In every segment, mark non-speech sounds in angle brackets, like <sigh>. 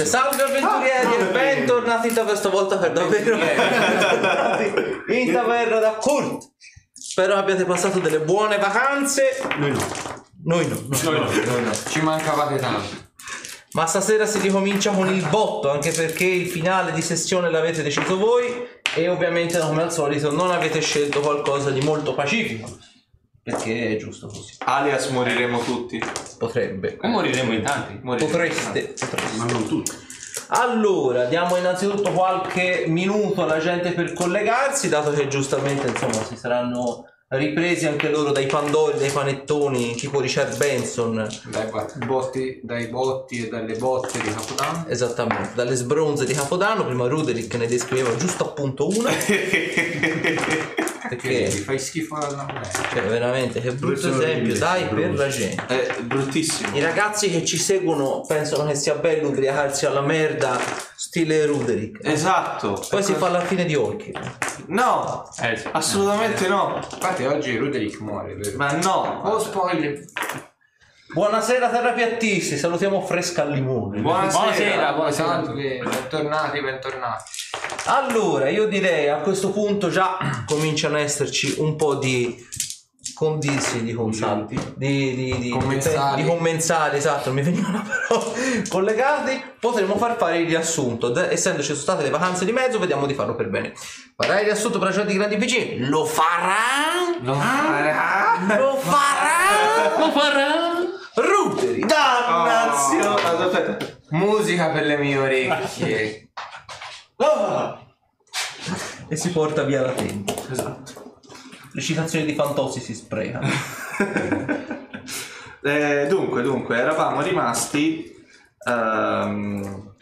Esattamente, salve avventurieri e bentornati in taverna stavolta per davvero in taverna da Kurt. Spero abbiate passato delle buone vacanze. Noi no. Noi no, no. Ci mancavate tanto. Ma stasera si ricomincia con il botto, anche perché il finale di sessione l'avete deciso voi e ovviamente come al solito non avete scelto qualcosa di molto pacifico. Perché è giusto così. Alias moriremo tutti. Potrebbe. E moriremo in tanti. Moriremo. Potreste, potreste. Ma non tutti. Allora, diamo innanzitutto qualche minuto alla gente per collegarsi, dato che giustamente insomma si saranno ripresi anche loro dai pandori, dai panettoni, tipo Richard Benson, Dai botti, dai botti e dalle botte di Capodanno. esattamente, dalle sbronze di Capodanno, prima Ruderick ne descriveva giusto appunto una, <laughs> perché gli fai schifo alla me. cioè, veramente che brutto Persone esempio, dai per la gente. È bruttissimo. I ragazzi che ci seguono pensano che sia bello ubriacarsi alla merda stile Ruderick. Esatto. Poi si fa la fine di Orchid. No, Eh sì. assolutamente no. Infatti oggi Ruderick muore, vero? Ma no. Oh spoiler! Buonasera terrapiattisti, salutiamo Fresca al limone. Buonasera. buonasera. Salve, bentornati, bentornati. Allora, io direi a questo punto già cominciano ad esserci un po' di condisi di consalti, di, di, di, Commensali. di commensali, esatto, mi venivano <laughs> però collegati, potremmo far fare il riassunto. De- essendoci sono state le vacanze di mezzo, vediamo di farlo per bene. Farai il riassunto per la gente di grandi PC? Lo farà? Lo farà! Lo farà? Lo farà! Ruderi! Dannazione. Aspetta. Musica per le mie orecchie. E si porta via la tenda. Esatto. Le citazioni di Fantozzi si sprecano. <laughs> Eh, dunque, dunque, eravamo rimasti ehm,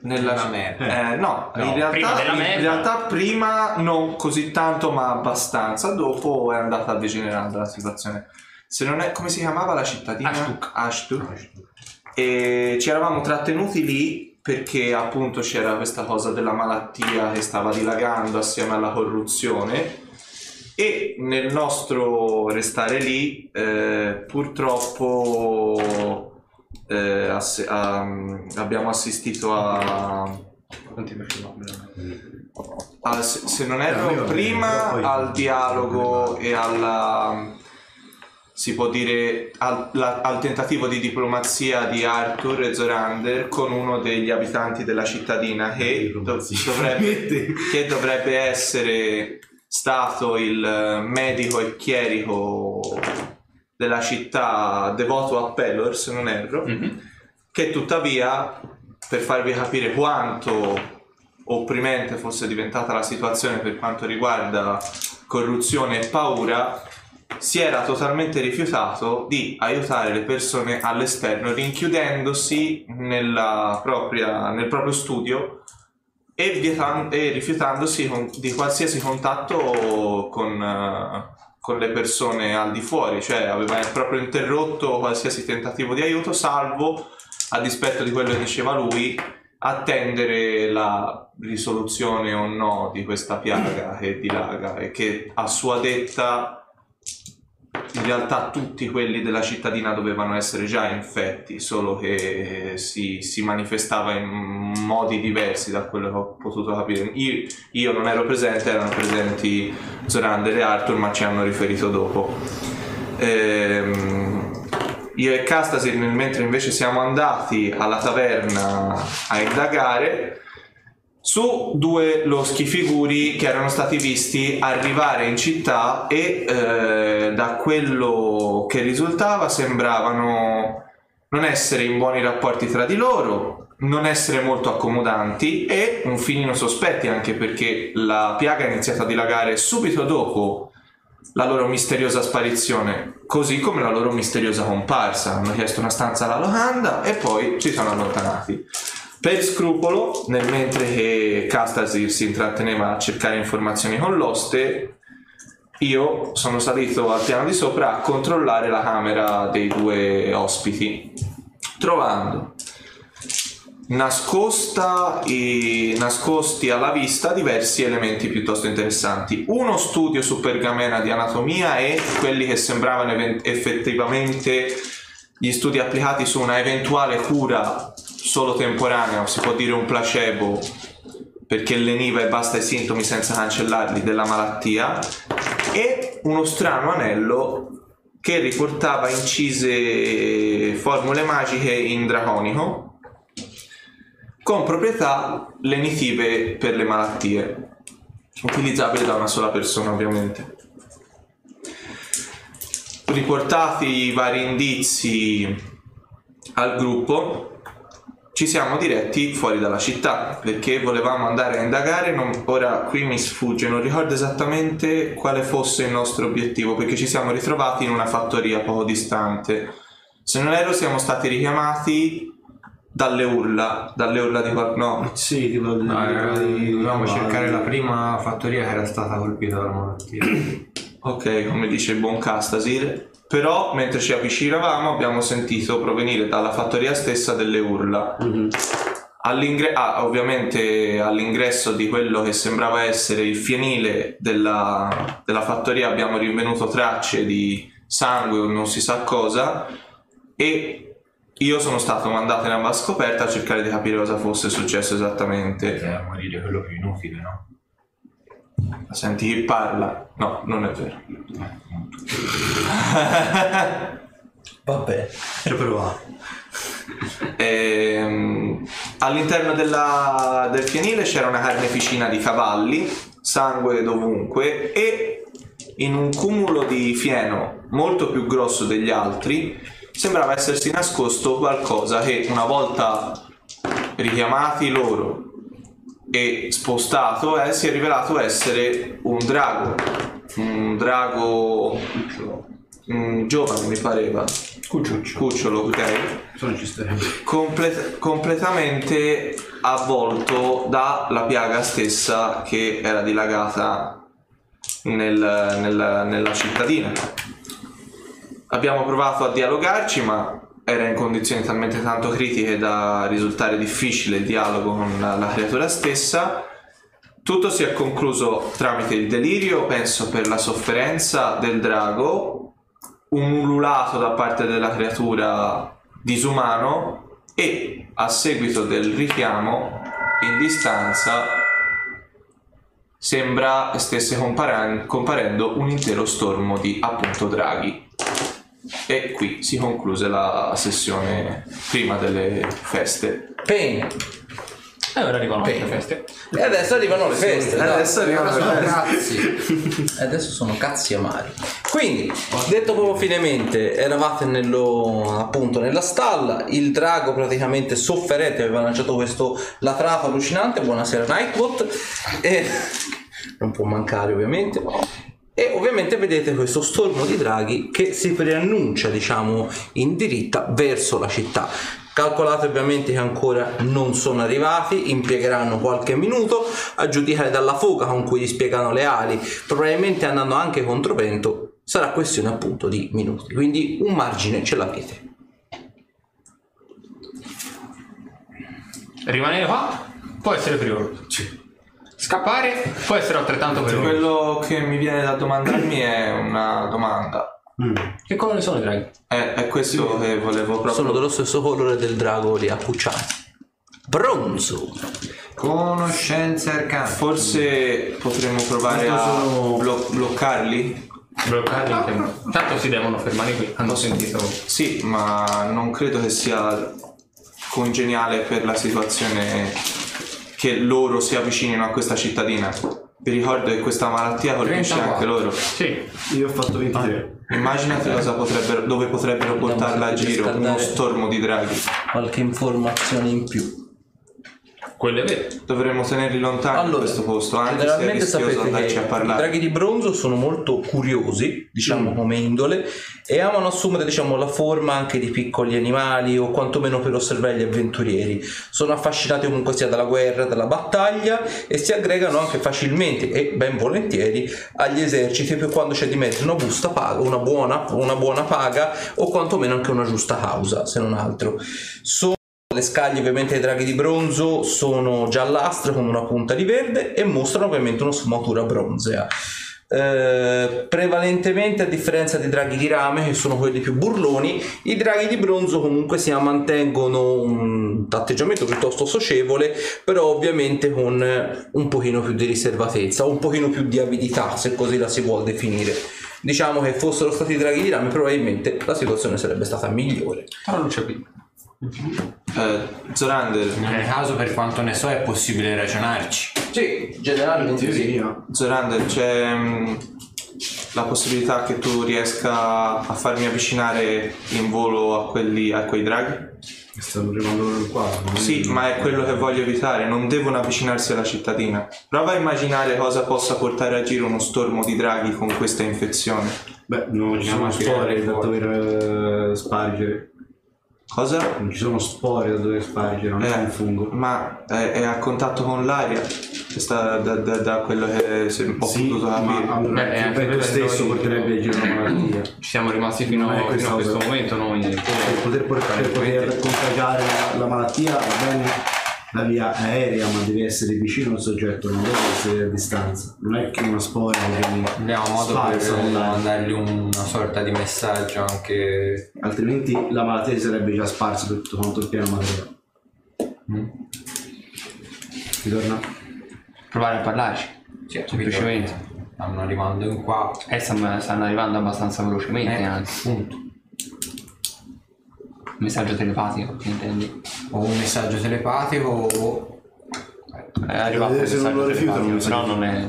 Nella la merda. Eh, no, No, in, realtà, prima in merda. realtà prima non così tanto ma abbastanza, dopo è andata degenerando la situazione. Se non è come si chiamava la cittadina? Ashtuk. Ashtuk. E ci eravamo trattenuti lì perché appunto c'era questa cosa della malattia che stava dilagando assieme alla corruzione e nel nostro restare lì eh, purtroppo eh, ass- a- abbiamo assistito a Ah, se, se non erro Eh, bene, prima al dialogo e alla si può dire al, la- al tentativo di diplomazia di Arthur e Zorander con uno degli abitanti della cittadina che, dovrebbe, <laughs> che dovrebbe essere stato il eh, medico e chierico della città devoto a Pelor se non erro che tuttavia per farvi capire quanto opprimente fosse diventata la situazione per quanto riguarda corruzione e paura, si era totalmente rifiutato di aiutare le persone all'esterno, rinchiudendosi nella propria- nel proprio studio e, vietan- e rifiutandosi con- di qualsiasi contatto con, eh, con le persone al di fuori, cioè aveva proprio interrotto qualsiasi tentativo di aiuto, salvo, a dispetto di quello che diceva lui, attendere la risoluzione o no di questa piaga che dilaga e che a sua detta in realtà tutti quelli della cittadina dovevano essere già infetti, solo che si, si manifestava in modi diversi da quello che ho potuto capire. Io, io non ero presente, erano presenti Zorander e Arthur, ma ci hanno riferito dopo. Ehm, io e Castasir, mentre invece siamo andati alla taverna a indagare, su due loschi figuri che erano stati visti arrivare in città e eh, da quello che risultava sembravano non essere in buoni rapporti tra di loro, non essere molto accomodanti e un filino sospetti anche perché la piaga è iniziata a dilagare subito dopo la loro misteriosa sparizione, così come la loro misteriosa comparsa. Hanno chiesto una stanza alla locanda e poi si sono allontanati. Per scrupolo, nel mentre che Castasir si intratteneva a cercare informazioni con l'oste, io sono salito al piano di sopra a controllare la camera dei due ospiti, trovando nascosta e nascosti alla vista diversi elementi piuttosto interessanti. Uno studio su pergamena di anatomia e quelli che sembravano effettivamente gli studi applicati su una eventuale cura solo temporanea, o si può dire un placebo, perché leniva e basta i sintomi senza cancellarli della malattia, e uno strano anello che riportava incise formule magiche in draconico con proprietà lenitive per le malattie, utilizzabili da una sola persona ovviamente. Riportati i vari indizi al gruppo, ci siamo diretti fuori dalla città perché volevamo andare a indagare. non- ora qui mi sfugge, non ricordo esattamente quale fosse il nostro obiettivo perché ci siamo ritrovati in una fattoria poco distante. Se non erro, siamo stati richiamati dalle urla, dalle urla di qual- no, Sì, tipo Ah, era- dovevamo cercare la prima fattoria che era stata colpita dalla malattia. Ok, come dice il buon Castasir. Però mentre ci avvicinavamo abbiamo sentito provenire dalla fattoria stessa delle urla. All'ingre- ah, ovviamente all'ingresso di quello che sembrava essere il fienile della, della fattoria abbiamo rinvenuto tracce di sangue o non si sa cosa e io sono stato mandato in amba scoperta a cercare di capire cosa fosse successo esattamente. Poteva morire quello più inutile, no? Senti chi parla? No, non è vero. <laughs> Vabbè. Ci ho provato. Ehm, all'interno della- del fienile c'era una carneficina di cavalli, sangue dovunque e in un cumulo di fieno molto più grosso degli altri sembrava essersi nascosto qualcosa che una volta richiamati loro e spostato eh, si è rivelato essere un drago, un drago mm, giovane mi pareva, Cucciuccio. cucciolo, ok? Sono ci starebbe. Comple- completamente avvolto dalla piaga stessa che era dilagata nel- nel- nella cittadina. Abbiamo provato a dialogarci, ma era in condizioni talmente tanto critiche da risultare difficile il dialogo con la, creatura stessa. Tutto si è concluso tramite il delirio, penso per la sofferenza del drago, un ululato da parte della creatura disumano e a seguito del richiamo in distanza sembra stesse comparen- comparendo un intero stormo di appunto draghi. E qui si concluse la sessione prima delle feste. Pain. E ora arrivano le feste. E adesso arrivano le feste. dai. Adesso arrivano le feste. Cazzi. E adesso sono cazzi amari. Quindi, detto proprio finemente, eravate nello, appunto nella stalla, il drago praticamente sofferente aveva lanciato questo latrato allucinante, buonasera Nightbot, e <laughs> non può mancare ovviamente. E ovviamente vedete questo stormo di draghi che si preannuncia, diciamo, in diritta verso la città. Calcolate ovviamente che ancora non sono arrivati, impiegheranno qualche minuto a giudicare dalla foga con cui gli spiegano le ali, probabilmente andando anche controvento, sarà questione appunto di minuti, quindi un margine ce l'avete. Rimanere qua può essere pericoloso. Scappare può essere altrettanto pericoloso. Quello che mi viene da domandarmi è una domanda. Che colore sono i draghi? È, è questo che volevo proprio... Sono dello stesso colore del drago lì accucciato. Bronzo. Conoscenze arcane. Forse potremmo provare a sono- blo- bloccarli? Bloccarli tempo. Tanto si devono fermare qui. Hanno sentito. Sì, ma non credo che sia congeniale per la situazione che loro si avvicinino a questa cittadina. Vi ricordo che questa malattia colpisce 34. anche loro. Sì. Io ho fatto 23. Immaginate cosa potrebbero, dove potrebbero portarla a giro uno stormo di draghi. Qualche informazione in più. Quello è vero. Dovremmo tenerli lontani da Allora, questo posto, anche se è generalmente rischioso sapete andarci che a i parlare. draghi di bronzo sono molto curiosi, diciamo come indole, e amano assumere diciamo, la forma anche di piccoli animali o quantomeno per osservare gli avventurieri. Sono affascinati comunque sia dalla guerra, dalla battaglia e si aggregano anche facilmente e ben volentieri agli eserciti per quando c'è di mezzo una busta paga, una buona, una buona paga o quantomeno anche una giusta causa, se non altro. Sono le scaglie ovviamente dei draghi di bronzo sono giallastre con una punta di verde e mostrano ovviamente una sfumatura bronzea. Eh, prevalentemente a differenza dei draghi di rame che sono quelli più burloni i draghi di bronzo comunque si mantengono un atteggiamento piuttosto socievole però ovviamente con un pochino più di riservatezza un pochino più di avidità se così la si vuol definire diciamo che fossero stati draghi di rame probabilmente la situazione sarebbe stata migliore Però non c'è più. Eh, Zorander, Nel caso, per quanto ne so, è possibile ragionarci. sì generalmente sì. Zorander, c'è mm, la possibilità che tu riesca a farmi avvicinare in volo a, quelli, a quei draghi? Stanno arrivando loro qua. Sì, ma è quello che voglio evitare, non devono avvicinarsi alla cittadina. Prova a immaginare cosa possa portare a giro uno stormo di draghi con questa infezione. Beh, non ci sono spore da dover eh, spargere. Cosa? Non ci sono spore da dover spargere, non è un fungo. Ma è, è a contatto con l'aria? Sta- da, da- da quello che se ho Sì, potuto ma capire. allora, Beh, anche vento per stesso noi- porterebbe a giro una malattia. Ci siamo rimasti fino, Non è fino a questo momento noi. Per poter, por- per poter contagiare la, la malattia va bene la via aerea, ma deve essere vicino al soggetto, non deve essere a distanza. Non è che una spora che viene Abbiamo modo per mandargli una sorta di messaggio anche. altrimenti la malattia sarebbe già sparsa per tutto quanto il piano materiale. Mm. Ritorna? Provare a parlarci. Sì, semplicemente. Stanno arrivando in qua. Eh, stanno, stanno arrivando abbastanza velocemente, Eh, anzi. appunto. Messaggio telepatico, che intendi? O un messaggio telepatico o. È arrivato il vedere se non messaggio lo rifiutano, telepatico, mi sa però che- non è...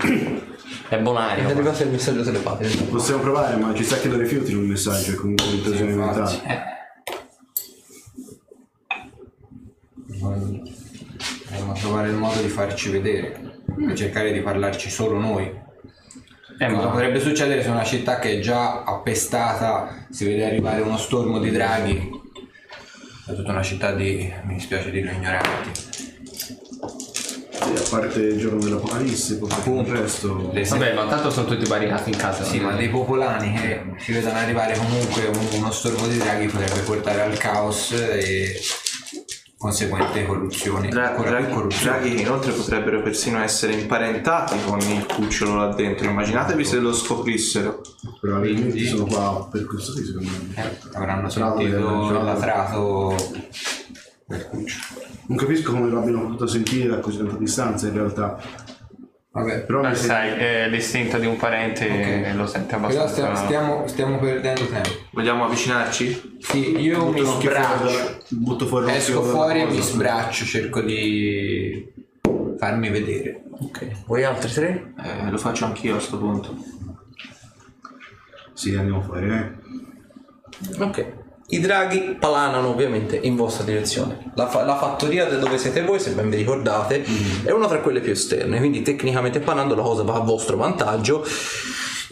È è bonario. arrivato il messaggio telepatico Possiamo provare, ma ci sa che lo rifiutino un messaggio, è comunque un'intrusione mentale. Dobbiamo trovare il modo di farci vedere. Per cercare di parlarci solo noi. Eh, Cosa ma potrebbe succedere se una città che è già appestata si vede arrivare uno stormo di draghi? È tutta una città di, mi dispiace dirlo, ignoranti. Sì, a parte il giorno dell'Apocalisse, poi tutto il resto... Le- Vabbè, ma tanto sono tutti barricati in casa. Sì, ma dei popolani che si vedono arrivare comunque un- uno stormo di draghi potrebbe portare al caos e conseguente corruzione. Dra- draghi, corruzione. draghi inoltre potrebbero persino essere imparentati con il cucciolo là dentro. Immaginatevi se lo scoprissero. Probabilmente Quindi- sono qua per questo qui, secondo me. Eh, avranno sentito latrato del cucciolo. Non capisco come l'abbiano potuto sentire da così tanta distanza in realtà. Vabbè, Però Ma mi sembra... sai, eh, l'istinto di un parente Ok. lo sente però abbastanza. stiamo, stiamo, stiamo perdendo tempo. Vogliamo avvicinarci? Sì, io mi Butto fuori sbraccio. dalla- butto fuori Esco fuori e mi sbraccio, cerco di farmi vedere. ok voi altri tre? Eh, lo faccio anch'io a sto punto. Sì, andiamo fuori, eh. Ok. I draghi planano ovviamente in vostra direzione. La, fa- la fattoria da dove siete voi, se ben vi ricordate, è una tra quelle più esterne, quindi tecnicamente parlando la cosa va a vostro vantaggio.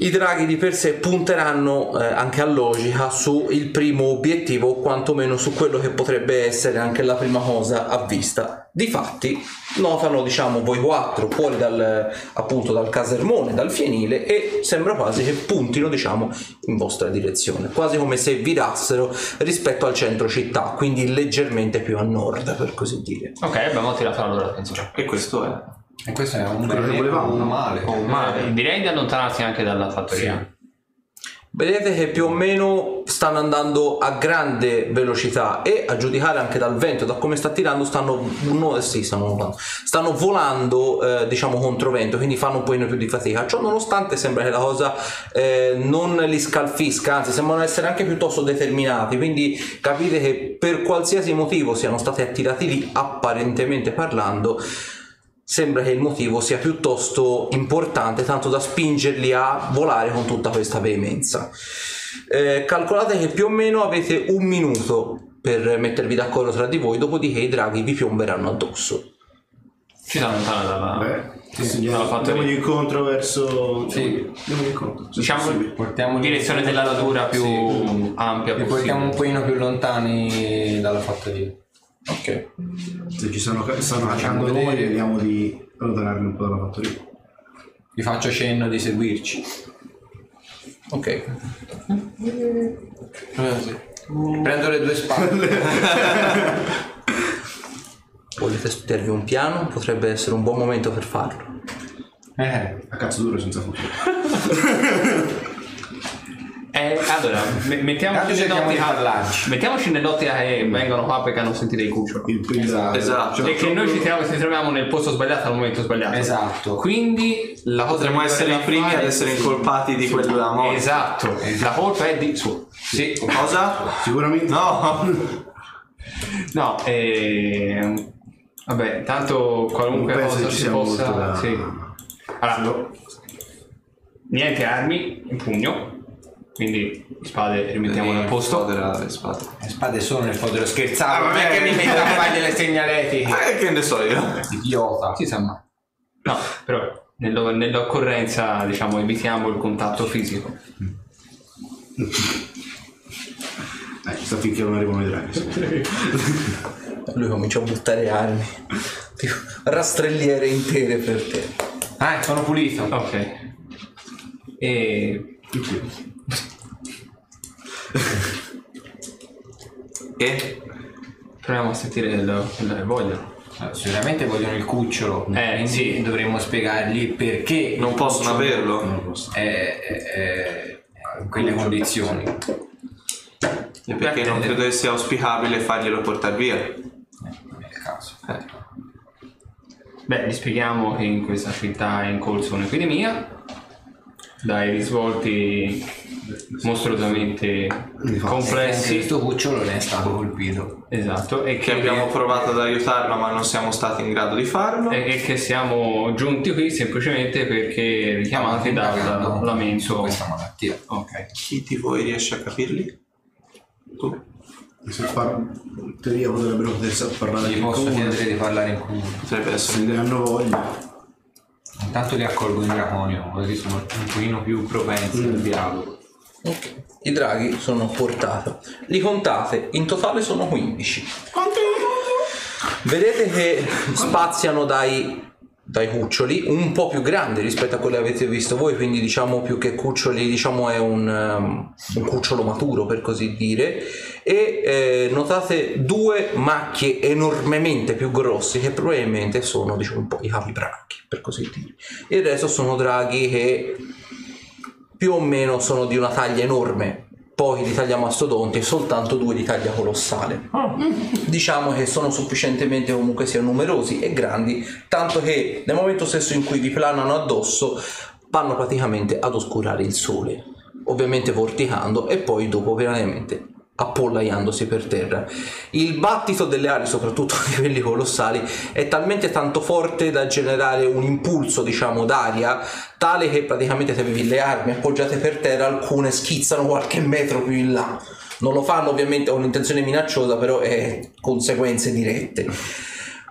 I draghi di per sé punteranno eh, anche a logica sul primo obiettivo, o quantomeno su quello che potrebbe essere anche la prima cosa a vista. Difatti, notano, diciamo, voi quattro fuori dal, appunto, dal casermone, dal fienile, e sembra quasi che puntino, diciamo, in vostra direzione, quasi come se virassero rispetto al centro città, quindi leggermente più a nord, per così dire. Ok, abbiamo tirato la loro attenzione. E questo è. E questo è un bene volevamo, un no? male. Oh, male. Eh, direi di allontanarsi anche dalla fattoria. Vedete che più o meno stanno andando a grande velocità e a giudicare anche dal vento, da come sta tirando, stanno, no, sì, stanno, volando. stanno volando eh, diciamo contro vento, quindi fanno un pochino più di fatica. Ciò nonostante sembra che la cosa eh, non li scalfisca, anzi sembrano essere anche piuttosto determinati, quindi capite che per qualsiasi motivo siano stati attirati lì, apparentemente parlando, sembra che il motivo sia piuttosto importante, tanto da spingerli a volare con tutta questa veemenza. Eh, calcolate che più o meno avete un minuto per mettervi d'accordo tra di voi, dopodiché i draghi vi piomberanno addosso. Ci si allontana dalla... Beh, sì, sì, dalla andiamo, fattoria. andiamo incontro verso... Sì. Andiamo incontro. Diciamo possibile. Portiamo in direzione della natura più Sì. ampia Li portiamo un possibile. pochino più lontani dalla fattoria. Ok. Se ci stanno, stanno cacciando vedere. noi, vediamo di allontanarli un po' dalla fattoria. Vi faccio cenno di seguirci. Ok. Eh. Prendo le due spalle. <laughs> Volete studiarvi un piano? Potrebbe essere un buon momento per farlo. eh, A cazzo duro senza futuro. <laughs> Eh, allora, me- mettiamoci nell'ottica, parlarci. mettiamoci nell'ottica che vengono qua perché hanno sentito i cuccioli. Il esatto. Esatto. E che noi ci troviamo, ci troviamo nel posto sbagliato al momento sbagliato. Esatto. Quindi la cosa Potremmo essere i primi ad essere incolpati di quella morte. Esatto. la colpa è di su. Sì. Cosa? Sicuramente No. No, ehm, vabbè, tanto qualunque cosa ci si possa. da- Sì. Allora, niente armi in pugno, quindi spade rimettiamole a posto. Fodera le spade. Le spade sono nel fodero scherzavo. Ah, non è che mi metto a fare le segnaletiche. <laughs> Eh, che ne so io. Idiota. Si sa mai. No, però nello- nell'occorrenza diciamo evitiamo il contatto fisico. <laughs> Eh, sta finché non arrivano i draghi. <laughs> Lui comincia a buttare armi. Tipo, rastrelliere intere per te. Ah, sono pulito. Ok. E E? proviamo a sentire quello che vogliono. Allora, sicuramente vogliono il cucciolo. Eh, quindi sì. Dovremmo spiegargli perché Non possono averlo. Non posso. È, è- è in quelle condizioni. E perché non credo che sia auspicabile farglielo portare via. Non è il caso. Beh, gli spieghiamo che in questa città è in corso un'epidemia dai risvolti mostruosamente complessi. questo cucciolo ne è stato colpito. Esatto, e Che che, abbiamo provato ad aiutarlo ma non siamo stati in grado di farlo. e- e che siamo giunti qui semplicemente perché richiamati dal Indagando lamento. questa malattia. Ok. Chi di voi riesce a capirli? Tu? Se parlo, in teoria potrebbero potersi parlare Gli in posso chiedere di parlare in comune. Potrebbe essere se ne hanno voglia. Intanto li accolgo in draconio, così sono un pochino più propensi al dialogo. Ok. I draghi sono a portata. Li contate, in totale sono 15. Vedete che spaziano dai, dai cuccioli, un po' più grandi rispetto a quelli che avete visto voi, quindi diciamo più che cuccioli, diciamo è un, um, un cucciolo maturo per così dire, e eh, notate due macchie enormemente più grossi che probabilmente sono diciamo un po' i capibranchi per così dire. Il resto sono draghi che più o meno sono di una taglia enorme, pochi di taglia mastodonte e soltanto due di taglia colossale. Diciamo che sono sufficientemente comunque sia numerosi e grandi, tanto che nel momento stesso in cui vi planano addosso vanno praticamente ad oscurare il sole, ovviamente vorticando e poi dopo veramente appollaiandosi per terra. Il battito delle ali, soprattutto di quelli colossali, è talmente tanto forte da generare un impulso, diciamo, d'aria, tale che praticamente se avevi le armi appoggiate per terra, alcune schizzano qualche metro più in là. Non lo fanno ovviamente con un'intenzione minacciosa, però è conseguenze dirette.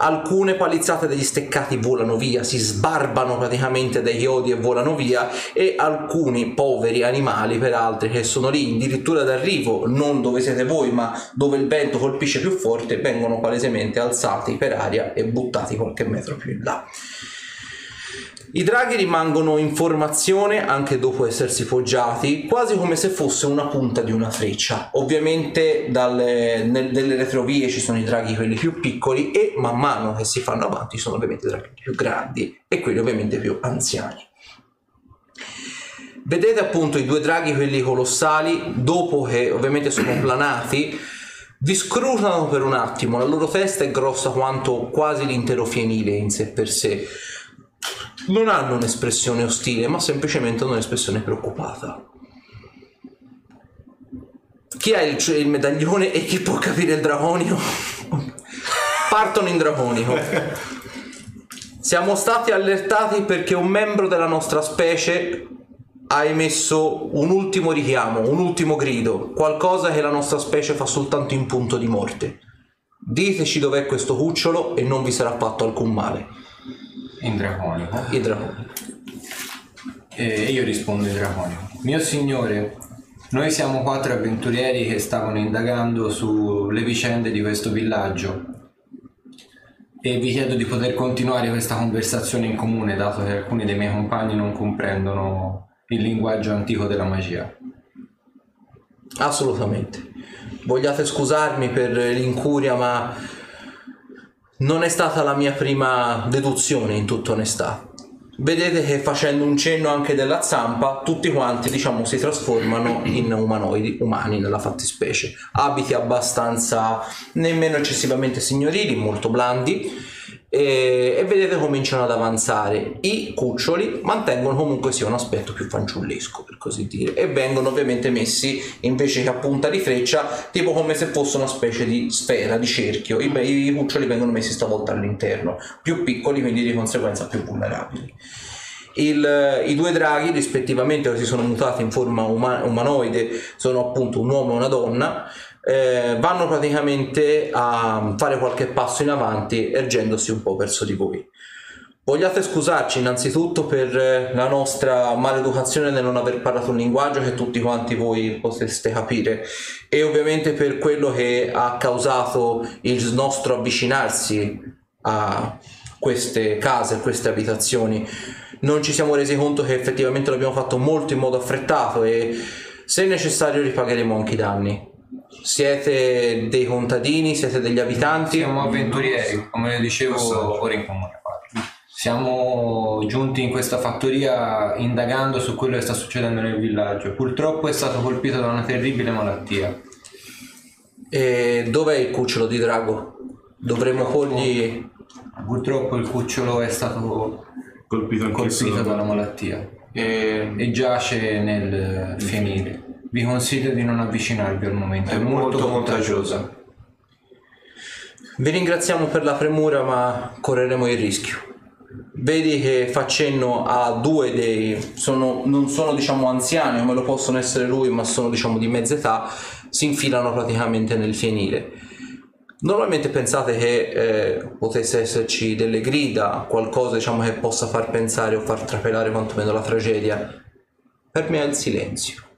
Alcune palizzate degli steccati volano via, si sbarbano praticamente dai chiodi e volano via e alcuni poveri animali per altri che sono lì addirittura d'arrivo, non dove siete voi ma dove il vento colpisce più forte, vengono palesemente alzati per aria e buttati qualche metro più in là. I draghi rimangono in formazione anche dopo essersi poggiati, quasi come se fosse una punta di una freccia. Ovviamente dalle, nel- nelle retrovie ci sono i draghi quelli più piccoli e man mano che si fanno avanti sono ovviamente i draghi più grandi e quelli ovviamente più anziani. Vedete appunto i due draghi, quelli colossali, dopo che ovviamente sono planati, vi scrutano per un attimo, la loro testa è grossa quanto quasi l'intero fienile in sé per sé non hanno un'espressione ostile, ma semplicemente un'espressione preoccupata. Chi ha il, cioè, il medaglione e chi può capire il draconio? Partono in draconico. Siamo stati allertati perché un membro della nostra specie ha emesso un ultimo richiamo, un ultimo grido, qualcosa che la nostra specie fa soltanto in punto di morte. Diteci dov'è questo cucciolo e non vi sarà fatto alcun male. In draconico. I draconi. E io rispondo in draconico. Mio signore, noi siamo quattro avventurieri che stavano indagando sulle vicende di questo villaggio e vi chiedo di poter continuare questa conversazione in comune dato che alcuni dei miei compagni non comprendono il linguaggio antico della magia. Assolutamente. Vogliate scusarmi per l'incuria, ma non è stata la mia prima deduzione in tutta onestà. vedete che facendo un cenno anche della zampa, tutti quanti diciamo si trasformano in umanoidi, umani nella fattispecie. Abiti abbastanza nemmeno eccessivamente signorili, molto blandi. E, e vedete cominciano ad avanzare i cuccioli mantengono comunque sia un aspetto più fanciullesco per così dire e vengono ovviamente messi invece che a punta di freccia tipo come se fosse una specie di sfera di cerchio i, i cuccioli vengono messi stavolta all'interno più piccoli quindi di conseguenza più vulnerabili il- I due draghi, rispettivamente, si sono mutati in forma uma- umanoide, sono appunto un uomo e una donna. Eh, vanno praticamente a fare qualche passo in avanti, ergendosi un po' verso di voi. Vogliate scusarci innanzitutto per eh, la nostra maleducazione nel non aver parlato un linguaggio che tutti quanti voi poteste capire e ovviamente per quello che ha causato il nostro avvicinarsi a queste case, a queste abitazioni. Non ci siamo resi conto che effettivamente l'abbiamo fatto molto in modo affrettato e se necessario ripagheremo anche i danni. Siete dei contadini, siete degli abitanti? Siamo avventurieri, come le dicevo ora in comune. Siamo giunti in questa fattoria indagando su quello che sta succedendo nel villaggio. Purtroppo è stato colpito da una terribile malattia. E dov'è il cucciolo di drago? Dovremmo porgli... Purtroppo il cucciolo è stato Colpito colpito da- dalla malattia E e giace nel fienile. Vi consiglio di non avvicinarvi al momento, è molto contagiosa. Vi ringraziamo per la premura, ma correremo il rischio. Vedi che fa cenno a due dei. Sono, non sono diciamo anziani come lo possono essere lui, ma sono diciamo di mezza età. Si infilano praticamente nel fienile. Normalmente pensate che eh, potesse esserci delle grida, qualcosa diciamo che possa far pensare o far trapelare quantomeno la tragedia. Per me è il silenzio.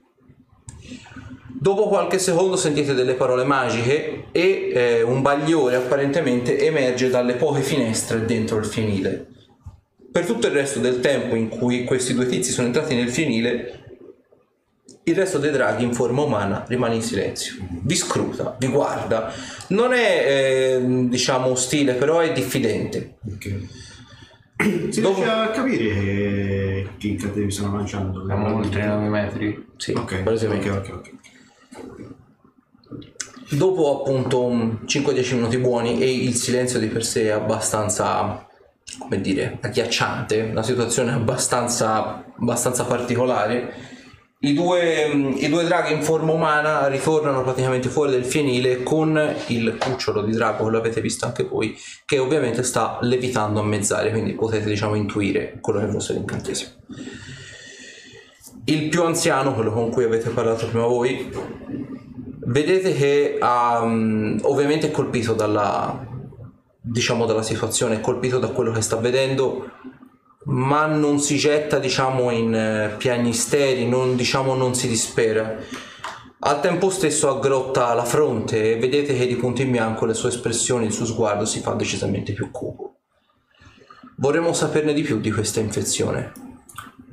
Dopo qualche secondo sentite delle parole magiche e eh, un bagliore apparentemente emerge dalle poche finestre dentro il fienile. Per tutto il resto del tempo in cui questi due tizi sono entrati nel fienile, il resto dei draghi in forma umana rimane in silenzio. Vi scruta, vi guarda. Non è eh, diciamo ostile, però è diffidente. Ok. <clears throat> Si Dopo- riesce a capire che, che incatevi stanno lanciando? Siamo oltre i 9 metri. Sì, Ok, ok, ok, ok. Dopo appunto un 5-10 minuti buoni e il silenzio di per sé è abbastanza, come dire, agghiacciante, una situazione abbastanza, abbastanza particolare, i due, i due draghi in forma umana ritornano praticamente fuori del fienile con il cucciolo di drago, che l'avete visto anche voi, che ovviamente sta levitando a mezz'aria, quindi potete diciamo intuire quello che fosse l'incantesimo. Il più anziano, quello con cui avete parlato prima voi, vedete che um, ovviamente è colpito dalla diciamo dalla situazione, è colpito da quello che sta vedendo, ma non si getta diciamo in eh, piagnisteri, non diciamo non si dispera. Al tempo stesso aggrotta la fronte e vedete che di punto in bianco le sue espressioni, il suo sguardo si fa decisamente più cupo. Vorremmo saperne di più di questa infezione.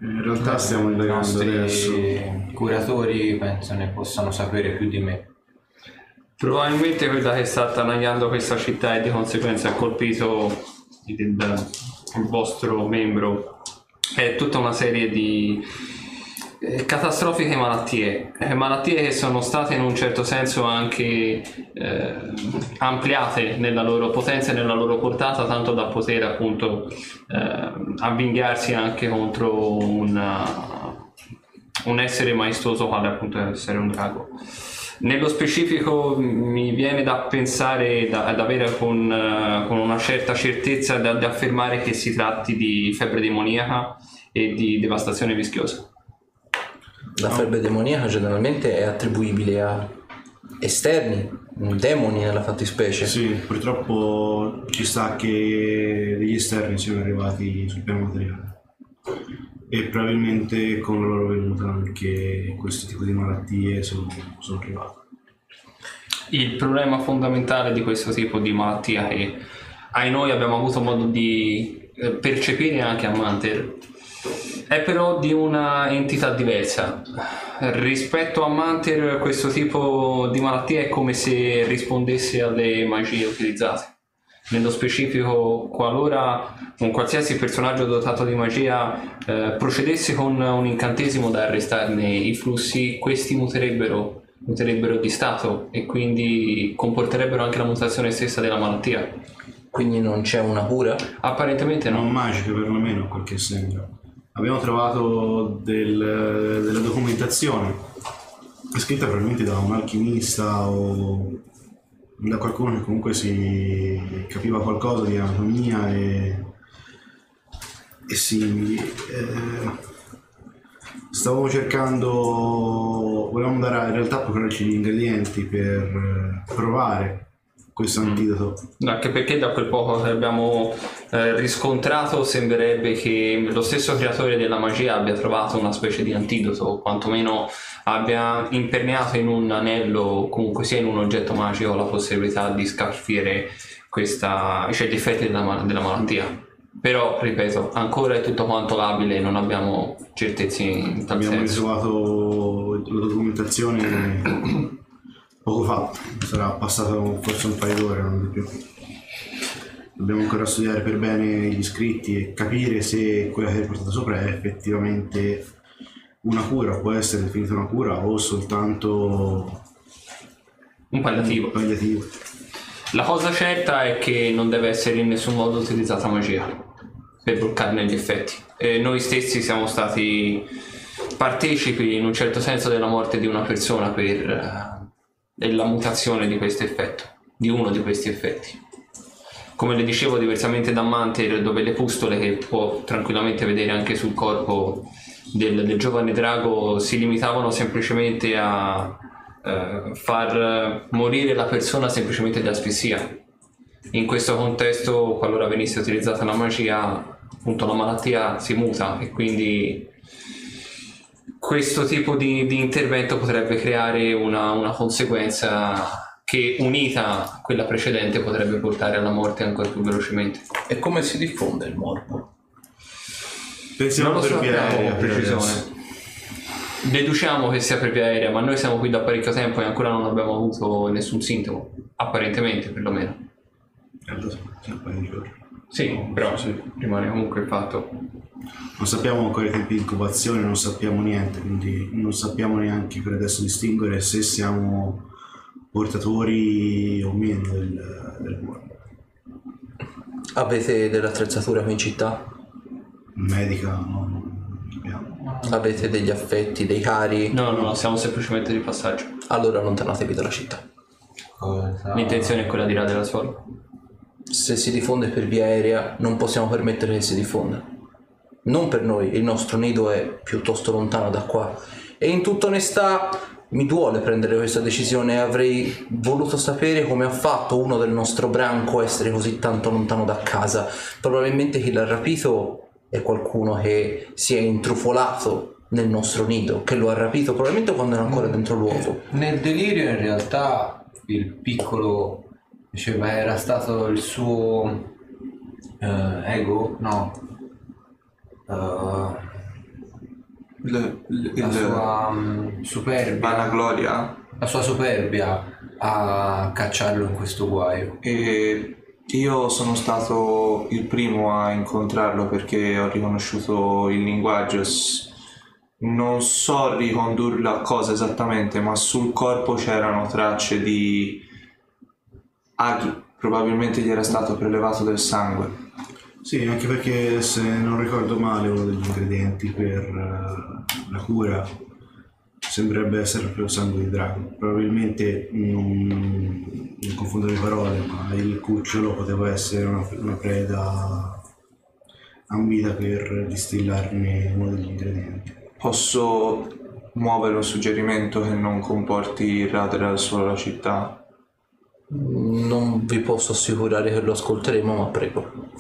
In realtà stiamo I indagando adesso. nostri curatori penso ne possano sapere più di me. Probabilmente quella che sta attanagliando questa città e di conseguenza ha colpito il, il vostro membro è tutta una serie di catastrofiche malattie, Eh, malattie che sono state in un certo senso anche eh, ampliate nella loro potenza e nella loro portata, tanto da poter appunto eh, avvinghiarsi anche contro una- un essere maestoso quale appunto essere un drago. Nello specifico mi viene da pensare, da, da avere con, eh, con una certa certezza da affermare che si tratti di febbre demoniaca e di devastazione vischiosa. La febbre demoniaca generalmente è attribuibile a esterni, demoni nella fattispecie. Sì, purtroppo ci sta che degli esterni siano arrivati sul piano materiale. E probabilmente con la loro venuta anche questo tipo di malattie sono, sono arrivate. Il problema fondamentale di questo tipo di malattia che ai noi abbiamo avuto modo di eh, percepire anche a Manter è però di una entità diversa. Rispetto a Manter questo tipo di malattia è come se rispondesse alle magie utilizzate. Nello specifico, qualora un qualsiasi personaggio dotato di magia eh, procedesse con un incantesimo da arrestarne i flussi, questi muterebbero, muterebbero di stato e quindi comporterebbero anche la mutazione stessa della malattia. Quindi non c'è una cura? Apparentemente no. non magiche perlomeno, quel che sembra. Abbiamo trovato del- della documentazione scritta probabilmente da un alchimista o da qualcuno che comunque si capiva qualcosa di anatomia e, e si eh, stavamo cercando volevamo andare a, in realtà a procurarci gli ingredienti per eh, provare questo antidoto Anche perché da quel poco che abbiamo eh, riscontrato sembrerebbe che lo stesso creatore della magia abbia trovato una specie di antidoto, o quantomeno abbia imperniato in un anello, o comunque sia in un oggetto magico, la possibilità di scalfire questa, cioè gli effetti della, della malattia. Però, ripeto, ancora è tutto quanto labile, non abbiamo certezze in tal abbiamo senso. ritrovato la documentazione poco fa sarà passato forse un paio d'ore non di più dobbiamo ancora studiare per bene gli scritti e capire se quella che hai portato sopra è effettivamente una cura può essere definita una cura o soltanto Un palliativo. un palliativo La cosa certa è che non deve essere in nessun modo utilizzata magia per bloccarne gli effetti. E noi stessi siamo stati partecipi in un certo senso della morte di una persona per eh, la mutazione di questo effetto, di uno di questi effetti. Come le dicevo, diversamente da Manter, dove le pustole che può tranquillamente vedere anche sul corpo del, del giovane drago si limitavano semplicemente a eh, far morire la persona semplicemente di asfissia. In questo contesto, qualora venisse utilizzata la magia, appunto la malattia si muta e quindi questo tipo di, di intervento potrebbe creare una, una conseguenza che unita a quella precedente potrebbe portare alla morte ancora più velocemente. E come si diffonde il morbo? pensiamo non lo per via sappiamo aerea precisione. adesso. Deduciamo che sia per via aerea, ma noi siamo qui da parecchio tempo e ancora non abbiamo avuto nessun sintomo, apparentemente perlomeno. Eh, lo so, sì, un paio di giorni. Sì, però rimane comunque il fatto. non sappiamo ancora i tempi di incubazione non sappiamo niente quindi non sappiamo neanche per adesso distinguere se siamo portatori o meno del, del morbo Avete dell'attrezzatura qui in città? medica no, non abbiamo. Avete degli affetti, dei cari? No, no, no, siamo semplicemente di passaggio. Allora allontanatevi dalla città. Cosa? L'intenzione è quella di radere al suolo. Se si diffonde per via aerea non possiamo permettere che si diffonda. Non per noi, il nostro nido è piuttosto lontano da qua. E in tutta onestà mi duole prendere questa decisione. Avrei voluto sapere come ha fatto uno del nostro branco a essere così tanto lontano da casa. Probabilmente chi l'ha rapito è qualcuno che si è intrufolato nel nostro nido, che lo ha rapito probabilmente quando era ancora dentro l'uovo. Nel delirio in realtà il piccolo diceva era stato il suo eh, ego, no, Eh, Il, il, la sua mm, superbia, vanagloria la sua superbia a cacciarlo in questo guaio. e io sono stato il primo a incontrarlo perché ho riconosciuto il linguaggio. Non so ricondurlo a cosa esattamente, ma sul corpo c'erano tracce di aghi. Probabilmente gli era stato prelevato del sangue. Sì, anche perché se non ricordo male uno degli ingredienti per eh, la cura sembrerebbe essere proprio sangue di drago. Probabilmente non, non confondo le parole, ma il cucciolo poteva essere una, una preda ambita per distillarne uno degli ingredienti. Posso muovere un suggerimento che non comporti il radere al suolo la città? Non vi posso assicurare che lo ascolteremo, ma prego.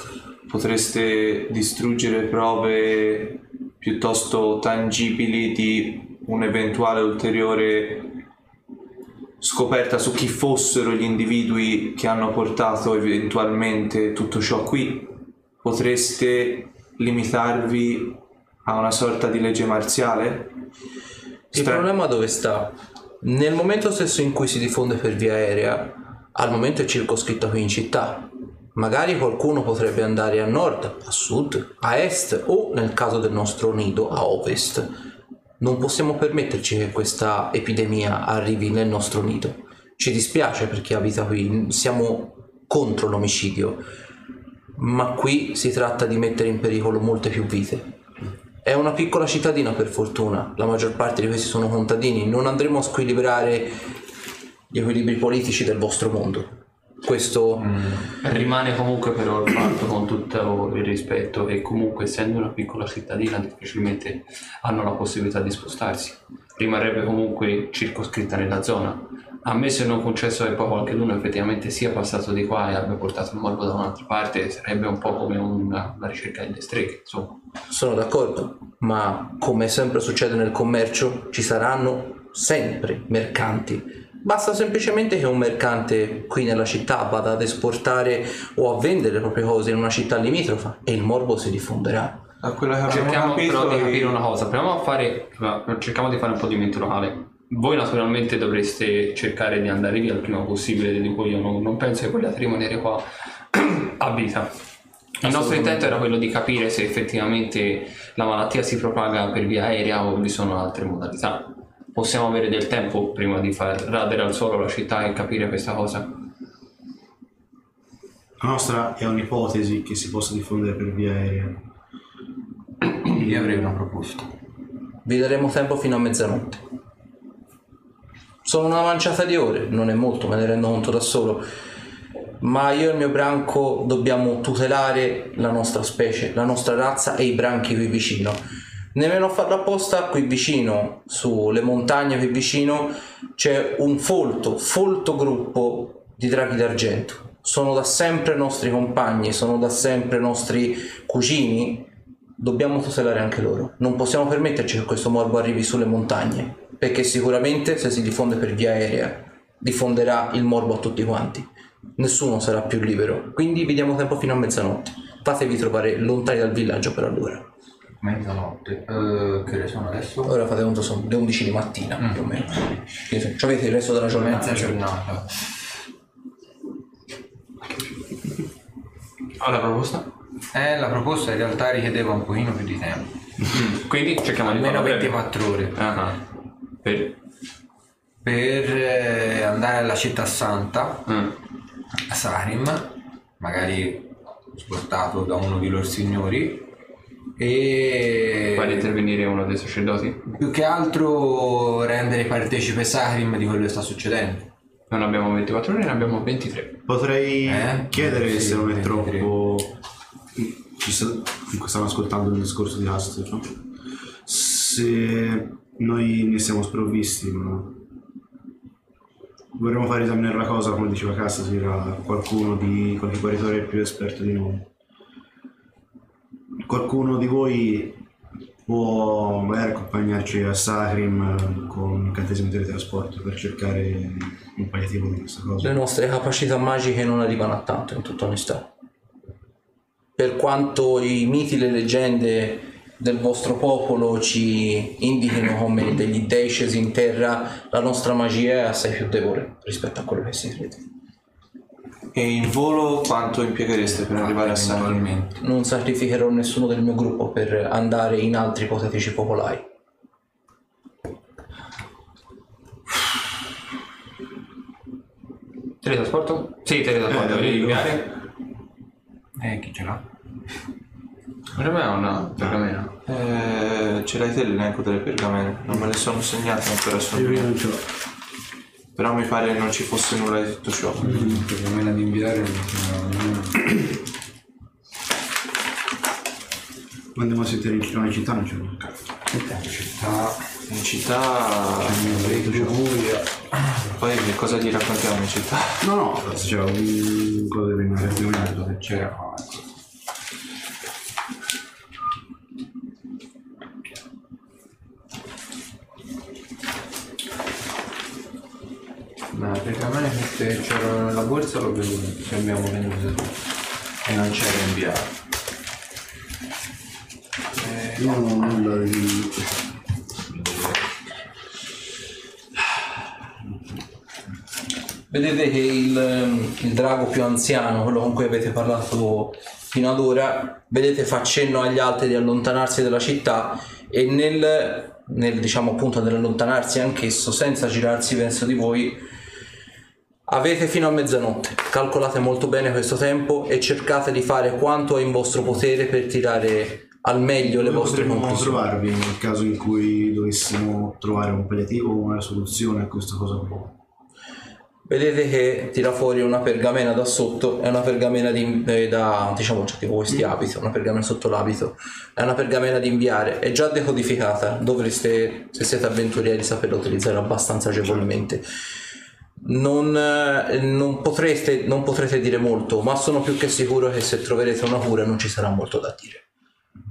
Potreste distruggere prove piuttosto tangibili di un'eventuale ulteriore scoperta su chi fossero gli individui che hanno portato eventualmente tutto ciò qui. Potreste limitarvi a una sorta di legge marziale? Il Stra- problema dove sta? Nel momento stesso in cui si diffonde per via aerea, al momento è circoscritto qui in città. Magari qualcuno potrebbe andare a nord, a sud, a est o, nel caso del nostro nido, a ovest. Non possiamo permetterci che questa epidemia arrivi nel nostro nido. Ci dispiace per chi abita qui, siamo contro l'omicidio, ma qui si tratta di mettere in pericolo molte più vite. È una piccola cittadina per fortuna, la maggior parte di questi sono contadini, non andremo a squilibrare gli equilibri politici del vostro mondo. Questo Rimane comunque però il fatto con tutto il rispetto che comunque essendo una piccola cittadina difficilmente hanno la possibilità di spostarsi. Rimarrebbe comunque circoscritta nella zona. A me se non concesso che poi qualcuno effettivamente sia passato di qua e abbia portato il morbo da un'altra parte sarebbe un po' come una, una ricerca delle streghe, insomma. sono d'accordo, ma come sempre succede nel commercio, ci saranno sempre mercanti. Basta semplicemente che un mercante qui nella città vada ad esportare o a vendere le proprie cose in una città limitrofa e il morbo si diffonderà. Da quello che Cerchiamo però di capire una cosa, proviamo a fare, cerchiamo di fare un po' di mente locale. Voi naturalmente dovreste cercare di andare via il prima possibile, di cui io non, non penso che vogliate rimanere qua <clears throat> a vita. Il nostro intento era quello di capire se effettivamente la malattia si propaga per via aerea o vi sono altre modalità. Possiamo avere del tempo prima di far radere al suolo la città e capire questa cosa? La nostra è un'ipotesi che si possa diffondere per via aerea. Io avrei una proposta. Vi daremo tempo fino a mezzanotte. Sono una manciata di ore, non è molto, me ne rendo conto da solo. Ma io e il mio branco dobbiamo tutelare la nostra specie, la nostra razza e i branchi qui vicino. Nemmeno farlo apposta, qui vicino, sulle montagne qui vicino, c'è un folto, folto gruppo di draghi d'argento. Sono da sempre nostri compagni, sono da sempre nostri cugini, dobbiamo tutelare anche loro. Non possiamo permetterci che questo morbo arrivi sulle montagne, perché sicuramente se si diffonde per via aerea diffonderà il morbo a tutti quanti. Nessuno sarà più libero, quindi vi diamo tempo fino a mezzanotte. Fatevi trovare lontani dal villaggio per allora. Mezzanotte. Eh, che ore sono adesso? Ora fate conto, sono le 11 di mattina più o meno. Quindi, Ci avete il resto della giornata. Mezza giornata. Alla proposta? Eh, la proposta in realtà richiedeva un pochino più di tempo. Quindi cerchiamo di Almeno farlo breve. 24 ore. Ah, per... Per eh, andare alla città santa, mm. a Sarim, magari sportato da uno di loro signori, e Fare intervenire uno dei sacerdoti? più che altro rendere partecipe Sarim di quello che sta succedendo. Non abbiamo 24 ore, ne abbiamo 23. Potrei Eh? chiedere Sì, se non è 23. troppo. Ci sta- comunque stanno ascoltando il discorso di Aster, no? Se noi ne siamo sprovvisti, ma vorremmo far esaminare la cosa, come diceva Cassa, se era qualcuno di qualche guaritore più esperto di noi. Qualcuno di voi può magari accompagnarci a Sacrim con incantesimi di teletrasporto per cercare un palliativo di questa cosa. Le nostre capacità magiche non arrivano a tanto, in tutta onestà. Per quanto i miti e le leggende del vostro popolo ci indichino come degli dei scesi in terra, la nostra magia è assai più debole rispetto a quello che si crede. E in volo quanto impieghereste per arrivare a? Eventualmente. Non sacrificherò nessuno del mio gruppo per andare in altri ipotetici popolai. Teletrasporto? Sì, teletrasporto. Eh, Devi io. Eh, chi ce l'ha? Per me è una pergamena. Eh, ce l'hai te l'elenco delle pergamene? Non me le sono segnate ancora Io sono non ce l'ho. Però mi pare non ci fosse nulla di tutto ciò. Pergamena di inviare Quando andiamo a sentire in città, in città non c'è un città, In città... Poi che cosa gli raccontiamo in città? No, no, c'è un cosa deve rimanere c'era Ma le che c'erano nella borsa l'ho venduto, che abbiamo venduto e non c'era inviato. Io non ho nulla di... vedete che il, ehm, il drago più anziano, quello con cui avete parlato fino ad ora, vedete fa cenno agli altri di allontanarsi dalla città e nel, nel diciamo appunto nell'allontanarsi anch'esso, senza girarsi verso di voi, avete fino a mezzanotte. Calcolate molto bene questo tempo e cercate di fare quanto è in vostro potere per tirare al meglio le Dove vostre potremmo conclusioni. trovarvi nel caso in cui dovessimo trovare un palliativo o una soluzione a questa cosa qua. Vedete che tira fuori una pergamena da sotto, è una pergamena di, eh, da, diciamo, c'è tipo questi abiti, una pergamena sotto l'abito, è una pergamena di inviare, è già decodificata, dovreste, se siete avventurieri, saperla utilizzare abbastanza agevolmente. Non, eh, non potreste, non potrete dire molto, ma sono più che sicuro che se troverete una cura non ci sarà molto da dire.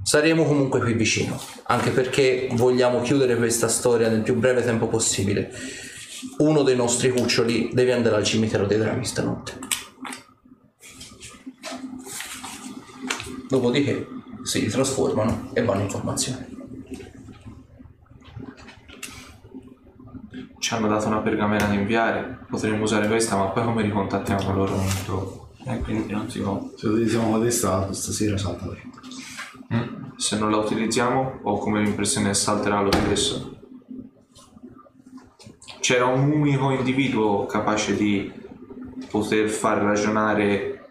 Saremo comunque qui vicino, anche perché vogliamo chiudere questa storia nel più breve tempo possibile. Uno dei nostri cuccioli deve andare al cimitero dei draghi stanotte. Dopodiché si trasformano e vanno in formazione. Ci hanno dato una pergamena da inviare, potremmo usare questa, ma poi come ricontattiamo loro? E Eh, quindi non si può. Se utilizziamo l'addestrato stasera salta lei. Se non la utilizziamo, ho come l'impressione che salterà lo stesso. C'era un unico individuo capace di poter far ragionare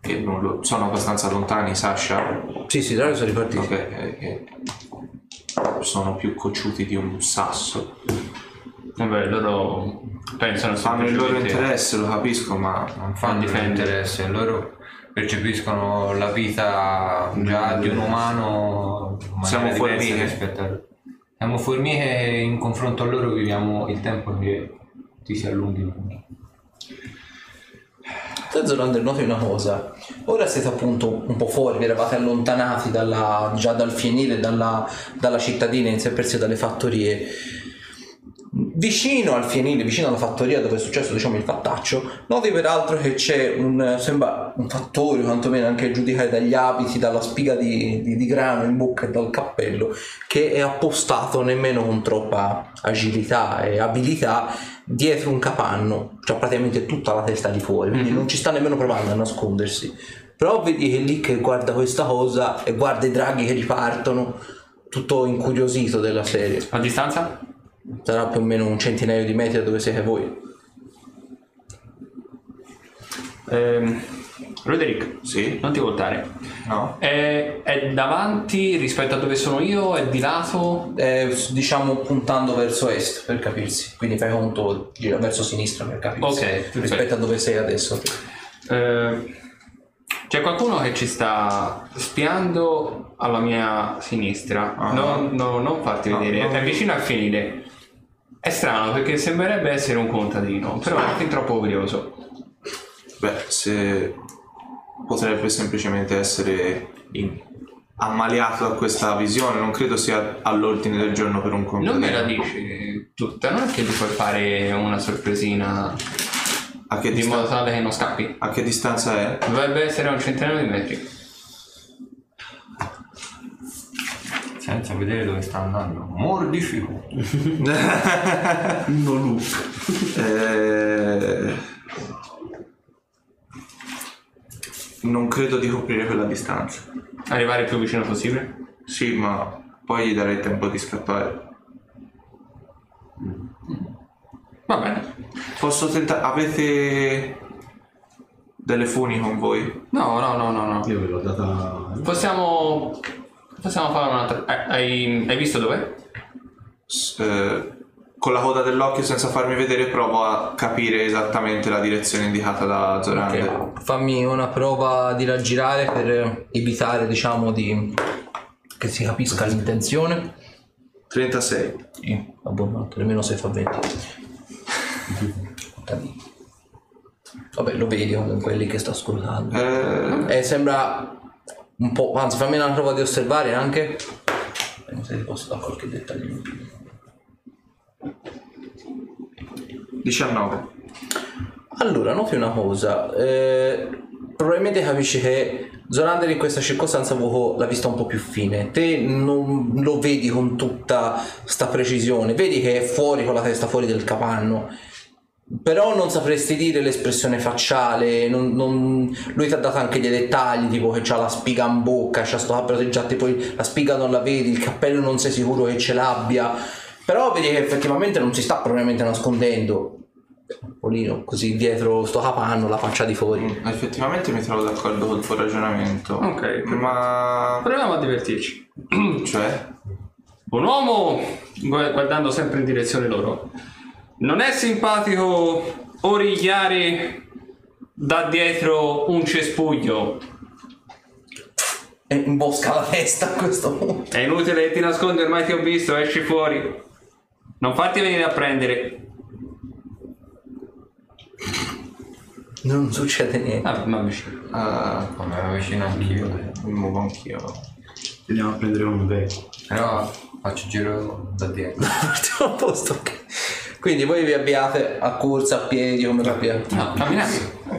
che non lo- sono abbastanza lontani, Sasha, Sì, sì, i draghi sono ripartiti. ok, eh, che sono più cocciuti di un sasso. Vabbè, loro pensano Fanno il loro interesse, lo capisco, ma non fanno difendere. interesse, loro percepiscono la vita già di un umano in maniera Siamo diversa formiche. rispetto a Siamo formiche e in confronto a loro viviamo il tempo che ti si allunghi. Te Zolander noti una cosa, ora siete appunto un po' fuori, vi eravate allontanati dalla- già dal fienile, dalla, dalla cittadina in sé per sé, dalle fattorie. Vicino al fienile, vicino alla fattoria dove è successo diciamo il fattaccio, noti peraltro che c'è un, sembra un fattorio, quantomeno anche giudicare dagli abiti, dalla spiga di, di- di grano in bocca e dal cappello, che è appostato nemmeno con troppa agilità e abilità dietro un capanno, cioè praticamente tutta la testa di fuori, quindi non ci sta nemmeno provando a nascondersi. Però vedi che lì che guarda questa cosa e guarda i draghi che ripartono, tutto incuriosito della serie. A distanza? Sarà più o meno un centinaio di metri da dove siete voi. Ehm, Roderick, sì, non ti voltare. no? È, è davanti rispetto a dove sono io? È di lato? Eh, diciamo puntando verso est per capirsi, quindi fai conto gira verso sinistra per capirsi Ok, perfetto. rispetto a dove sei adesso. Eh, c'è qualcuno che ci sta spiando alla mia sinistra. Ah. Non, no, non farti No, vedere, no. è vicino al fienile. È strano perché sembrerebbe essere un contadino, però è fin troppo curioso. Beh, se potrebbe semplicemente essere in- ammaliato da questa visione, non credo sia all'ordine del giorno per un Non contadino. me la dici tutta, non è che gli puoi fare una sorpresina A che, di distan- modo tale che non scappi? a che distanza è? Dovrebbe essere a un centinaio di metri. Senza vedere dove sta andando. Mordifico. <laughs> No look. Eh, Non credo di coprire quella distanza. Arrivare il più vicino possibile. Sì, ma poi gli darei tempo di scappare. Va bene. Posso tentare... Avete delle funi con voi? No, no, no, no, no. Io ve l'ho data. Possiamo. Possiamo fare un'altra. eh, Hai, hai visto dov'è? S- eh, con la coda dell'occhio senza farmi vedere provo a capire esattamente la direzione indicata da Zorander. Ok, Fammi una prova di raggirare per evitare, diciamo, di che si capisca l'intenzione. 36. Sì, abbondato, nemmeno se fa 20. Vabbè, lo vedi comunque è lì che sta scrutando. Eh, Eh, sembra un po'. Anzi, fammi una prova di osservare anche. Vediamo se ti posso dare qualche dettaglio in più. 19. Allora, noti una cosa. eh, probabilmente capisci che Zorander in questa circostanza ha avuto la vista un po' più fine. Te non lo vedi con tutta sta precisione. Vedi che è fuori con la testa fuori del capanno. Però non sapresti dire l'espressione facciale, non- non- lui ti ha dato anche dei dettagli, tipo che c'ha la spiga in bocca, c'ha sto cappello già poi la spiga non la vedi, il cappello non sei sicuro che ce l'abbia, però vedi che effettivamente non si sta probabilmente nascondendo. Polino, così dietro sto capanno, la faccia di fuori. Effettivamente mi trovo d'accordo col tuo ragionamento. Ok. Ma... Proviamo a divertirci. Cioè? Un uomo, gu- guardando sempre in direzione loro, non è simpatico origliare da dietro un cespuglio. E imbosca la testa a questo punto. È inutile che ti nascondi, ormai ti ho visto, esci fuori. Non farti venire a prendere. Non succede niente. Ah, ma vicino. Ah, Come ero vicino anch'io. mi muovo anch'io. Andiamo a prendere un vecchio. Però faccio giro da dietro. <laughs> Partiamo a posto, ok. Quindi voi vi avviate a corsa, a piedi, come vi avviate? No, camminando.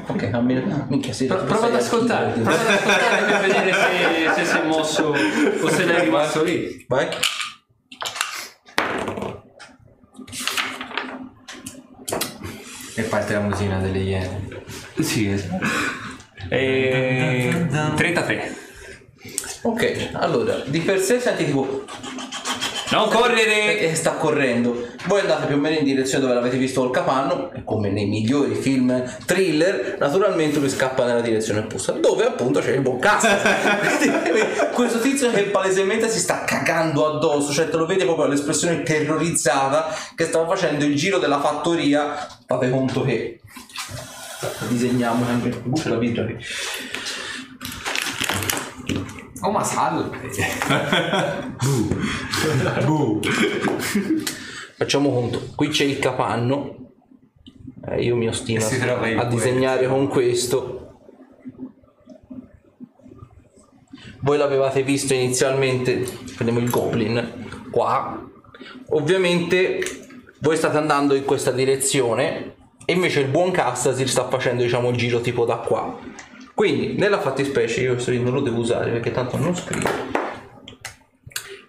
Ok, cammina. Minchia, sì, Pro- prova ad ascoltare. Prova ad ascoltare per vedere se, <laughs> se si è mosso o se l'è rimasto lì. Vai. E parte la musina delle iene. Sì, esatto. E... 33. Ok, allora, di per sé senti tipo Non correre! e sta correndo. Voi andate più o meno in direzione dove l'avete visto col capanno, e come nei migliori film thriller, naturalmente lui scappa nella direzione opposta, dove appunto c'è il buon cazzo. <laughs> Questo tizio che palesemente si sta cagando addosso, cioè te lo vedi proprio l'espressione terrorizzata che stava facendo il giro della fattoria. Fate conto che disegniamo anche c'è la birra qui. Oh ma salve! Facciamo conto, qui c'è il capanno. Eh, io mi ostino si trova a poeta. disegnare con questo. Voi l'avevate visto inizialmente, prendiamo il goblin qua. Ovviamente voi state andando in questa direzione e invece il buon Castasir sta facendo diciamo il giro tipo da qua. Quindi nella fattispecie io questo non lo devo usare perché tanto non scrivo.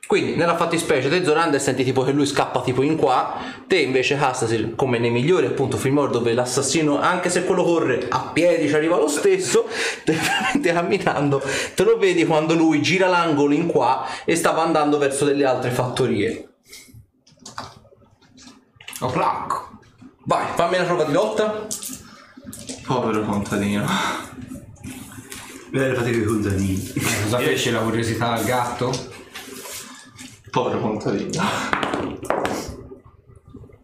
Quindi nella fattispecie te Zorander senti tipo che lui scappa tipo in qua, te invece Castasir come nei migliori appunto film dove l'assassino anche se quello corre a piedi ci arriva lo stesso, <laughs> te veramente camminando te lo vedi quando lui gira l'angolo in qua e stava andando verso delle altre fattorie. Oh placco! Vai, fammi una prova di lotta. Povero contadino. Vedere fate i contadini. Cosa fece la curiosità al gatto? Povero contadino.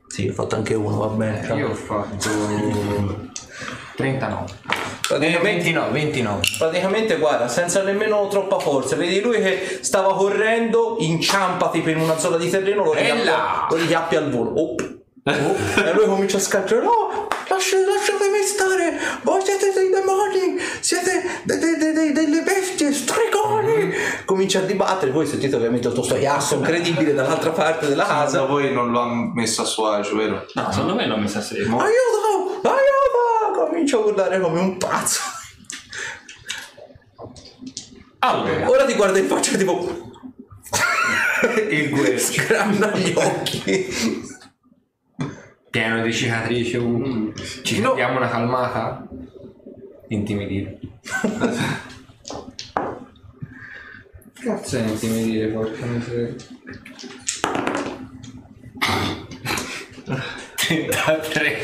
Sì, ho fatto anche uno, va bene. Io ho fatto 39. Eh, Praticamente 29, 29. Praticamente guarda, senza nemmeno troppa forza, vedi lui che stava correndo, inciampa tipo in una zona di terreno, lo richiappi, là! lo richiappi al volo. Oh. Oh. e lui comincia a scattare, no, lascia- lasciatemi voi siete dei demoni, siete de- de- de- de- delle bestie, stregoni. Comincia a dibattere, voi sentite ovviamente il tuo storiasso incredibile dall'altra parte della Da casa. voi non lo ha messo a suo agio, vero? No, secondo me l'ho messa a serio. Aiuto, aiuto, comincia a urlare come un pazzo. Allora, Ora ti guarda in faccia tipo... Il guercio. Sgranna gli occhi. Pieno di cicatrici. uh. Ci diamo una calmata? Intimidire. Cazzo è intimidire, porca miseria. 33.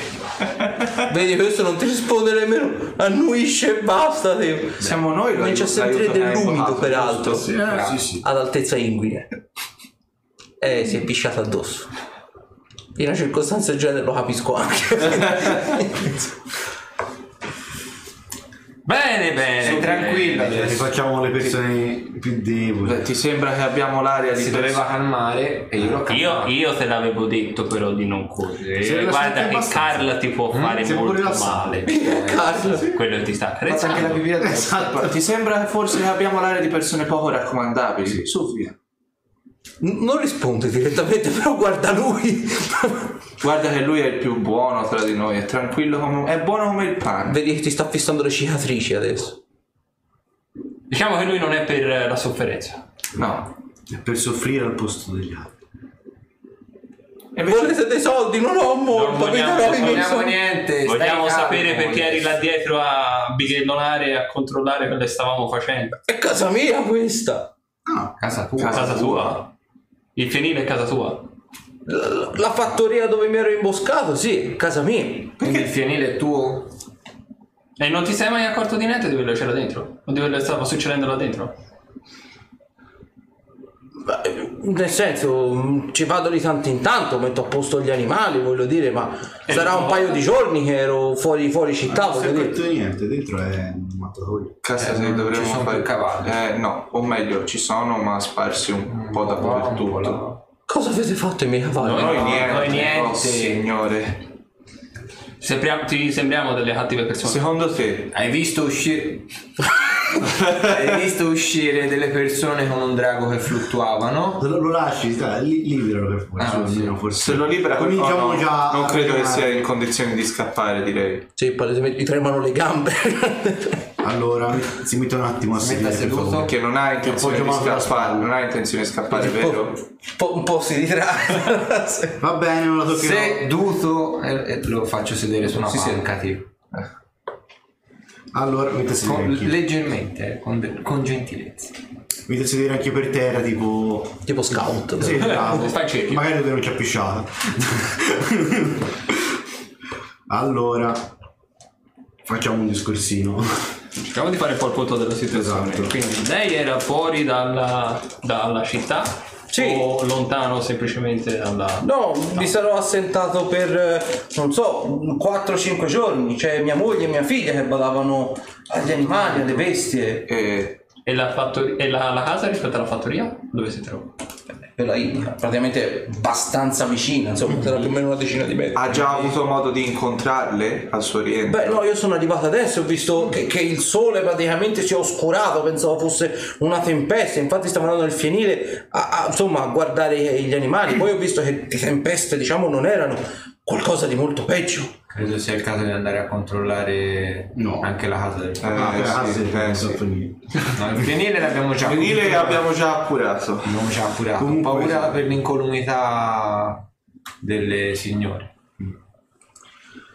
Vedi, questo non ti risponde nemmeno. Annuisce e basta. Tipo. Siamo noi Comincia a sentire l'aiuto che hai dell'umido, peraltro. giusto? Eh, sì, sì. Ad altezza inguine. Eh, si è pisciato addosso. In una circostanza del genere lo capisco anche. <laughs> bene, bene. Sei tranquilla Eh, adesso. Facciamo le persone più deboli. Beh, Ti sembra che abbiamo l'aria di Si doveva calmare e io l'ho Io, calmato. io te l'avevo detto però di non correre. Sei <laughs> Guarda che abbastanza. Carla ti può fare Sei un po' molto male. Carlo. Quello che ti sta Fate anche la pipì addosso. Ti sembra che forse che abbiamo l'aria di persone poco raccomandabili? Su, via. Non risponde direttamente, <laughs> però guarda lui. Guarda che lui è il più buono tra di noi, è tranquillo come... è buono come il pane. Vedi che ti sta fissando le cicatrici adesso. Diciamo che lui non è per la sofferenza. No. È per soffrire al posto degli altri. E Volete dei soldi? Non ho molto, vi vogliamo darò i miei soldi. niente. Vogliamo calmo, sapere perché eri là dietro a bighellonare e a controllare quello che stavamo facendo. È casa mia questa. Ah, Casa tua. Casa tua? Il fienile è casa tua? La, la fattoria dove mi ero imboscato, sì, casa mia. Quindi il fienile è tuo? E non ti sei mai accorto di niente di quello che c'era dentro? O di quello che stava succedendo là dentro? Beh, Nel senso, ci vado di tanto in tanto, metto a posto gli animali, voglio dire, ma Eh, sarà un no. paio di giorni che ero fuori, fuori città, non voglio accorto di niente, dentro è un mattatoio. Casa Eh, dovremmo ci sono fare più cavalli. Eh no, o meglio, ci sono ma sparsi un po' dappertutto. Cosa avete fatto i miei cavalli? Noi Noi no, niente, noi niente. oh, signore. Sembriamo- ti sembriamo delle cattive persone. Secondo te Hai visto uscire... <laughs> Hai visto uscire delle persone con un drago che fluttuavano? Lo, lo lasci, dai, li, liberalo per forza, Ah, sì. almeno forse. se lo libera Cominciamo oh, no, già non credo che sia in condizioni di scappare, direi. Sì, palesemente mi tremano le gambe. <laughs> Allora, si mette un attimo a sedere. Che non hai intenzione di scappare, non hai intenzione di scappare, un, vero? po', un po', un po' si ritrae. Sì. Va bene, non la toccherò. Seduto e, e lo faccio sedere su una Sì, sì. panca tipo. Allora, mette a sedere Con- leggermente, eh, con, con gentilezza. Mette a sedere anche per terra, tipo... tipo scout. Sì, bravo. Fai il cerchio. Magari dove non c'è più sciata. allora, facciamo un discorsino. Cerchiamo di fare un po' il punto della situazione. Esatto. Quindi lei era fuori dalla, dalla città? Sì. O lontano semplicemente dalla... No, mi sarò assentato per, non so, 4-5 giorni. C'è mia moglie e mia figlia che badavano agli animali, alle bestie. E E, la, fattori- e la, la casa rispetto alla fattoria? Dove si trova? Per la India, praticamente abbastanza vicina, insomma, sarà più o meno una decina di metri. ha già avuto modo di incontrarle al suo rientro? Beh, no, io sono arrivato adesso, ho visto che, che il sole praticamente si è oscurato, pensavo fosse una tempesta, infatti stavo andando nel fienile a, a, insomma, a guardare gli animali, poi ho visto che le tempeste, diciamo, non erano qualcosa di molto peggio. Credo sia il caso di andare a controllare No. anche la casa del Ah, per la casa sì, del eh, so sì. finire. No, il fienile l'abbiamo già Venile abbiamo già appurato. Abbiamo già appurato. Comunque- Paura per l'incolumità delle signore.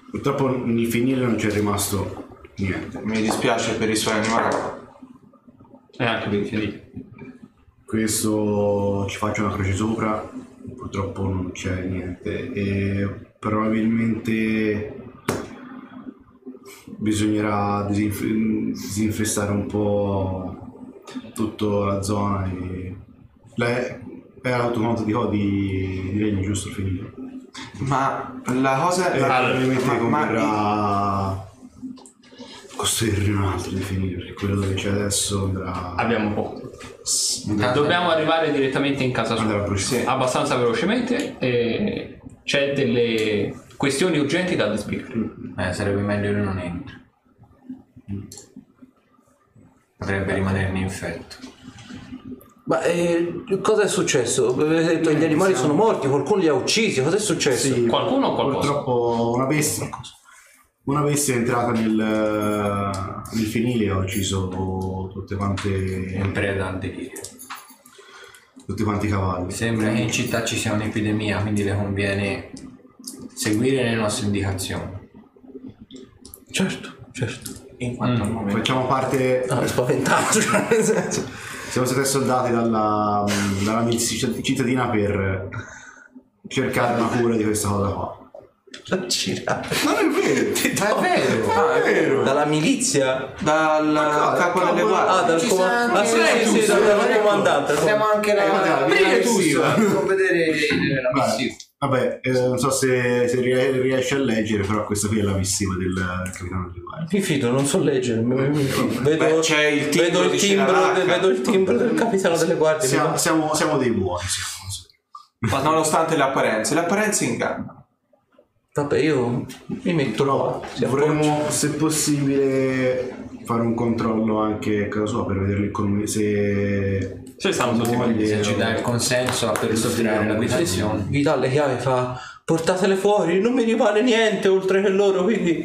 Purtroppo nel finire non c'è rimasto niente. Mi dispiace per i suoi animali. E anche per i fienili. Questo ci faccio una croce sopra, purtroppo non c'è niente e probabilmente bisognerà disinf- disinfestare un po' tutta la zona e lei è autonoto di, di, di legno giusto finire Ma la cosa ma- probabilmente converrà costruirne un altro di finire perché quello dove c'è adesso andrà Abbiamo poco. andrà, Dobbiamo arrivare direttamente in casa andrà sua. a bruciare. Abbastanza velocemente e c'è delle questioni urgenti da spiegare. Eh, sarebbe meglio che non entri. Potrebbe rimanerne infetto. Ma eh, cosa è successo? Avete detto che gli animali sono morti, qualcuno li ha uccisi, cosa è successo? Sì, Qualcuno o qualcosa? Purtroppo una bestia. Una bestia è entrata nel, nel finile e ha ucciso tutte quante, In preda al delirio. Tutti quanti i cavalli. Sembra che in città ci sia un'epidemia, quindi le conviene seguire le nostre indicazioni. Certo, certo. in quanto al momento. Facciamo parte, Ah, è spaventato, <laughs> cioè, nel senso. siamo stati soldati dalla, dalla milizia cittadina per cercare una cura di questa cosa qua. Girare. Non è vero! <laughs> Ma è vero! Non è vero! Dalla milizia? Dal cosa? capo delle Capo- Ah, guardie. dal Ci Ah, sì, anche sì, sì, dal comandante. Abbiamo anche la, Eh, guarda, la Bretus. missiva. Non vedere la missiva. Vabbè, eh, non so se, se rie- riesci a leggere, però questa qui è la missiva del capitano delle guardie. Mi fido, non so leggere. mi- mi- mi fido. Vedo, Beh, c'è il timbro vedo, il di timbro, Sri vedo il timbro del capitano delle guardie. mi Siamo, siamo, siamo dei buoni, siamo. Ma nonostante le apparenze, le apparenze ingannano. Vabbè, io mi metto qua. si vorremmo, se possibile, fare un controllo anche a casa sua per vedere l'economia, se... Se stanno tutti moglie quelli. Se ci dà il consenso a perlustrare l'abitazione. Vi dà le chiavi fa portatele fuori, non mi rimane niente oltre che loro, quindi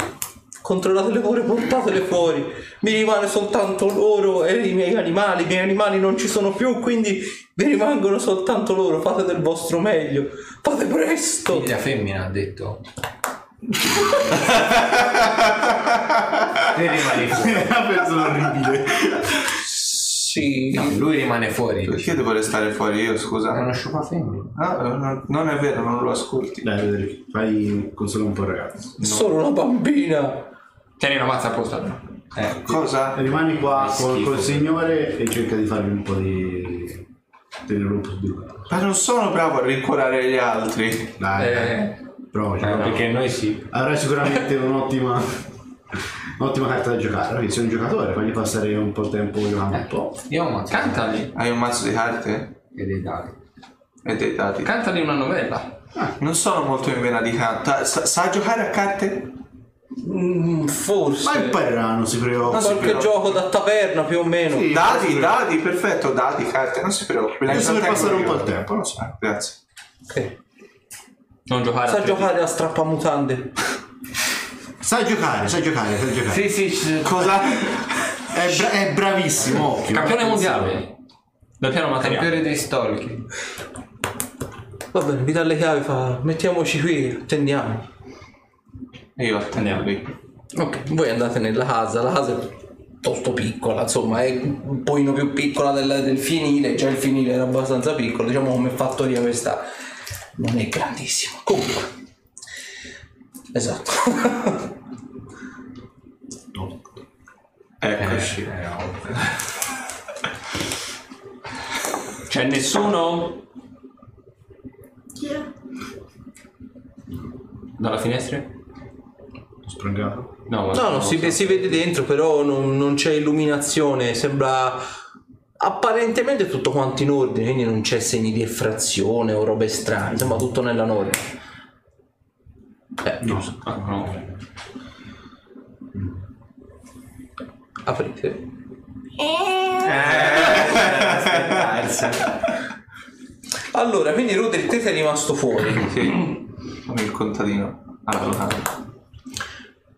Controllatele pure, portatele fuori. Mi rimane soltanto loro e i miei animali. I miei animali non ci sono più, quindi vi rimangono soltanto loro. Fate del vostro meglio. Fate presto. Figlia femmina ha detto. <laughs> Te rimani fuori. <laughs> È una persona orribile. Sì. No, lui rimane fuori. Perché devo restare fuori io, È scusa? uno sciupa femmina. Ah, no, non è vero, non lo ascolti. Dai, Federico, fai consola un po' il ragazzo. Sono una bambina. Tieni la mazza apposta. Eh, Cosa? Rimani qua Che col, schifo. col signore e cerca di fargli un po' di... tenerlo un po' sdrugato. Ma non sono bravo a rincuorare gli altri. Dai, Eh. dai. Provaci, eh, perché noi sì. Avrai sicuramente un'ottima... <laughs> un'ottima carta da giocare. Quindi sei un giocatore, fagli passare un po' il tempo giocando un po'. Io ho un mazzo Cantali. Hai un mazzo di carte? e dei dati. E dei dati. Cantali una novella. Non sono molto in vena di canto. Sa, sa giocare a carte? Mm, forse. Ma impareranno, non si preoccupi. Non si Qualche gioco da taverna più o meno. Sì. Dati, dati, perfetto, dati, carte, non si preoccupi. Adesso per passare un po' il tempo, non so. Grazie. Ok. Non giocare Sa a giocare a strappamutande. Sai giocare, sai giocare, sai giocare. Sì, sì, Cosa? È, bra- è bravissimo, occhio. Campione mondiale. Del piano materiale. campione dei stalking. Va bene, vi dà le chiavi, fa. Mettiamoci qui, attendiamo. Io attendiamo Andiamo. qui. Ok, voi andate nella casa, la casa è piuttosto piccola, insomma, è un pochino più piccola del, del fienile, già il fienile era abbastanza piccolo, diciamo come fattoria questa non è grandissima. Comunque. Esatto. <laughs> Eccoci. Eh, ovvio. C'è nessuno? Dalla finestra? Sprangato. No, No, no, si, si vede dentro, però non, non c'è illuminazione, sembra apparentemente tutto quanto in ordine, quindi non c'è segni di effrazione o robe strane, sembra tutto nella norma. Eh, No. Ah, no. aprite. Allora, quindi Roderick te sei rimasto fuori. Sì. Fammi il contadino. Allora,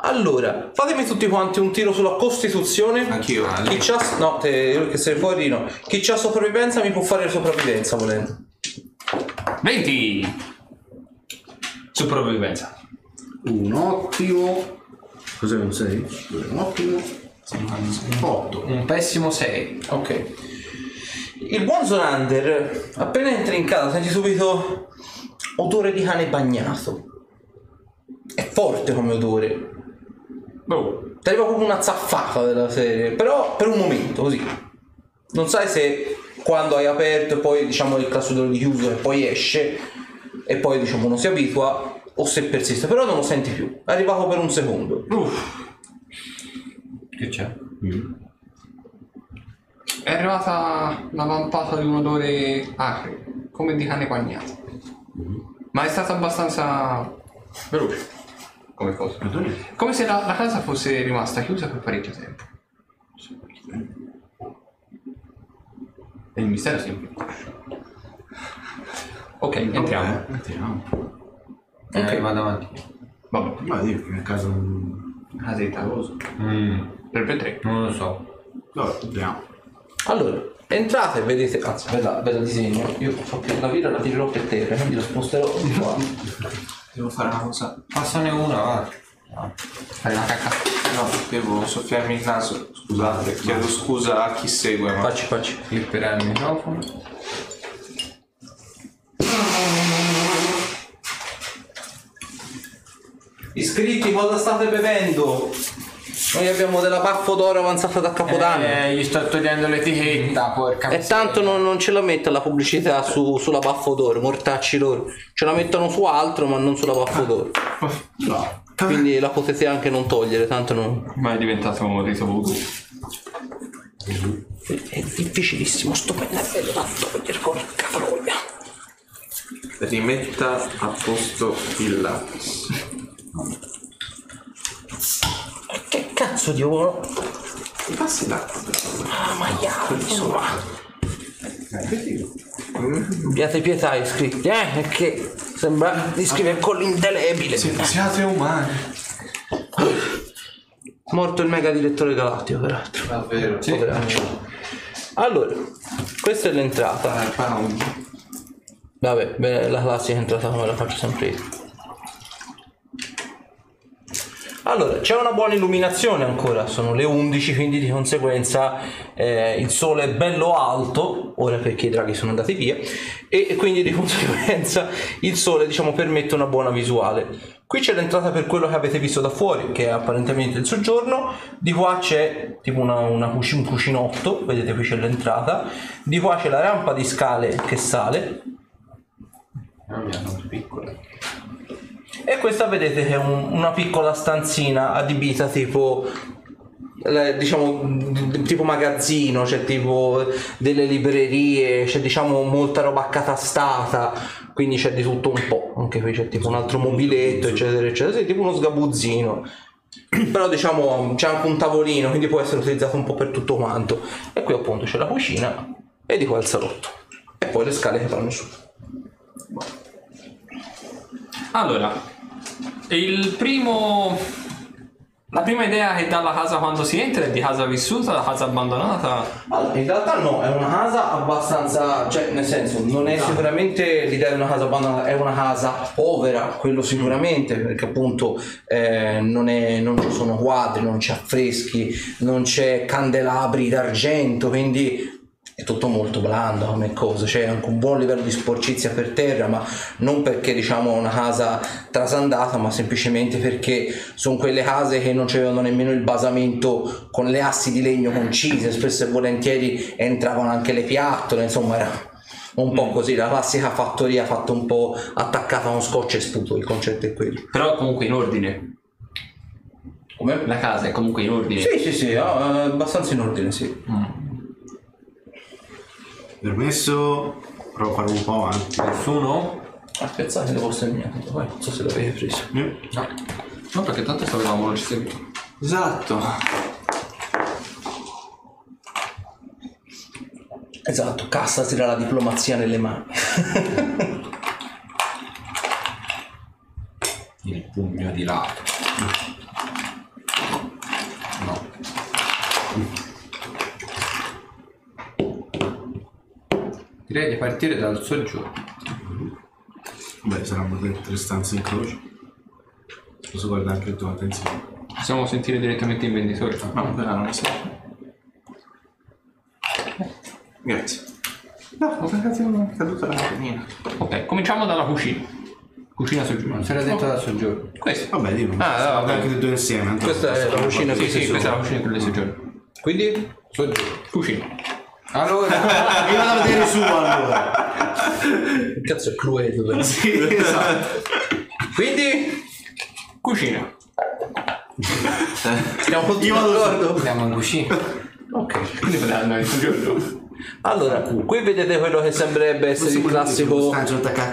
Allora, fatemi tutti quanti un tiro sulla Costituzione. anch'io. Chi c'ha... No, te, che sei fuori no. Chi c'ha sopravvivenza mi può fare sopravvivenza volendo. 20! Sopravvivenza. Un ottimo. Cos'è un 6? Un ottimo. 8. Un pessimo 6. Ok. Il buon Zonander, appena entri in casa, senti subito odore di cane bagnato. È forte come odore. Oh. Ti arriva proprio una zaffata della serie, però per un momento così. Non sai se quando hai aperto e poi diciamo il classo di chiuso e poi esce e poi diciamo non si abitua o se persiste, però non lo senti più. È arrivato per un secondo. Che c'è? È arrivata la vampata di un odore acre, come di cane bagnato. Ma è stata abbastanza veloce come cosa. Come se la, la casa fosse rimasta chiusa per parecchio tempo. E il mistero si incresce. Ok, entriamo. Entriamo. Ok, vado avanti. Vabbè, Ma dico che nel caso. non- casetta. Mm, 3x3. non lo so. Vabbè, entriamo. Allora, entrate e vedete, anzi, bella, bella disegno. Io so che la vira la tirerò per terra, quindi lo sposterò di qua. Devo fare una cosa. Passane una, va. Fai una cacca. No, devo soffiarmi il naso. Scusate, chiedo scusa a chi segue, ma Facci, facci. Flipperai il microfono. Iscritti, cosa state bevendo? Noi abbiamo della baffo d'oro avanzata da Capodanno. Eh, gli sto togliendo l'etichetta, porca E miseria. tanto non, non ce la mette la pubblicità su- sulla baffo d'oro, mortacci loro. Ce la mettono su altro, ma non sulla baffo d'oro. No. Quindi la potete anche non togliere, tanto non. Ma è diventato un ritrovuto. È difficilissimo, sto pennello da togliere, porca troia. rimetta a posto il lapis. Che cazzo di uomo? Mi passi l'acqua? Ah, maiale, insomma. Abbiate pietà, iscritti, eh? Perché sembra di scrivere con l'indelebile. Siate umani. Morto il mega direttore galattico, peraltro. Davvero? Poveraccio. Allora, questa è l'entrata. Ah, pound. Vabbè, beh, la classica entrata come la faccio sempre io. Allora, c'è una buona illuminazione ancora, sono le 11, quindi di conseguenza eh, il sole è bello alto, ora perché i draghi sono andati via, e quindi di <laughs> conseguenza il sole diciamo permette una buona visuale. Qui c'è l'entrata per quello che avete visto da fuori, che è apparentemente il soggiorno, di qua c'è tipo una, una cuci- un cucinotto, vedete qui c'è l'entrata, di qua c'è la rampa di scale che sale, Mamma mia, sono piccole. E questa vedete che è un- una piccola stanzina adibita tipo eh, diciamo tipo magazzino, c'è tipo delle librerie, c'è diciamo molta roba accatastata, quindi c'è di tutto un po', anche qui c'è tipo un altro mobiletto, eccetera, eccetera, sì, tipo uno sgabuzzino. <clears throat> Però diciamo c'è anche un tavolino, quindi può essere utilizzato un po' per tutto quanto. E qui appunto c'è la cucina e di qua il salotto. E poi le scale che vanno su. Allora, il primo... La prima idea che dà la casa quando si entra è di casa vissuta, la casa abbandonata. Allora, in realtà no, è una casa abbastanza, cioè nel senso, non è sicuramente l'idea di una casa abbandonata, è una casa povera, quello sicuramente, perché appunto eh, non, è- non ci sono quadri, non c'è affreschi, non c'è candelabri d'argento, quindi è tutto molto blando come cosa, c'è anche un buon livello di sporcizia per terra, ma non perché diciamo è una casa trasandata, ma semplicemente perché sono quelle case che non c'avevano nemmeno il basamento con le assi di legno concise, spesso e volentieri entravano anche le piattole, insomma era un po' così, la classica fattoria fatta un po' attaccata a uno scotch e sputo, il concetto è quello. Però comunque in ordine. Come? La casa è comunque in ordine. Sì, sì, sì, abbastanza in ordine, sì. Permesso, provo a fare un po' avanti. Nessuno? Aspettate, devo segnare, poi non so se l'avete preso. No. No, perché tanto sapevamo non ci seguiva. Esatto. Esatto, cassa tira la diplomazia nelle mani. Il pugno di lato. Direi di partire dal soggiorno. Beh, saranno tre, tre stanze in croce. Posso guardare anche tu, attenzione. Possiamo sentire direttamente il venditore. No, quella non serve. Grazie. No, ho è caduta la catenina. Ok, cominciamo dalla cucina. Cucina soggiorno. Non si era detto dal soggiorno. Questo. Vabbè, dimmi. Ah, no, vabbè. anche tutti e due insieme. Questa è la cucina Sì, sì, questa è la cucina quella del soggiorno. Quindi? Soggiorno. Cucina. Allora, <laughs> Io vado a vedere su allora. Che Cazzo è Cluedo. sì, esatto. Quindi? Cucina. <laughs> Siamo tutti Io vado- d'accordo? andiamo in cucina. Ok. Quindi poteva andare in soggiorno. Allora, qui vedete quello che sembrerebbe essere il classico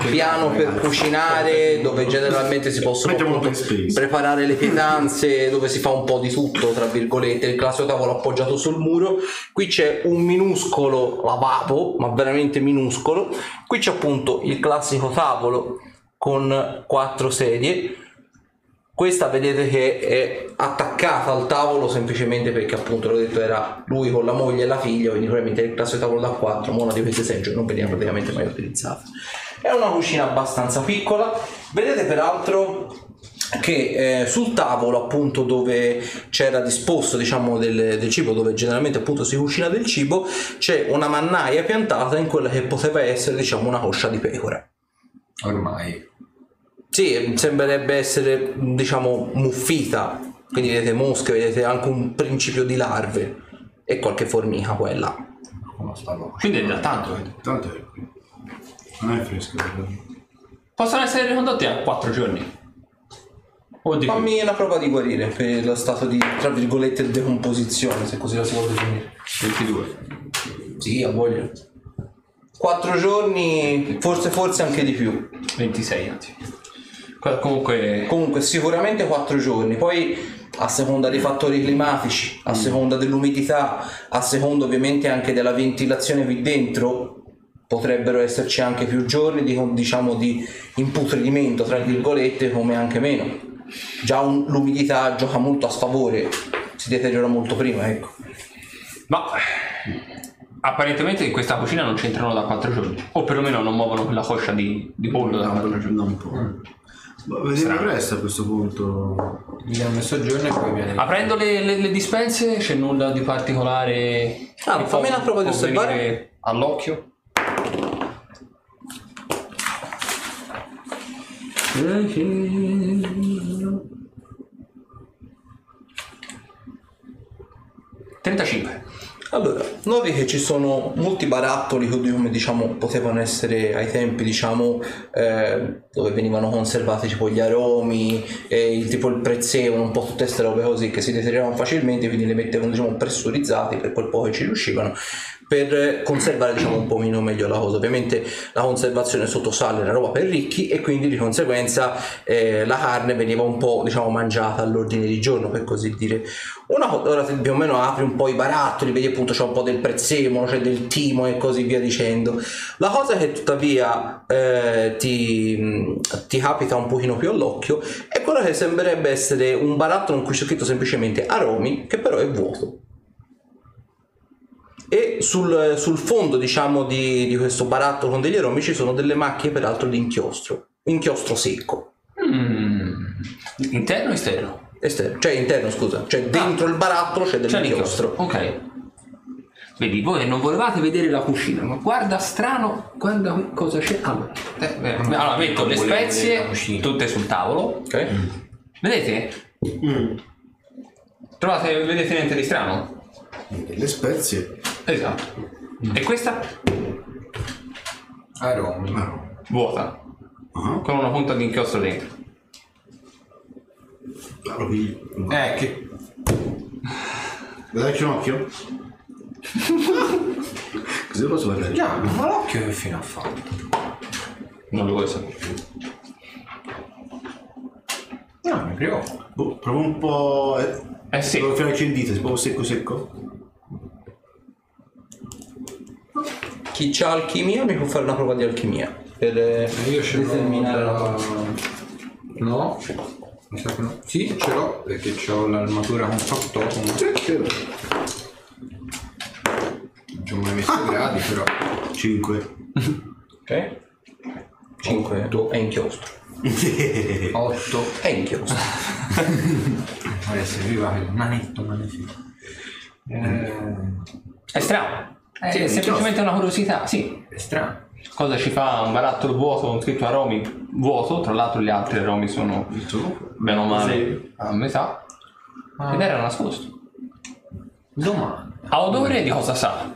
piano per cucinare, dove generalmente si possono appunto preparare le pietanze, dove si fa un po' di tutto, tra virgolette, il classico tavolo appoggiato sul muro. Qui c'è un minuscolo lavabo, ma veramente minuscolo. Qui c'è appunto il classico tavolo con quattro sedie. Questa vedete che è attaccata al tavolo semplicemente perché appunto l'ho detto era lui con la moglie e la figlia, quindi probabilmente il classico tavolo da 4, ma una di queste seggiole non veniva praticamente mai utilizzata. È una cucina abbastanza piccola, vedete peraltro che eh, sul tavolo appunto dove c'era disposto diciamo del, del cibo dove generalmente appunto si cucina del cibo c'è una mannaia piantata in quella che poteva essere diciamo una coscia di pecora Ormai. Sì, sembrerebbe essere, diciamo, muffita. Quindi vedete mosche, vedete anche un principio di larve e qualche formica qua e là. Come sta l'uomo? Quindi è da tanto. eh. Tanto è qui. Non è fresco. però. Possono essere ricondotti a 4 giorni. O di più. Fammi una prova di guarire per lo stato di, tra virgolette, decomposizione, se così la si può definire. 22. Sì, a voglia. Quattro giorni, forse, forse anche di più. 26 anzi. Que- Comunque Comunque sicuramente quattro giorni, poi a seconda dei fattori climatici, a seconda dell'umidità, a seconda ovviamente anche della ventilazione qui dentro, potrebbero esserci anche più giorni di, diciamo, di imputridimento, tra virgolette, come anche meno. Già un- l'umidità gioca molto a sfavore si deteriora molto prima, ecco. Ma apparentemente in questa cucina non c'entrano da quattro giorni. O perlomeno non muovono quella coscia di, di pollo da quattro giorni. No, un po'. Ma vediamo il resto a questo punto. Gli abbiamo messo a giorno e poi viene. Aprendo le, le- le dispense c'è nulla di particolare. Ah, che fammi può- una prova di può osservare. venire All'occhio. Trentacinque. Allora, noti che ci sono molti barattoli che come diciamo potevano essere ai tempi diciamo eh, dove venivano conservati tipo gli aromi, il, tipo il prezzemolo, un po' tutte queste robe così che si deterioravano facilmente, quindi le mettevano diciamo pressurizzati per quel po' che ci riuscivano per conservare diciamo un po' meglio la cosa. Ovviamente la conservazione sotto sale è una roba per ricchi e quindi di conseguenza eh, la carne veniva un po' diciamo mangiata all'ordine di giorno per così dire. Una ora più o meno apri un po' i barattoli, vedi appunto c'è un po' del prezzemolo, c'è del timo e così via dicendo. La cosa che tuttavia eh, ti, mh, ti capita un pochino più all'occhio è quello che sembrerebbe essere un barattolo in cui c'è scritto semplicemente aromi, che però è vuoto e sul, sul fondo diciamo di, di questo barattolo con degli aromi ci sono delle macchie peraltro di inchiostro inchiostro secco Mm. Interno o esterno? esterno cioè interno scusa cioè dentro il barattolo c'è dell'inchiostro l'inchiostro. Ok. Vedi, voi non volevate vedere la cucina, ma guarda strano, guarda cosa c'è. Allora, eh, eh, allora metto le spezie tutte sul tavolo. ok Vedete? Trovate, vedete niente di strano? Le spezie. Esatto. E questa? Aromi. Ah, Vuota. ah, Con una punta di inchiostro dentro. piglio. Eh, che. Dacci un occhio. Così posso parlare? Già, ma l'occhio che fine ha fatto? Non lo vuoi sapere. No, mi preoccupa. Boh, provo un po'. Eh, Eh sì. Devo fare il dito, si può secco secco. chi c'ha alchimia mi può fare una prova di alchimia per eh, Io ce l'ho. determinare la No. Mi sa che no. Sì, ce l'ho perché ho l'armatura con fatto. Non ci ho mai messo gradi, però. 5. ok 5 è inchiostro <laughs> 8. è inchiostro Ora serviva il manetto magnifico. Eh, È strano. È Sì, semplicemente una curiosità, sì. è strano. Cosa ci fa un barattolo vuoto con scritto aromi vuoto? Tra l'altro gli altri aromi sono bene o male a metà. Ed era nascosto. Domanda. Ha odore di cosa sa?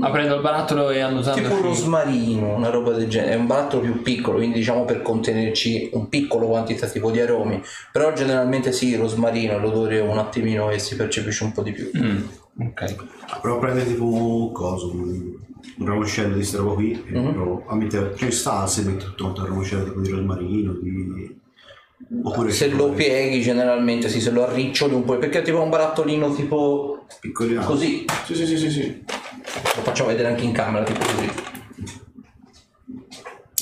Aprendo il barattolo e annusandoci... tipo rosmarino una roba del genere è un barattolo più piccolo quindi diciamo per contenerci un piccolo quantitativo di aromi però generalmente sì rosmarino l'odore un attimino e si percepisce un po' di più Mm, ok. Provo a prendere tipo un coso, un ramoscello di sta roba qui e provo a mettere. Cioè sta se metto tutto un ramoscello tipo di rosmarino, di. Oppure se lo pieghi generalmente sì se lo arriccioli un po' perché è tipo un barattolino tipo piccolino. così Sì, sì, sì, sì, sì. Lo facciamo vedere anche in camera tipo così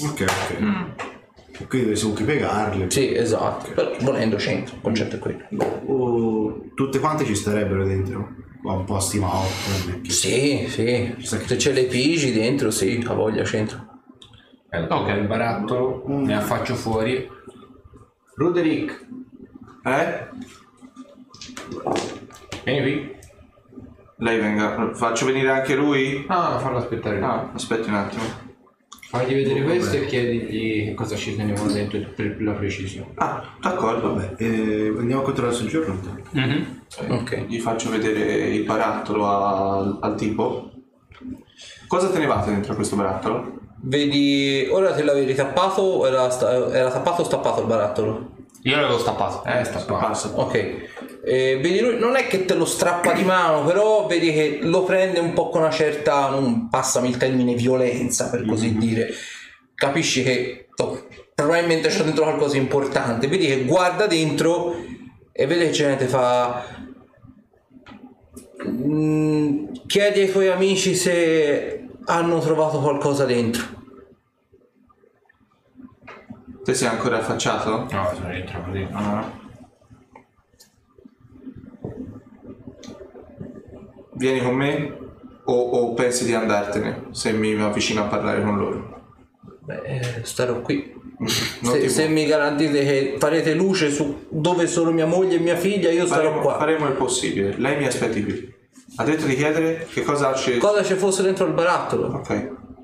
Ok, ok. Quindi deve comunque piegarle. sì esatto però volendo c'entra il concetto è quello O tutte quante ci starebbero dentro. Qua un po' stimato. sì sì se ce le pigi dentro sì ha voglia c'entra Ok, il barattolo, ne affaccio fuori. Roderick, Eh? vieni qui. Lei venga. Faccio venire anche lui? Ah, fallo aspettare. lui. Ah, aspetti un attimo. Fagli vedere questo e chiedigli cosa ci tenevano dentro per la precisione. Ah, d'accordo. Vabbè, eh, andiamo a controllare sul giorno. Mhm. ok Gli faccio vedere il barattolo al, al tipo. Cosa tenevate dentro questo barattolo? vedi ora te l'avevi tappato o era, sta- era tappato o stappato il barattolo Io l'avevo stappato. Eh, sta qua. Passa. Ok, Eh, vedi lui non è che te lo strappa di mano, però vedi che lo prende un po' con una certa, non passami il termine, violenza per così dire. Capisci che oh, probabilmente c'è dentro qualcosa di importante. Vedi che guarda dentro e vede che c'è te fa. "Mm, chiedi ai tuoi amici se hanno trovato qualcosa dentro. Te sei ancora affacciato? No, sono rientrato dentro. Ah. Vieni con me o, o pensi di andartene se mi avvicino a parlare con loro? Beh, eh, starò qui. Se, se mi garantite che farete luce su dove sono mia moglie e mia figlia, io starò faremo, qua. faremo il possibile. Lei mi aspetti qui. Ha detto di chiedere che cosa c'è. Cosa ci fosse dentro il barattolo? Ok.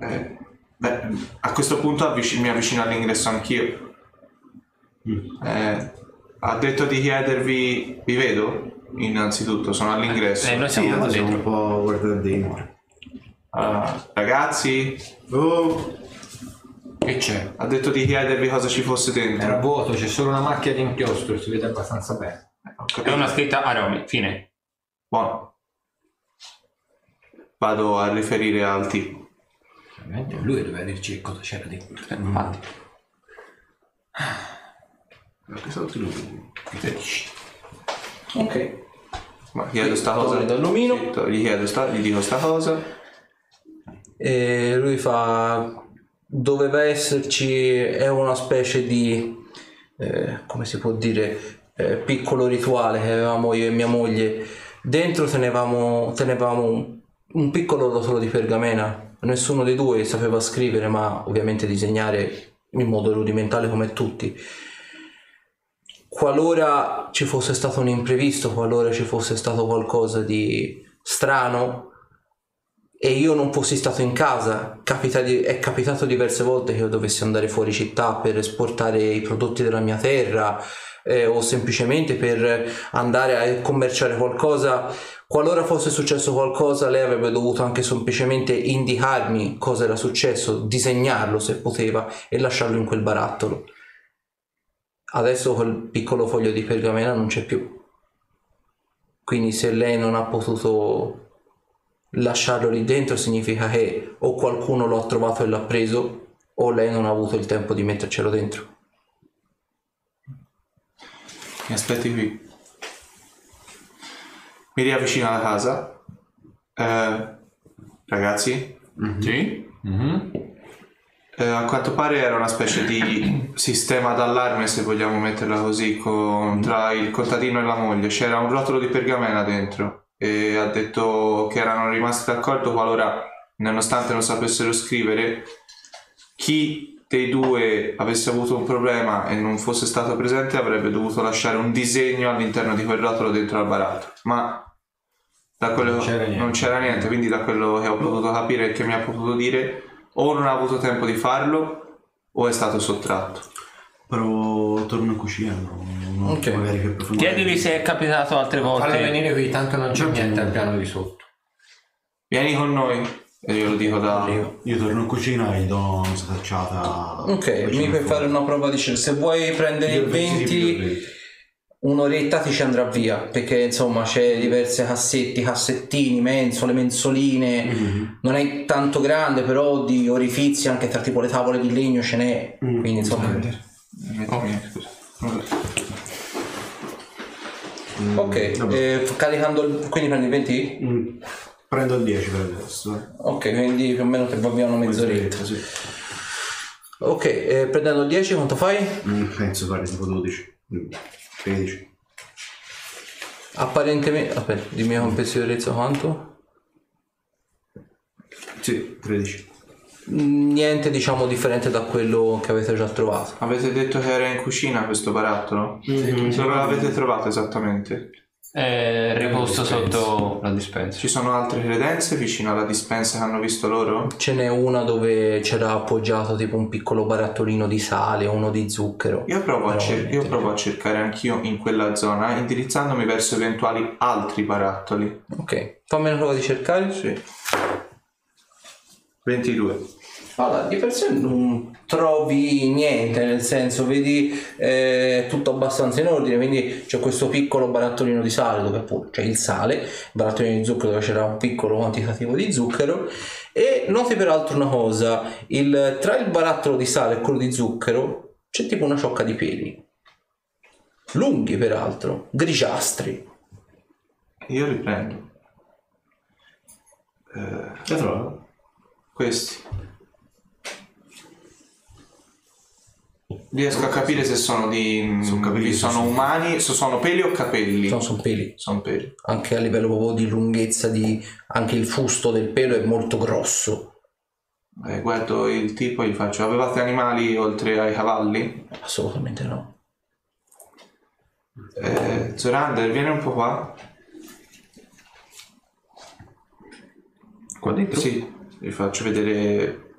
Eh, beh, a questo punto avvic- mi avvicino all'ingresso anch'io. Eh, ha detto di chiedervi. Vi vedo? Innanzitutto, sono all'ingresso. Eh, noi Sì, siamo andati siamo un po' guardati dentro. Ah, ragazzi, Oh, Che c'è? ha detto di chiedervi cosa ci fosse dentro. Era vuoto, c'è solo una macchia di inchiostro, si vede abbastanza bene. Ho È una scritta aromi, fine. Buono. Vado a riferire al tipo. Ovviamente lui doveva dirci che cosa c'era dentro. Eh, Infatti. che sono tutti lui? Ok. Ma chiedo sta cosa. Dall'omino. Sì, Gli chiedo sta, gli dico sta cosa. E lui fa doveva esserci è una specie di eh, come si può dire eh, piccolo rituale che avevamo io e mia moglie dentro tenevamo, tenevamo un, un piccolo rotolo di pergamena nessuno dei due sapeva scrivere ma ovviamente disegnare in modo rudimentale come tutti qualora ci fosse stato un imprevisto qualora ci fosse stato qualcosa di strano e io non fossi stato in casa, capita di- è capitato diverse volte che io dovessi andare fuori città per esportare i prodotti della mia terra eh, o semplicemente per andare a commerciare qualcosa. Qualora fosse successo qualcosa, lei avrebbe dovuto anche semplicemente indicarmi cosa era successo, disegnarlo se poteva e lasciarlo in quel barattolo. Adesso quel piccolo foglio di pergamena non c'è più. Quindi se lei non ha potuto lasciarlo lì dentro significa che o qualcuno lo ha trovato e l'ha preso o lei non ha avuto il tempo di mettercelo dentro. Mi aspetti qui. Mi riavvicino alla casa. Eh, ragazzi, Sì? Eh, a quanto pare era una specie di sistema d'allarme, se vogliamo metterla così, con- tra il contadino e la moglie. C'era un rotolo di pergamena dentro e ha detto che erano rimasti d'accordo qualora, nonostante non sapessero scrivere, chi dei due avesse avuto un problema e non fosse stato presente avrebbe dovuto lasciare un disegno all'interno di quel rotolo dentro al barattolo. Ma da quello Non c'era niente. non c'era niente, quindi da quello che ho potuto capire e che mi ha potuto dire, o non ha avuto tempo di farlo o è stato sottratto. Però torno in cucina, no? No, Ok. magari per approfondire. Chiedili se è capitato altre Fallo volte. venire qui, tanto non c'è niente al piano di sotto. Vieni con noi e io lo dico da... Io torno in cucina e gli do una stacciata. Ok, mi puoi fare una prova di scelta. Se vuoi prendere il 20, un'oretta ti ci andrà via, perché insomma c'è diverse cassetti, cassettini, mensole, mensoline. Non è tanto grande, però di orifizi anche tra tipo le tavole di legno ce n'è. Quindi insomma. Scusa. Ok, eh, caricando il- quindi prendi il 20? Mm, Prendo il 10 per adesso. eh. Ok, quindi più o meno ti va via una mezz'oretta. Sì. Ok, eh, prendendo il 10 quanto fai? Mm, Penso fare tipo 12. Mm, 13. Apparentemente... Aspetta, dimmi con pensiero quanto? Sì, 13. Niente diciamo differente da quello che avete già trovato. Avete detto che era in cucina questo barattolo? Dove l'avete trovato esattamente? È riposto sotto la dispensa. Ci sono altre credenze vicino alla dispensa che hanno visto loro? Ce n'è una dove c'era appoggiato tipo un piccolo barattolino di sale, uno di zucchero. Io provo, a cer- io provo a cercare anch'io in quella zona, indirizzandomi verso eventuali altri barattoli. Ok, fammi una prova di cercare. Sì. 22. Allora, di per sé non trovi niente, nel senso, vedi eh, tutto abbastanza in ordine, quindi c'è questo piccolo barattolino di sale dove appunto c'è il sale, barattolino di zucchero dove c'era un piccolo quantitativo di zucchero e noti peraltro una cosa, il- tra il barattolo di sale e quello di zucchero c'è tipo una ciocca di peli, lunghi peraltro, grigiastri. Io riprendo. Eh, Che trovo? questi. Riesco a capire se sono di. Sono capelli, sono sì. umani, se sono peli o capelli. No, sono peli. Sono peli. Anche a livello proprio di lunghezza, di... anche il fusto del pelo è molto grosso. Eh, guardo il tipo e gli faccio. Avevate animali oltre ai cavalli? Assolutamente no. Eh, Zorander, vieni un po' qua. Qua dentro? Sì, gli faccio vedere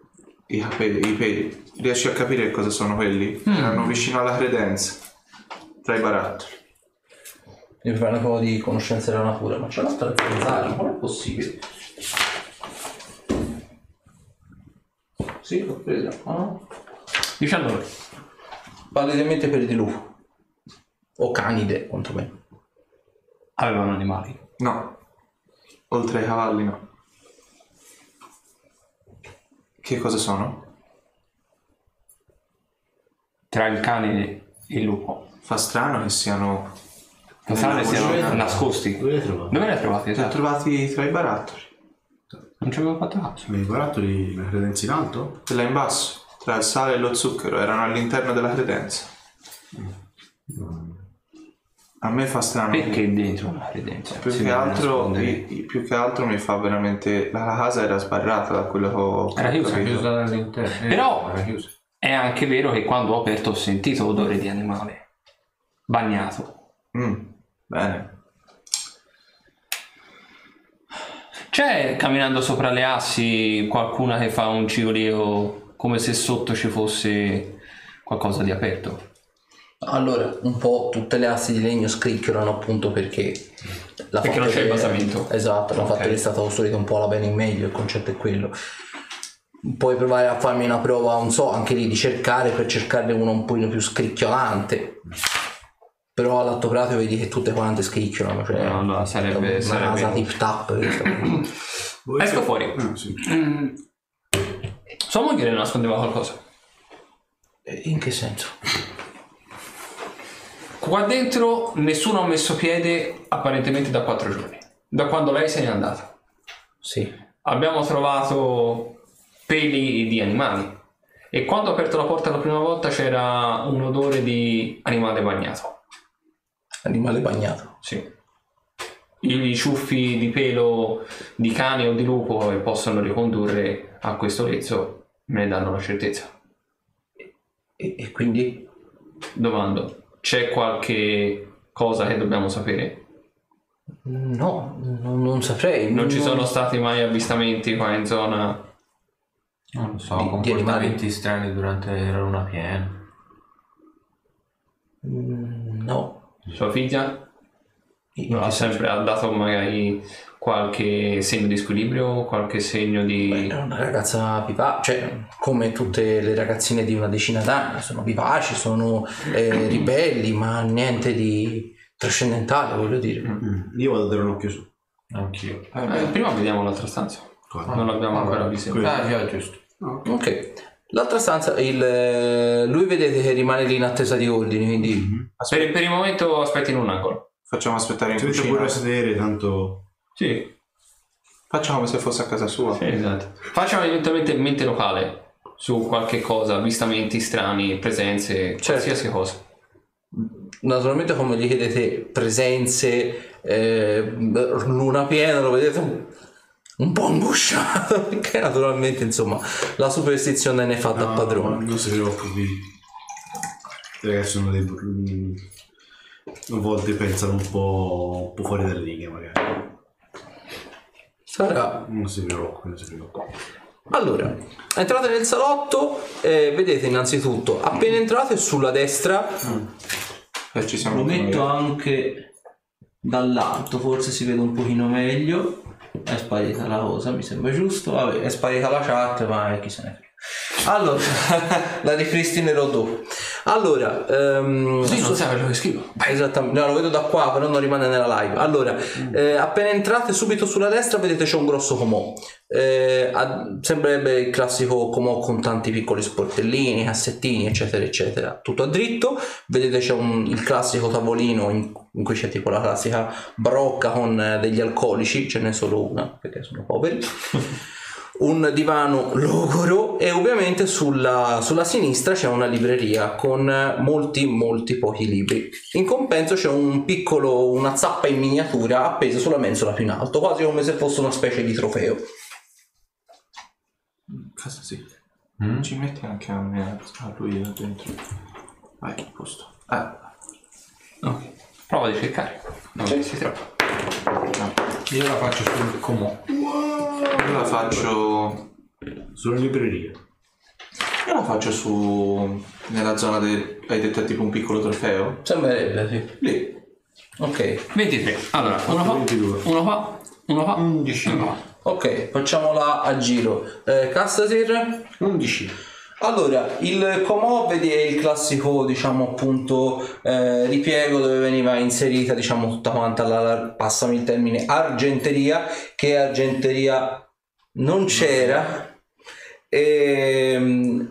i capelli, i peli. Riesci a capire cosa sono quelli? Erano vicino alla credenza, tra i barattoli. Devi fare una prova di conoscenza della natura, ma c'è un'altra zanzara, come è possibile? Sì, l'ho presa. Ah. 19. Palesemente per di lupo. O canide, quantomeno. Avevano animali. No, oltre ai cavalli no. Che cosa sono? Tra il cane e il lupo. Fa strano che siano... Lo sanno siano dove- nascosti. Dove li hai trovati? Dove li hai trovati? Li ho Esatto. trovati tra i barattoli. Non ci avevo fatto caso. Nei barattoli la credenza in alto? Quella in basso, tra il sale e lo zucchero, erano all'interno della credenza. A me fa strano. Perché dentro una credenza? Più Si che, deve altro, nascondere. i- i- più che altro mi fa veramente. La casa era sbarrata da quello che ho Era chiusa, capito. Chiusa dall'interno. Però- era chiusa. È anche vero che quando ho aperto ho sentito odore di animale. Bagnato. Mm, bene. C'è camminando sopra le assi qualcuna che fa un cigolio come se sotto ci fosse qualcosa di aperto? Allora, un po' tutte le assi di legno scricchiolano appunto perché... La Perché non c'è il basamento. Esatto, la Ok. fattoria è stata costruita un po' alla bene in meglio, il concetto è quello. Puoi provare a farmi una prova, non so, anche lì di cercare per cercarne uno un pochino più scricchiolante. Però all'atto pratico vedi che tutte quante scricchiolano, cioè No, no, sarebbe- è una sarebbe- casa tip tap. <coughs> Esco fuori. Ah, sì. Sua moglie le nascondeva qualcosa. In che senso? Qua dentro nessuno ha messo piede apparentemente da quattro giorni. Da quando lei se n'è andata. Sì. Abbiamo trovato peli di animali. E quando ho aperto la porta la prima volta c'era un odore di animale bagnato. Animale bagnato. Sì. I ciuffi di pelo di cane o di lupo che possono ricondurre a questo lezzo me ne danno la certezza. E, e quindi? Domando, c'è qualche cosa che dobbiamo sapere? No, non, non saprei. Non ci sono stati mai avvistamenti qua in zona? Non lo so, Di- di comportamenti strani durante la luna piena. Mm, No. Sua figlia? In ha sempre ha dato magari qualche segno di squilibrio, qualche segno di... È una ragazza vivace, cioè come tutte le ragazzine di una decina d'anni, sono vivaci, sono eh, ribelli, ma niente di trascendentale, voglio dire. Mm, Io vado a dare un occhio su. Anch'io. Eh, prima vediamo l'altra stanza. Qua. Non l'abbiamo ancora vista. Quello. Ah, già, giusto. Ok. L'altra stanza, il, eh, lui vedete che rimane lì in attesa di ordini, quindi Per, per il momento aspetti in un angolo. Facciamo aspettare in Ci cucina. pure a sedere, tanto... Sì, Facciamo come se fosse a casa sua. sì, esatto. Facciamo eventualmente mente locale su qualche cosa, avvistamenti strani, presenze, qualsiasi cosa. naturalmente come gli chiedete presenze, eh, luna piena, lo vedete un, po' angosciato, <laughs> perché naturalmente insomma la superstizione ne fa da No, padrone. Non si preoccupi. Ragazzi sono dei... mm, A volte pensano un po', un po' fuori dalle righe, magari. Sarà Non si preoccupi, non si preoccupi. Allora, entrate nel salotto e vedete innanzitutto, appena entrate sulla destra, E ci siamo lo metto anche dall'alto, forse si vede un pochino meglio. È sparita la cosa, mi sembra giusto. Vabbè, è sparita la chat, ma chi se ne frega. Allora, <laughs> la ripristinerò dopo. Allora, ehm, Così non sa quello che scrivo. Esattamente, no, lo vedo da qua, però non rimane nella live. Allora, eh, appena entrate subito sulla destra vedete c'è un grosso comò. Eh, ha- sembrerebbe il classico comò con tanti piccoli sportellini, cassettini, eccetera, eccetera. Tutto a dritto. Vedete c'è un- il classico tavolino in, in cui c'è tipo la classica brocca con eh, degli alcolici, ce n'è solo una perché sono poveri. <laughs> un divano logoro e ovviamente sulla, sulla sinistra c'è una libreria con molti molti pochi libri. In compenso c'è un piccolo, una zappa in miniatura appesa sulla mensola più in alto, quasi come se fosse una specie di trofeo. Cosa sì? Mm? Ci metti anche a me, a lui là dentro. Vai, a posto. Ah, Ok. Prova a cercare. Non si trova. Io la faccio sul comò. Io la faccio... Sulla libreria. Io la faccio su... Nella zona del... Hai detto è tipo un piccolo trofeo? Sembrerebbe, sì. Lì. Ok, 23. Allora, uno qua, 22. uno qua, uno qua, 11. uno qua. ok, facciamola a giro. Eh, Castasir? 11. Allora, il Comò vedi è il classico, diciamo appunto, eh, ripiego dove veniva inserita, diciamo, tutta quanta la, la- passami il termine, argenteria, che argenteria non c'era. E,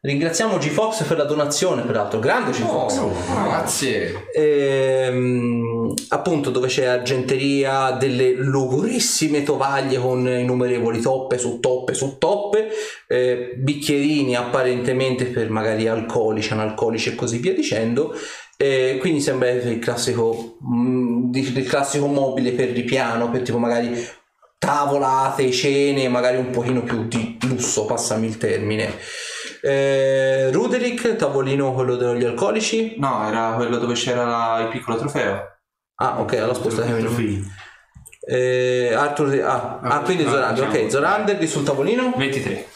ringraziamo G-Fox per la donazione, peraltro, grande G-Fox. Oh, grazie. Ehm, appunto dove c'è argenteria delle logorissime tovaglie con innumerevoli toppe su toppe su toppe eh, bicchierini apparentemente per magari alcolici analcolici e così via dicendo eh, quindi sembra il classico mm, il classico mobile per ripiano per tipo magari tavolate cene magari un pochino più di lusso passami il termine eh, Ruderick tavolino quello degli alcolici No, era quello dove c'era la- il piccolo trofeo. Ah, ok, allora spostatemi. Trofei. Eh, Arthur, ah, ah, quindi ah, Zorander, ok, diciamo. Zorander lì sul tavolino. 23.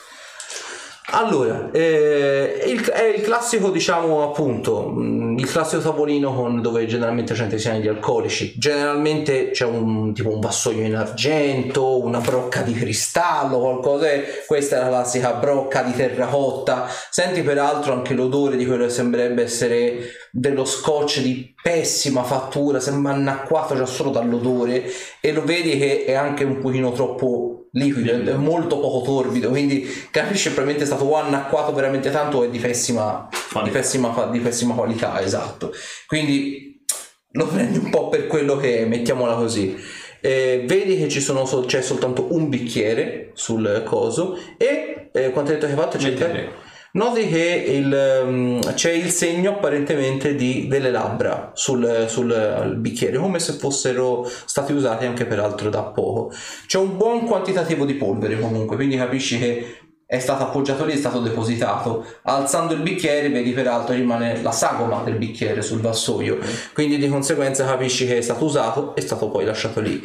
Allora, eh, il- è il classico, diciamo appunto, mh, il classico tavolino con, dove generalmente si ha gli alcolici. Generalmente c'è un tipo un vassoio in argento, una brocca di cristallo, qualcosa. Questa è la classica brocca di terracotta. Senti peraltro anche l'odore di quello che sembrerebbe essere dello scotch di pessima fattura, sembra annacquato già solo dall'odore e lo vedi che è anche un pochino troppo liquido, è molto poco torbido, quindi capisci probabilmente è stato annacquato veramente tanto è di pessima, di pessima, di pessima qualità, esatto. Quindi lo prendi un po' per quello che è, mettiamola così. Eh, vedi che ci sono sol- c'è soltanto un bicchiere sul coso e eh, quanto hai detto che hai fatto? C'è il- 23. Noti che il, um, c'è il segno apparentemente di, delle labbra sul, sul bicchiere, come se fossero stati usati anche peraltro da poco. C'è un buon quantitativo di polvere comunque, quindi capisci che è stato appoggiato lì, è stato depositato. Alzando il bicchiere, vedi peraltro rimane la sagoma del bicchiere sul vassoio, quindi di conseguenza capisci che è stato usato e è stato poi lasciato lì.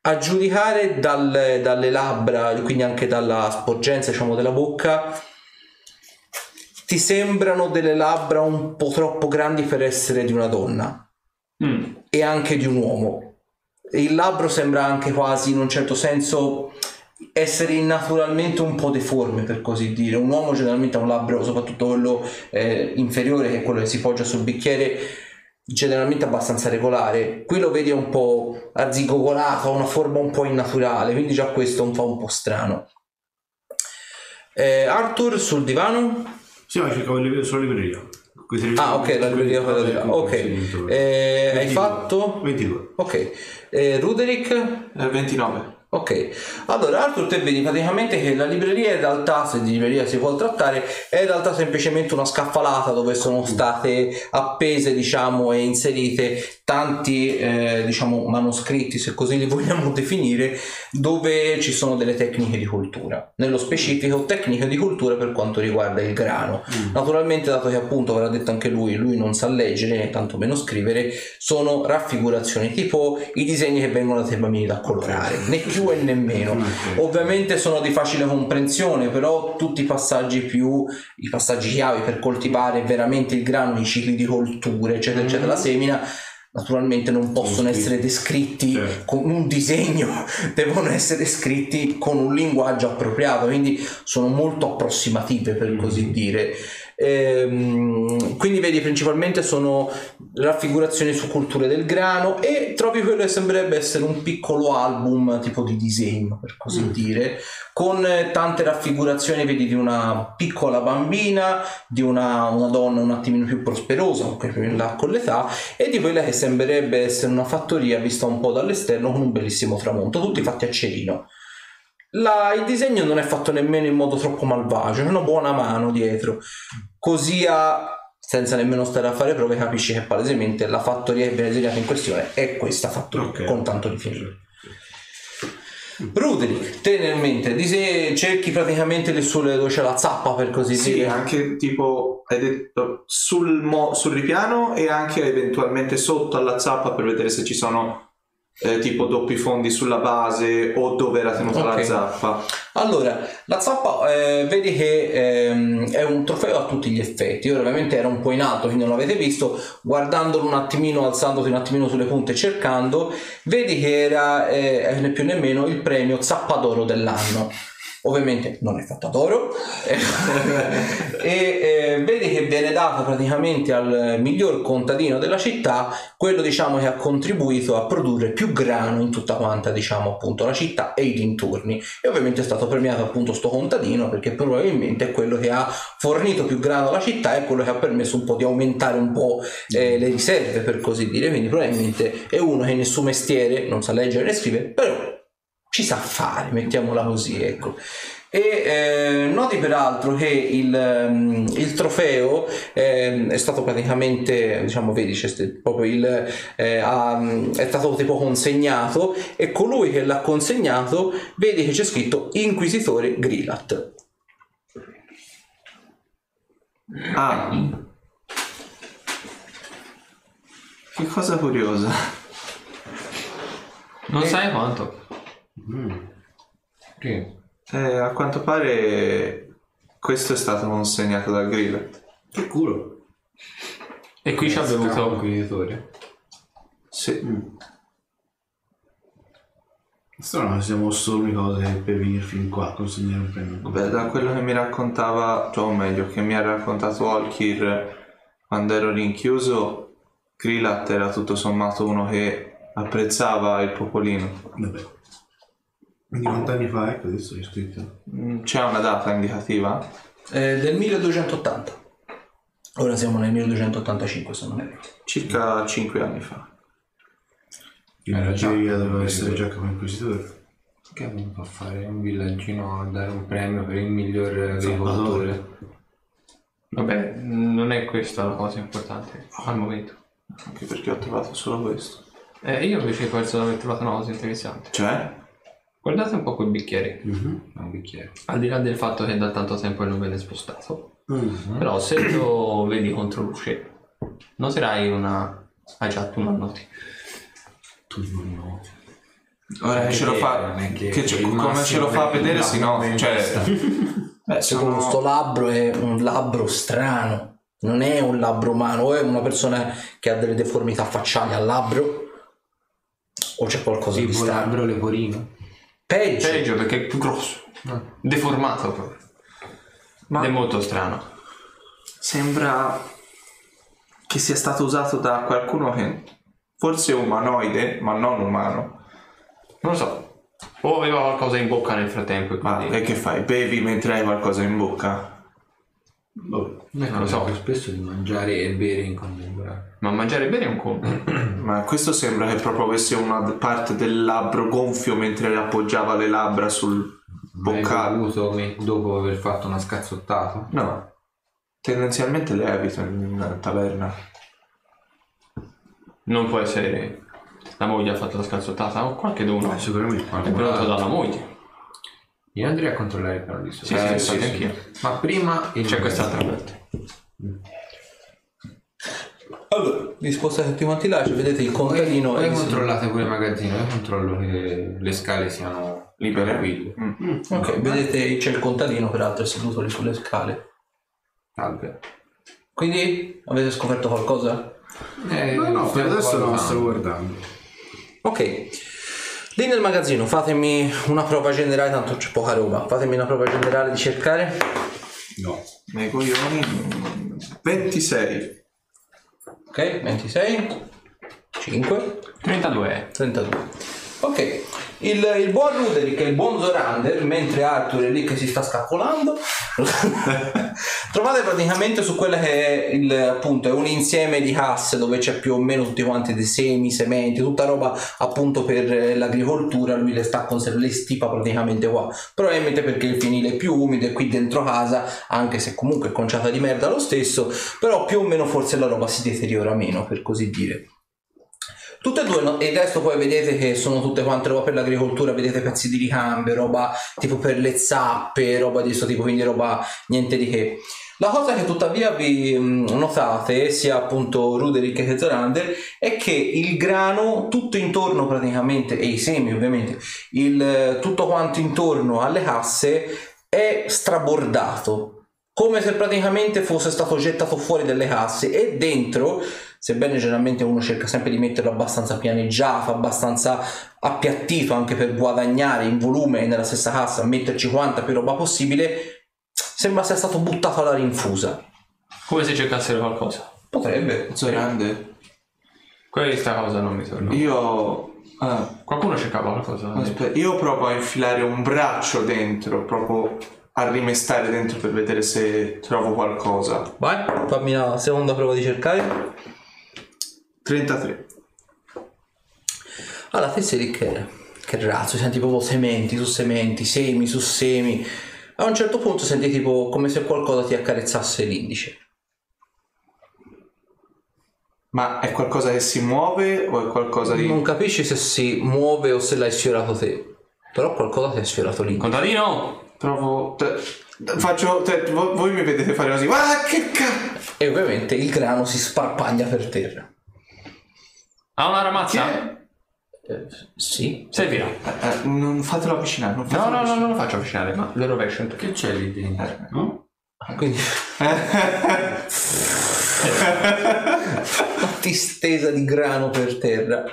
A giudicare dal- dalle labbra, quindi anche dalla sporgenza diciamo, della bocca, ti sembrano delle labbra un po' troppo grandi per essere di una donna Mm. e anche di un uomo. Il labbro sembra anche quasi in un certo senso essere innaturalmente un po' deforme per così dire. Un uomo generalmente ha un labbro, soprattutto quello eh, inferiore, che è quello che si poggia sul bicchiere, generalmente abbastanza regolare. Qui lo vedi un po' arzigogolato, ha una forma un po' innaturale, quindi già questo un po', un po' strano. Eh, Arthur sul divano? Sì, ma cercavo il- sulla libreria. Ah, ok, la libreria quella di là. Ok, eh, hai 22. fatto? 22. Ok, eh, Ruderick? Eh, 29. Ok, allora Arthur te vedi praticamente che la libreria in realtà, se di libreria si può trattare, è in realtà semplicemente una scaffalata dove sono state appese diciamo e inserite tanti eh, diciamo manoscritti se così li <laughs> vogliamo definire dove ci sono delle tecniche di cultura. Nello specifico tecniche di cultura per quanto riguarda il grano. Naturalmente dato che appunto ve l'ha detto anche lui lui non sa leggere né tantomeno scrivere sono raffigurazioni tipo i disegni che vengono dai bambini da colorare. Né più e né meno Ok. ovviamente sono di facile comprensione però tutti i passaggi più i passaggi chiavi per coltivare veramente il grano i cicli di colture eccetera eccetera la semina naturalmente non possono essere descritti Certo. con un disegno <laughs> devono essere scritti con un linguaggio appropriato quindi sono molto approssimative per così dire Ehm, quindi vedi principalmente sono raffigurazioni su culture del grano e trovi quello che sembrerebbe essere un piccolo album tipo di disegno per così dire con tante raffigurazioni vedi di una piccola bambina di una, una donna un attimino più prosperosa comunque più in là con l'età e di quella che sembrerebbe essere una fattoria vista un po' dall'esterno con un bellissimo tramonto tutti fatti a cerino La- il disegno non è fatto nemmeno in modo troppo malvagio, c'è una buona mano dietro. Così a, senza nemmeno stare a fare prove, capisci che palesemente la fattoria che viene disegnata in questione è questa fattoria, Ok. con tanto di fine. Ruderick, te nel mente, dise- cerchi praticamente le sole dove c'è la zappa per così Sì, dire. anche tipo hai detto sul, mo- sul ripiano e anche eventualmente sotto alla zappa per vedere se ci sono eh, tipo doppi fondi sulla base o dove era tenuta Ok. la zappa. Allora, la zappa eh, vedi che ehm, è un trofeo a tutti gli effetti. Ora ovviamente era un po' in alto, quindi non l'avete visto. Guardandolo un attimino, alzandoti un attimino sulle punte cercando, vedi che era eh, né più né meno il premio Zappa d'oro dell'anno. Ovviamente non è fatta d'oro. <laughs> E eh, vedi che viene dato praticamente al miglior contadino della città quello diciamo che ha contribuito a produrre più grano in tutta quanta diciamo appunto la città e i dintorni. E ovviamente è stato premiato appunto sto contadino perché probabilmente è quello che ha fornito più grano alla città e quello che ha permesso un po' di aumentare un po' eh, le riserve per così dire. Quindi probabilmente è uno che nel suo mestiere non sa leggere né scrivere però ci sa fare mettiamola così ecco e eh, noti peraltro che il, ehm, il trofeo ehm, è stato praticamente diciamo vedi c'è proprio il eh, ha- è stato tipo consegnato e colui che l'ha consegnato vedi che c'è scritto inquisitore Grillat Ah. Che cosa curiosa. Non sai quanto. Sì. Eh, a quanto pare questo è stato consegnato da Grillet. Che culo. E qui ci ha bevuto. inquisitore. Sì. Strano che siamo solo cosa che per venire fin qua a consegnare un premio. Beh, da quello che mi raccontava, cioè, o meglio, che mi ha raccontato Olkir quando ero rinchiuso, Grillat era tutto sommato uno che apprezzava il popolino. Vabbè. Quindi quanti anni fa ecco adesso è scritto? Mm, C'è una data indicativa? eh, del 1280 ora siamo nel 1285 se non erro Circa 5 anni fa. Quindi Era la già- teoria doveva essere già come inquisitore. Che ha venuto a fare un villaggino a dare un premio per il miglior agricoltore. Vabbè, non è questa la cosa importante al momento. Anche perché ho trovato solo questo. Eh, io invece penso di aver trovato una cosa interessante. Cioè? Guardate un po' quei bicchieri. Un bicchiere. Al di là del fatto che da tanto tempo non viene spostato. Mm. Però se lo vedi contro luce, noterai una... Hai già tu non noti. Tu non no. Ora Non che è ce lo fa, non è che che ce- il come ce lo fa per- vedere, no, sì no, cioè, <laughs> beh, secondo sono- sto labbro è un labbro strano non è un labbro umano o è una persona che ha delle deformità facciali al labbro o c'è qualcosa di Tipo strano labbro leporino. Peggio Peggio perché è più grosso. Deformato proprio. Ma- Ed è molto strano. sembra che sia stato usato da qualcuno che forse è umanoide, ma non umano. Non lo so. O aveva qualcosa in bocca nel frattempo e Ma quindi... e che fai? Bevi mentre hai qualcosa in bocca? Vabbè. Non lo so. più spesso di mangiare e bere in contemporanea. Ma mangiare bene è un conto. <clears throat> Ma questo sembra che proprio avesse una parte del labbro gonfio mentre appoggiava le labbra sul Mai boccale. bevuto me- dopo aver fatto una scazzottata? No, tendenzialmente le evito in taverna. Non può essere la moglie ha fatto la scalzottata o qualche dono. Eh, sicuramente. È venuto dalla moglie. Io andrei a controllare il paradiso. Sì, Eh, sì, sì, sì, sì. anch'io. Ma prima il C'è quest'altra parte. allora vi spostate tutti quanti là cioè, vedete il contadino Voi e controllate pure il magazzino, io controllo che le scale siano Libere? tranquille. Mm. ok vedete c'è il contadino peraltro è seduto lì sulle scale Salve. quindi avete scoperto qualcosa? Eh, No, no, per adesso non valutando. sto guardando. Ok, lì nel magazzino fatemi una prova generale, tanto c'è poca roba, fatemi una prova generale di cercare. No. Nei coglioni. mm, 26. Ok, 26, 5, 32. 32. Ok, il, il buon Ruderick e il buon Zorander, mentre Arthur è lì che si sta scapolando, <laughs> trovate praticamente su quella che è il, appunto è un insieme di casse dove c'è più o meno tutti quanti dei semi, sementi, tutta roba appunto per eh, l'agricoltura, lui le sta conservando, le stipa praticamente qua, probabilmente perché il finile è più umido e qui dentro casa, anche se comunque è conciata di merda lo stesso, però più o meno forse la roba si deteriora meno, per così dire. Tutte e due, no? e resto poi vedete che sono tutte quante roba per l'agricoltura, vedete pezzi di ricambio, roba tipo per le zappe, roba di questo tipo, quindi roba niente di che. La cosa che tuttavia vi mm, notate, sia appunto Ruderick che Zorander, è che il grano tutto intorno praticamente, e i semi ovviamente, il, tutto quanto intorno alle casse è strabordato, come se praticamente fosse stato gettato fuori dalle casse e dentro sebbene generalmente uno cerca sempre di metterlo abbastanza pianeggiato, abbastanza appiattito anche per guadagnare in volume e nella stessa cassa, metterci quanta più roba possibile, sembra sia stato buttato alla rinfusa. Come se cercassero qualcosa. Potrebbe. Zorande. Questa cosa non mi torna. Io. ah, Qualcuno cercava qualcosa? aspetta, io provo a infilare un braccio dentro, proprio a rimestare dentro per vedere se trovo qualcosa. Vai, fammi la seconda prova di cercare. 33. Allora, te sei lì che, che razzo, senti proprio sementi su sementi, semi su semi. A un certo punto senti tipo come se qualcosa ti accarezzasse l'indice. Ma è qualcosa che si muove o è qualcosa di. Non capisci se si muove o se l'hai sfiorato te. Però qualcosa ti ha sfiorato l'indice. Contadino! Trovo. te- faccio. te- vo- voi mi vedete fare così. Ah, che cazzo! E ovviamente il grano si sparpaglia per terra. Ha una ramazza? Eh, sì. Servira. Eh, eh, non fatelo avvicinare. Non No, fatelo no, no, avvicinare. non lo faccio avvicinare, ma lo rovescio. Che c'è lì dentro? No? Quindi <laughs> una distesa di grano per terra.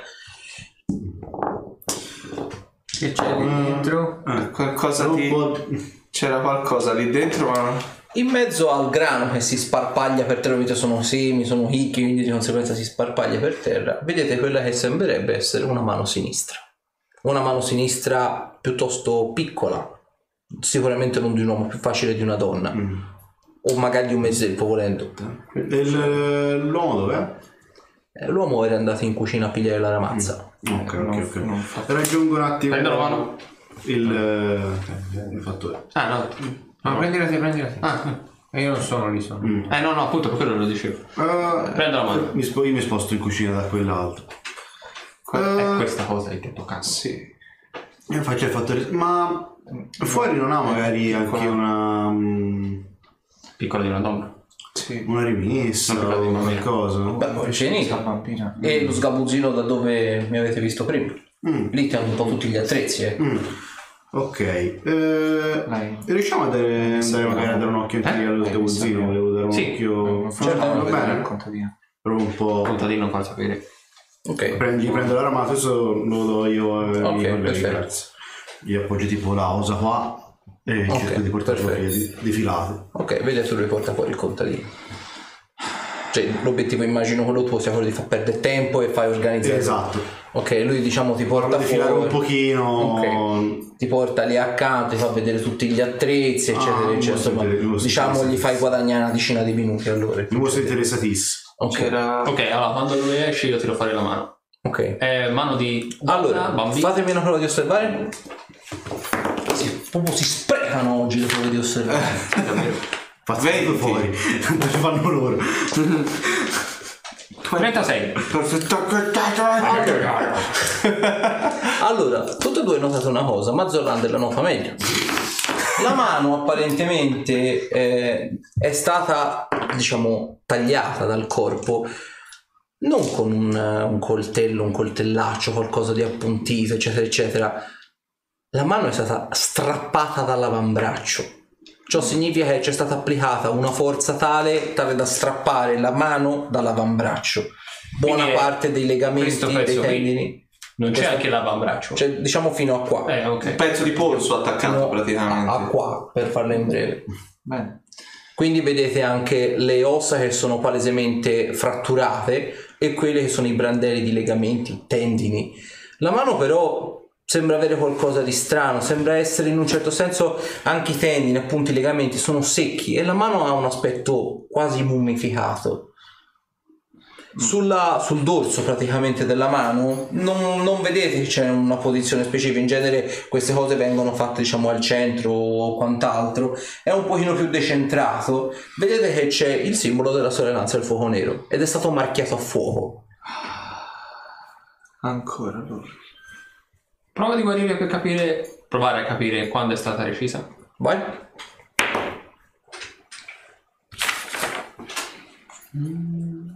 Che c'è lì dentro? Eh, Qualcosa di. C'era qualcosa lì dentro, ma. In mezzo al grano che si sparpaglia per terra, vedete sono semi, sono chicchi, quindi di conseguenza si sparpaglia per terra, vedete quella che sembrerebbe essere una mano sinistra. Una mano sinistra piuttosto piccola, sicuramente non di un uomo, più facile di una donna. O magari di un mezzelfo volendo. Il- L'uomo dov'è? Eh, L'uomo era andato in cucina a pigliare la ramazza. Ok, non- ok, ok. fa- Raggiungo un attimo Prendo la mano. il, eh, il fattore. Ah, no. No, prendila te, prendila te. Ah, E io non sono lì, sono. eh no, no, appunto per quello lo dicevo. Eh, Prendo la mano. Mi, spo- io mi sposto in cucina da quell'altro. È questa cosa che ti tocca. Sì. Io faccio il fattore. Ma fuori non ha magari anche una. mm, Piccola di una donna. Sì. una rimessa o bambini. qualcosa? Beh, poi c'è bambina. E lo sgabuzzino da dove mi avete visto prima. Mm, Lì ti hanno un po' tutti gli attrezzi, eh. mm. Ok. Eh, riusciamo a dare, andare magari a dare un occhio anche Eh? allo sgabuzzino? Volevo dare un Sì. occhio. Certo, va va bene. contadino. Proprio un po'. Contadino fa sapere. Ok. Prendi, prendo la ramata, adesso lo do io a Ok, miei colleghi, perfetto. grazie. Gli appoggio tipo la osa qua e Ok, cerco di portarlo via di, di filato. Ok, vedi tu riporta fuori il contadino. Cioè, l'obiettivo immagino quello tuo sia quello di far perdere tempo e fai organizzare. Esatto. Ok, lui diciamo ti porta filare fuori. un pochino. Ok. Ti porta lì accanto, ti fa vedere tutti gli attrezzi, eccetera, Ah, eccetera. Insomma, diciamo gli fai guadagnare una decina di minuti allora. Mi mostro interessatissimo. Ok, C'era. Ok, allora quando lui esce io tiro fuori la mano. ok. È mano di Allora, bambino. fatemi una prova di osservare. Si, proprio si sprecano oggi le prove di osservare. <laughs> Faccio Tutto fuori. Tanto ci fanno loro. 36. Allora, tutte e due notate una cosa, ma Zorander la nota meglio. La mano apparentemente eh, è stata, diciamo, tagliata dal corpo non con un, un coltello, un coltellaccio, qualcosa di appuntito, eccetera, eccetera. La mano è stata strappata dall'avambraccio. Ciò significa che c'è stata applicata una forza tale, tale da strappare la mano dall'avambraccio. Buona Quindi è parte dei legamenti, questo dei pezzo qui. tendini. Non c'è Questo- anche l'avambraccio. Cioè, diciamo fino a qua. Eh, ok. Un pezzo di polso attaccato Fino praticamente. A, a qua, per farla in breve. Bene. Quindi vedete anche le ossa che sono palesemente fratturate e quelle che sono i brandelli di legamenti, tendini. La mano però sembra avere qualcosa di strano, sembra essere in un certo senso anche i tendini, appunto i legamenti sono secchi e la mano ha un aspetto quasi mummificato. Sulla- sul dorso praticamente della mano non, non vedete che c'è una posizione specifica, in genere queste cose vengono fatte diciamo al centro o quant'altro, è un pochino più decentrato, vedete che c'è il simbolo della sorellanza del fuoco nero ed è stato marchiato a fuoco. Ancora allora. Prova di guarire per capire, provare a capire quando è stata recisa. Vai. Mm.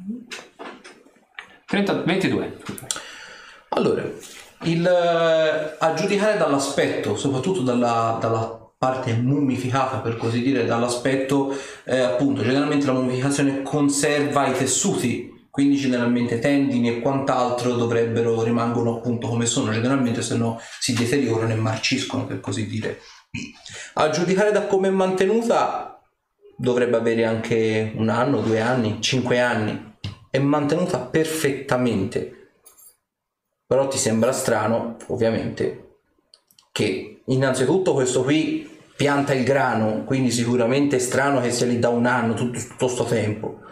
30, 22. Allora, il, eh, a giudicare dall'aspetto, soprattutto dalla, dalla parte mummificata per così dire, dall'aspetto eh, appunto generalmente la mummificazione conserva i tessuti, quindi generalmente tendini e quant'altro dovrebbero rimangono appunto come sono, generalmente se no si deteriorano e marciscono per così dire. A giudicare da come è mantenuta dovrebbe avere anche un anno, due anni, cinque anni. È mantenuta perfettamente. Però ti sembra strano, ovviamente, che innanzitutto questo qui pianta il grano, quindi sicuramente è strano che sia lì da un anno tutto, tutto sto tempo.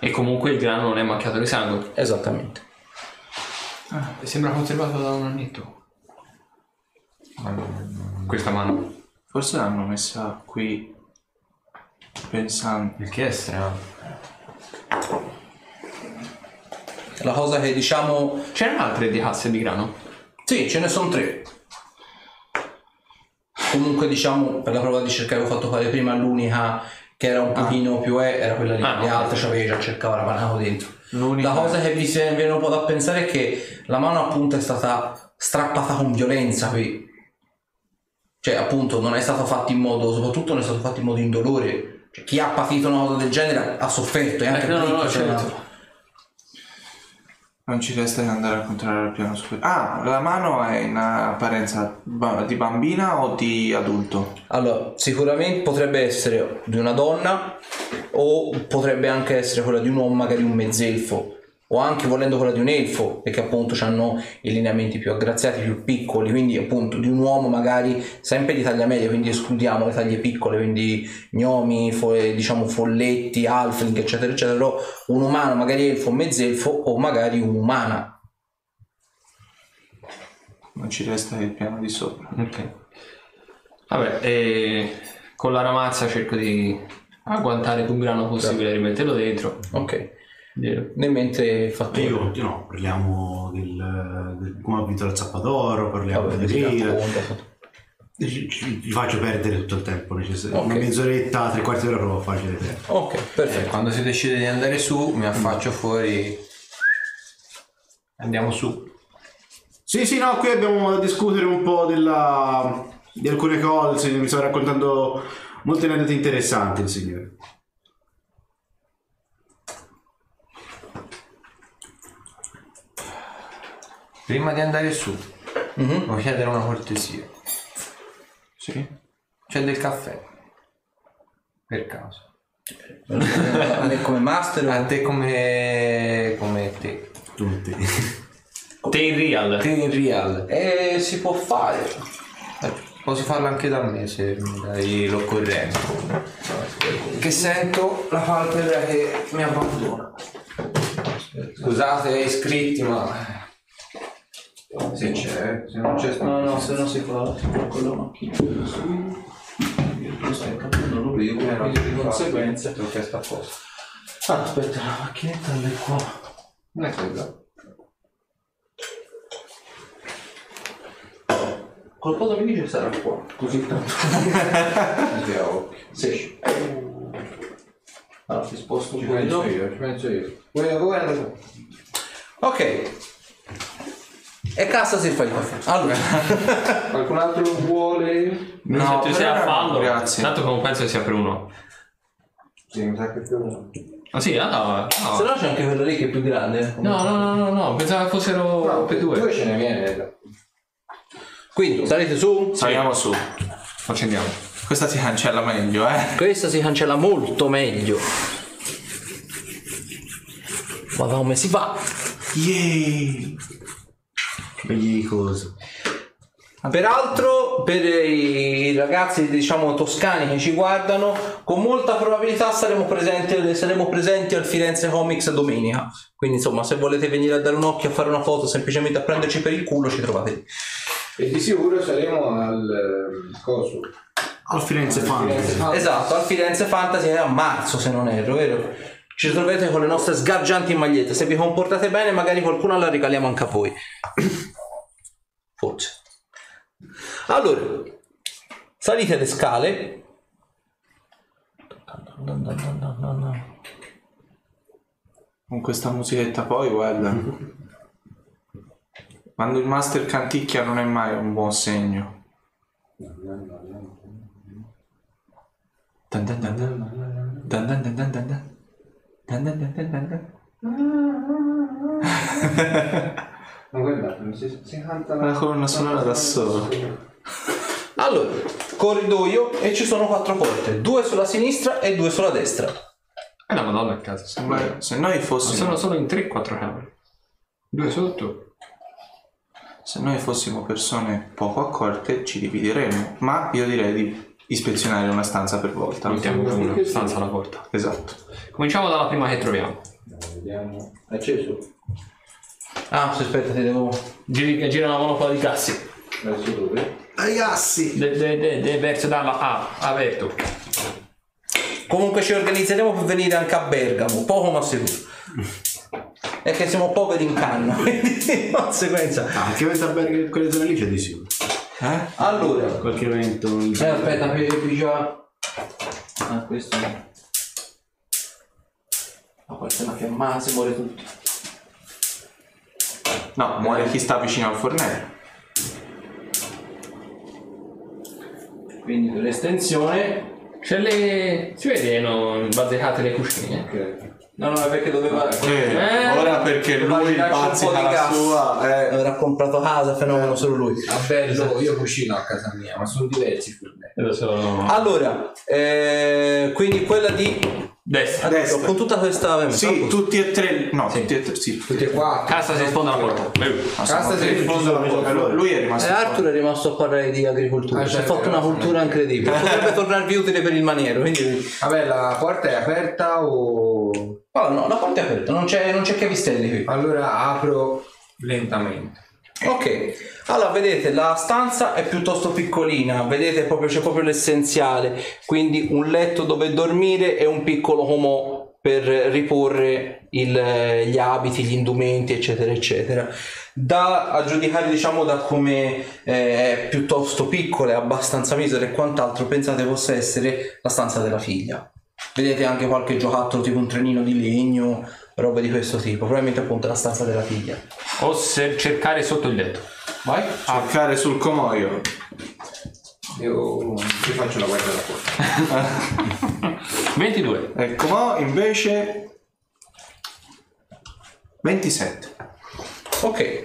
E comunque il grano non è macchiato di sangue. Esattamente. sembra conservato da un annetto. Questa mano. Forse l'hanno messa qui pensando. Il che è strano. La cosa che diciamo... C'erano altre di casse di grano? Sì, ce ne sono tre. Comunque diciamo, per la prova di cercare che ho fatto fare prima, l'unica che era un pochino più è, era quella lì. Ah, Le altre c'avevi già cercava Ravanato dentro. L'unica- La cosa che vi viene un po' da pensare è che la mano appunto è stata strappata con violenza qui. Cioè appunto non è stato fatto in modo, soprattutto non è stato fatto in modo indolore. Cioè, chi ha patito una cosa del genere ha sofferto e anche Eh, no, no, cioè, certo. Non ci resta che andare a controllare il piano superiore. Ah, la mano è in apparenza di bambina o di adulto? Allora, sicuramente potrebbe essere di una donna o potrebbe anche essere quella di un uomo, magari un mezzelfo, o anche volendo quella di un elfo, perché appunto hanno i lineamenti più aggraziati, più piccoli, quindi appunto di un uomo magari sempre di taglia media, quindi escludiamo le taglie piccole, quindi gnomi, fo- diciamo folletti, halfling, eccetera, eccetera, però un umano, magari elfo, mezzelfo o magari un'umana. Non ci resta che il piano di sopra. Ok. Vabbè, e con la ramazza cerco di agguantare più grano possibile e rimetterlo dentro. Ok. Vero. Nel mentre fatto E io continuo, parliamo del, del come ha vinto la Zappadoro, parliamo Vabbè, di ci- ci faccio perdere tutto il tempo necessario. Ok. Una mezz'oretta, tre quarti d'ora proprio facile perdere. Ok, perfetto. Quando si decide di andare su, mi affaccio fuori. Andiamo su. Sì, sì, no, qui abbiamo da discutere un po' della, di alcune cose, mi sta raccontando molte aneddoti interessanti il signore. Prima di andare su, Mhm. voglio chiedere una cortesia. Sì? C'è del caffè. Per caso. A me come master A te come. come te. Tutti. <laughs> Te in real. Te in real. E si può fare. Eh, Posso farlo anche da me se mi dai l'occorrenza. Che sento la palpebra che mi abbandona. Scusate, iscritti, ma. Se c'è, se non c'è No, no, se no si fa con la macchina. Non lo vedo, quindi di conseguenza. L'ho chiesto apposta. Ah, aspetta, la macchinetta è qua. Non è quella. Qualcosa mi dice sarà qua. Così tanto. <laughs> Sì. Allora ti sposto un Ci po' di penso io, ci penso io. Guarda, guarda. Ok. E cassa si fa il caffè. Allora. <laughs> Qualcun altro lo vuole? No, se tu per sei a no, fallo, grazie. tanto non penso che sia per uno. Sì, mi sa che più uno. Ah sì, ah, no, Se no. no c'è anche quello lì che è più grande. No, no, no, no, no, pensavo fossero per due. Due ce ne viene. Quindi salite su. Saliamo su. Accendiamo. Questa si cancella meglio, eh. Questa si cancella molto meglio. Ma come si fa? Yay! Quegli cosi. Peraltro, per i ragazzi diciamo toscani che ci guardano, con molta probabilità saremo presenti, saremo presenti al Firenze Comics domenica. Quindi, insomma, se volete venire a dare un occhio a fare una foto, semplicemente a prenderci per il culo, ci trovate lì. E di sicuro saremo al eh, coso. Al Firenze Fantasy. Esatto, al Firenze Fantasy è a marzo, se non erro, vero? Ci troverete con le nostre sgargianti magliette. Se vi comportate bene, magari qualcuna la regaliamo anche a voi. <coughs> Forse. Allora, salite le scale. Con questa musichetta poi, guarda. Quando il master canticchia non è mai un buon segno. Dun dun dun dun. Dun dun dun dun dun Dun dun dun dun dun dun. Ma guardate, si, si canta La colonna sonora da solo. <laughs> Allora, corridoio e ci sono quattro porte, due sulla sinistra e due sulla destra. È una madonna a casa. Se Ma se noi fossimo, sono solo in 3-4 camere. Due sotto. se noi fossimo persone poco accorte, ci divideremmo. Ma io direi di ispezionare una stanza per volta. Mettiamo una stanza alla porta. Esatto. Cominciamo dalla prima che troviamo. Vediamo. È acceso? Ah, sì, aspetta, ti devo... Giri, gira la monopola di cassi. Verso dove? Ragazzi! De, de, de, de, verso dalla A, aperto. Comunque ci organizzeremo per venire anche a Bergamo, poco ma sicuro. È che siamo poveri in canna, <laughs> quindi di conseguenza. Ah, anche mentre alberghi quelle zone lì c'è di sicuro. Eh? Allora, Qualche evento. in- eh, aspetta, qui qui già. Ah, questo no. Ma questa è una fiammata, si muore tutti. No, muore chi sta vicino al fornello. Quindi per l'estensione. C'è le... Si vede, no, bazzicate le cucine. Ok. No, no, è perché doveva. Eh, Eh, ora perché lui girarci un po' bazzica di la gas. sua. Eh. Avrà comprato casa, fenomeno solo lui. Ah, bello, io cucino a casa mia, ma sono diversi fornelli. Lo so. Allora, eh, quindi quella di. Destra. Adesso, con tutta questa. Sì, tutti e tre. No, tutti e tre. Sì. Tutti e quattro. Cassa si sfonda la porta. Cassa si risponde alla porta. Lui- è E rimasto. Arthur è rimasto a parlare di agricoltura, Ah, si è certo, fatto una certo. cultura incredibile. <laughs> Potrebbe tornarvi utile per il maniero. Quindi... Vabbè, la porta è aperta o... Oh, no, la porta è aperta, non c'è, non c'è chiavistelli qui. Allora apro lentamente. Ok, allora vedete la stanza è piuttosto piccolina, vedete proprio c'è proprio l'essenziale, quindi un letto dove dormire e un piccolo comò per riporre il- gli abiti, gli indumenti, eccetera, eccetera. Da a giudicare, diciamo, da come eh, è piuttosto piccola, è abbastanza misera e quant'altro, pensate possa essere la stanza della figlia. Vedete anche qualche giocattolo tipo un trenino di legno, roba di questo tipo, probabilmente appunto la stanza della figlia. O se cercare sotto il letto. Vai. Cercare sul comoio. Io ti faccio la guardia da fuori. 22. E il comò invece. 27. Ok.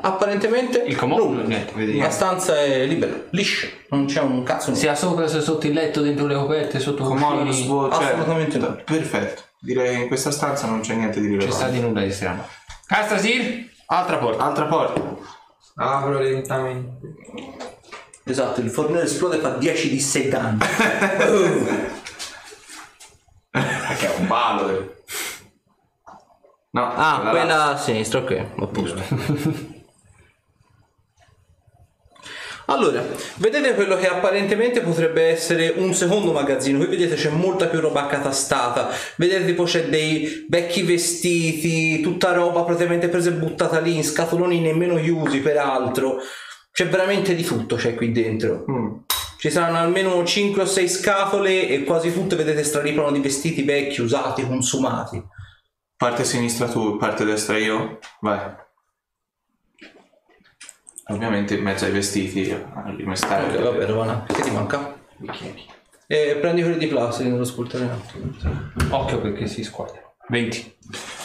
Apparentemente Il comò? nulla. Niente, vedi. La stanza è libera, liscia, non c'è un cazzo. Sia sopra, sia sotto il letto, dentro le coperte, sotto i Comò cuscini. svuoto. Cioè, Assolutamente no. Perfetto. Direi che in questa stanza non c'è niente di C'è rilevante. sta di nulla di strano. Castasir, altra porta. Altra porta. Apro lentamente. Esatto, il fornello esplode e fa 10 di 6 danni. <laughs> Che è un balo. No, ah, là. quella a sinistra, ok, a posto. <laughs> <laughs> Allora, vedete quello che apparentemente potrebbe essere un secondo magazzino. Qui vedete c'è molta più roba accatastata. Vedete tipo c'è dei vecchi vestiti, tutta roba praticamente presa e buttata lì in scatoloni nemmeno chiusi peraltro. C'è veramente di tutto c'è qui dentro. Mm. Ci saranno almeno 5 o 6 scatole e quasi tutte vedete straripano di vestiti vecchi, usati, consumati. Parte sinistra tu, parte destra io. Vai. Ovviamente in mezzo ai vestiti, al rimestare. Ok, vabbè, Rovana, che ti manca? Bicchieri. E prendi quelli di plastica nello spultare in alto. Occhio perché si squadra. 20.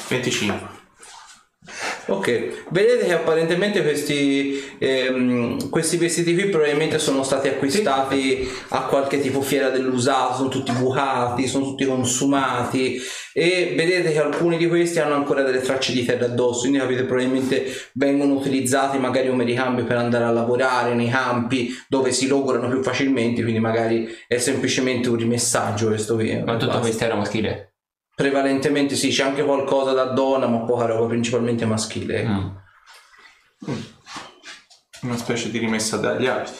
25. Ok, vedete che apparentemente questi, ehm, questi vestiti qui probabilmente sono stati acquistati a qualche tipo fiera dell'usato, sono tutti bucati, sono tutti consumati e vedete che alcuni di questi hanno ancora delle tracce di terra addosso, quindi capite probabilmente vengono utilizzati magari come ricambio per andare a lavorare nei campi dove si logorano più facilmente, quindi magari è semplicemente un rimessaggio questo qui. Ma tutto questo era maschile? Prevalentemente sì, c'è anche qualcosa da donna, ma poca roba principalmente maschile. ecco. Mm. Una specie di rimessa dagli abiti.